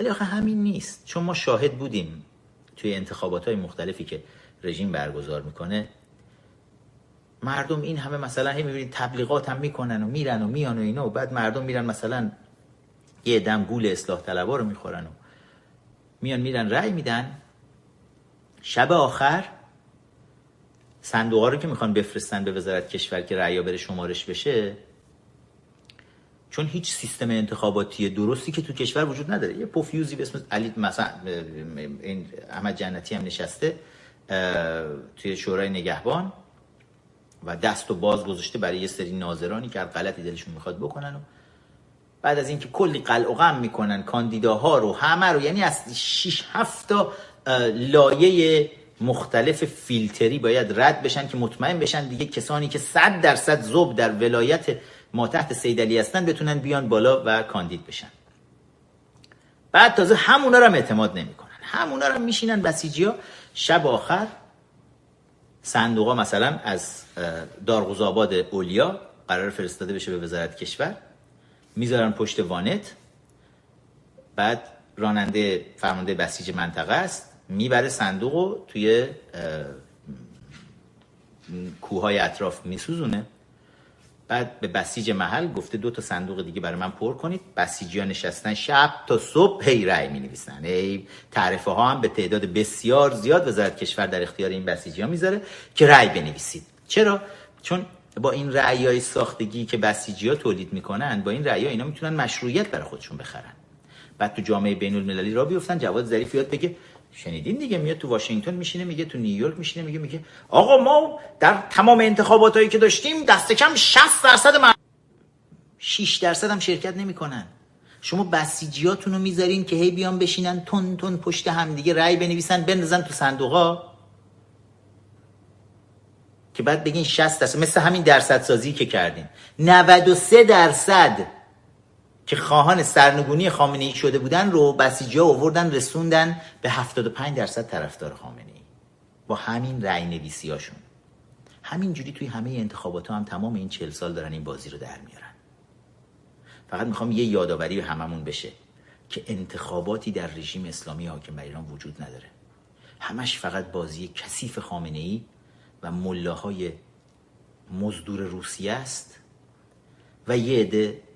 ولی آخه همین نیست. چون ما شاهد بودیم توی انتخابات های مختلفی که رژیم برگزار می‌کنه. مردم این همه مثلا هی می‌بینید تبلیغات هم می‌کنن و میرن و میان و اینا و بعد مردم میرن مثلا یه دم گول اصلاح طلبا رو می‌خورن و میان میرن رأی میدن. شب آخر صندوق رو که می‌خوان بفرستن به وزارت کشور که رأی بره شمارش بشه چون هیچ سیستم انتخاباتی درستی که تو کشور وجود نداره. یه پوفیوزی به اسم علی مثلا این احمد جنتی هم نشسته. توی شورای نگهبان و دست و باز گذاشته برای یه سری ناظرانی که غلطی دلشون می‌خواد بکنن و بعد از اینکه کلی قلع و غم می‌کنن کاندیداها رو همه رو یعنی از 6 7 تا لایه مختلف فیلتری باید رد بشن که مطمئن بشن دیگه کسانی که 100 درصد زوب در ولایت ما تحت سیدلی هستن بتونن بیان بالا و کاندید بشن. بعد تازه همونا رو هم اعتماد نمی‌کنن. همونا رو میشینن بسیجی ها شب آخر صندوق مثلا از دارغوزآباد اولیا قرار فرستاده بشه به وزارت کشور. می‌ذارن پشت وانت. بعد راننده فرمانده بسیج منطقه است. می‌بره صندوق رو توی کوههای اطراف میسوزونه. بعد به بسیج محل گفته دو تا صندوق دیگه برای من پر کنید. بسیجی ها نشستن شب تا صبح هی رأی می نویسن تعرفه ها هم به تعداد بسیار زیاد وزارت کشور در اختیار این بسیجی ها می‌ذاره که رأی بنویسید. چرا؟ چون با این رأی های ساختگی که بسیجی ها تولید می‌کنن با این رأی ها اینا می‌تونن مشروعیت برای خودشون بخرن. بعد تو جامعه بین المللی را بیفتن جواد ظریف یاد بگه شنیدین دیگه میاد تو واشنگتن میشینه میگه تو نیویورک میشینه میگه میگه آقا ما در تمام انتخاباتایی که داشتیم دست کم 60 درصد من 6 درصد هم شرکت نمی‌کنن. شما بسیجیاتونو می‌ذارین که هی بیان بشینن تون تون پشت هم دیگه رأی بنویسن بندازن تو صندوقا که بعد بگین 60 درصد مثل همین درصد سازی که کردین. 93 درصد که خواهان سرنگونی خامنه ای شده بودن رو بسیجی ها آوردن رسوندن به 75 درصد طرفدار خامنه ای با همین رأی نویسی هاشون. همینجوری توی همه انتخابات ها هم تمام این چل سال دارن این بازی رو در میارن. فقط می‌خوام یه یادآوری به هممون بشه که انتخاباتی در رژیم اسلامی حاکم بر ایران وجود نداره. همش فقط بازی کثیف خامنه ای و ملاهای مزدور روسیه است و یه عده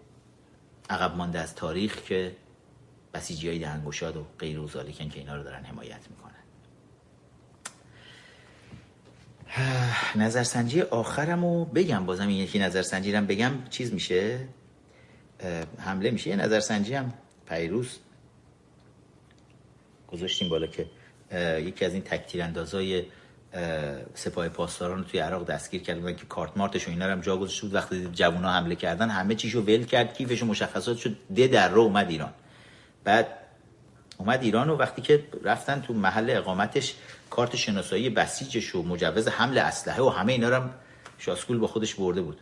عقب مانده از تاریخ که بسیجی های دهنگشاد و غیر و که اینا رو دارن حمایت می‌کنن. *sighs* نظرسنجی آخرم رو بگم بازم این یکی نظرسنجی رو بگم چیز میشه؟ حمله میشه. یه نظرسنجی هم پیروز گذاشتیم بالا که یکی از این تکتیر اندازای سپاه پاسداران رو توی عراق دستگیر کردن که کارت مارتش و اینا هم جا گذاشته بود. وقتی جوونا حمله کردن همه چیشو ول کرد کیفش و مشخصات شد ده در رو اومد ایران. بعد اومد ایران و وقتی که رفتن تو محل اقامتش کارت شناسایی بسیجش و مجوز حمل اسلحه و همه اینا هم شاسکول با خودش برده بود.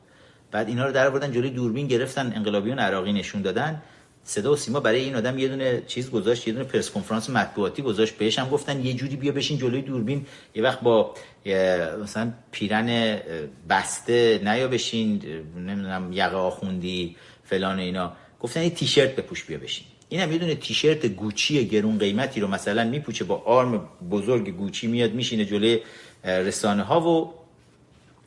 بعد اینا رو در آوردن جلوی دوربین گرفتن انقلابیون عراقی نشون دادن. صدا و سیما برای این آدم یه دونه چیز گذاشت یه دونه پرس کنفرانس مطبوعاتی گذاشت بهش هم گفتن یه جوری بیا بشین جلوی دوربین یه وقت با مثلا پیرن بسته نیا بشین نمی‌دونم یقه آخوندی فلان اینا. گفتن یه تیشرت بپوش بیا بشین. اینم یه دونه تیشرت گوچی گرون قیمتی رو مثلا میپوچه با آرم بزرگ گوچی میاد میشینه جلوی رسانه ها و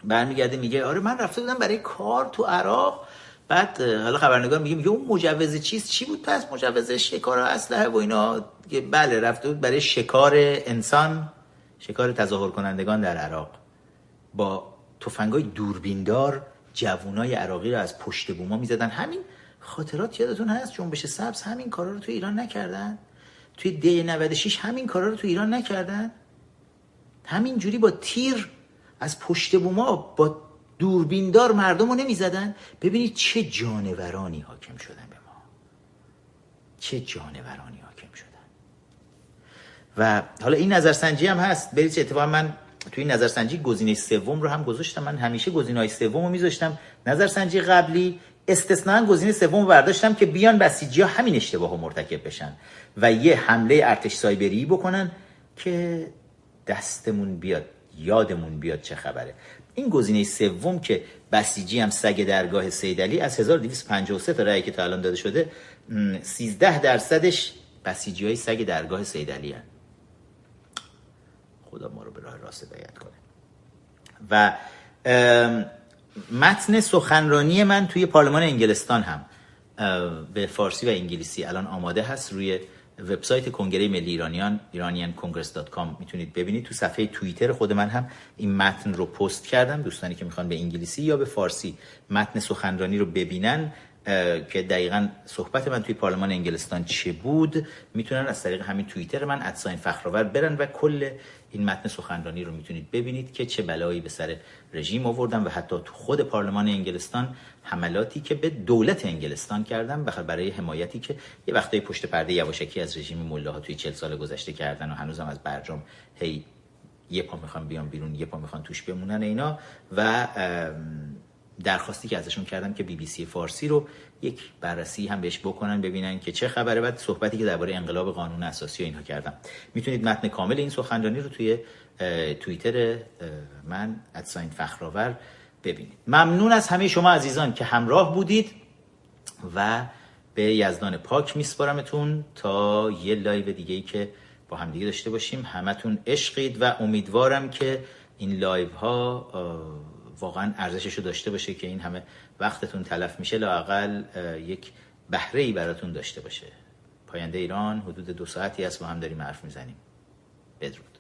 برمیگرده میگه آره من رفته بودم برای کار تو عراق. بعد حالا خبرنگار میگه میگه اون مجوز چیست چی بود پس؟ مجوز شکار اسلحه و اینا. که بله رفته بود برای شکار انسان شکار تظاهر کنندگان در عراق. با تفنگای دوربیندار جوونای عراقی رو از پشت بوما می‌زدن. همین خاطرات یادتون هست؟ جنبش سبز همین کارا رو تو ایران نکردن؟ توی دی 96 همین کارا رو تو ایران نکردن؟ همین جوری با تیر از پشت بوما با دوربیندار مردم رو نمی‌زدن؟ ببینید چه جانورانی حاکم شدن به ما. چه جانورانی حاکم شدن. و حالا این نظرسنجی هم هست. برید چه اتفاقا من توی این نظرسنجی گزینه سوم رو هم گذاشتم. من همیشه گزینه های سوم رو میذاشتم. نظرسنجی قبلی استثنا گزینه سوم رو برداشتم که بیان بسیجی ها همین اشتباه ها مرتکب بشن و یه حمله ارتش سایبری بکنن که دستمون بیاد یادمون بیاد چه خبره. این گزینه سوم که بسیجی هم سگ درگاه سیدلی از 1253 تا رأی که تا الان داده شده 13 درصدش بسیجی های سگ درگاه سیدلی هن. خدا ما رو به راه راست بیت کنه و متن سخنرانی من توی پارلمان انگلستان هم به فارسی و انگلیسی الان آماده هست روی وبسایت کنگره ملی ایرانیان iraniancongress.com می‌تونید ببینید تو صفحه توییتر خود من هم این متن رو پست کردم. دوستانی که می‌خوان به انگلیسی یا به فارسی متن سخنرانی رو ببینن که دقیقا صحبت من توی پارلمان انگلستان چه بود می‌تونن از طریق همین توییتر من ادساین فخرآور برن و کل این متن سخنرانی رو می‌تونید ببینید که چه بلایی به سر رژیم آوردن و حتی تو خود پارلمان انگلستان حملاتی که به دولت انگلستان کردن بخاطر برای حمایتی که یه وقتایی پشت پرده یواشکی از رژیم ملاها توی 40 سال گذشته کردن و هنوزم از برجام هی یه پا می‌خوان بیان بیرون یه پا می‌خوان توش بمونن اینا و درخواستی که ازشون کردم که بی بی سی فارسی رو یک بررسی هم بهش بکنن ببینن که چه خبره. بعد صحبتی که درباره انقلاب قانون اساسی و اینها کردم. می‌تونید متن کامل این سخنرانی رو توی توییتر من ادساین فخرآور ببینید. ممنون از همه شما عزیزان که همراه بودید و به یزدان پاک میسپارمتون تا یه live دیگه ای که با هم دیگه داشته باشیم. همتون عشقید و امیدوارم که این live ها واقعا ارزشش رو داشته باشه که این همه وقتتون تلف میشه لاقل یک بهره ای براتون داشته باشه. پاینده ایران حدود دو ساعتی است با هم داریم حرف می‌زنیم. بدرود.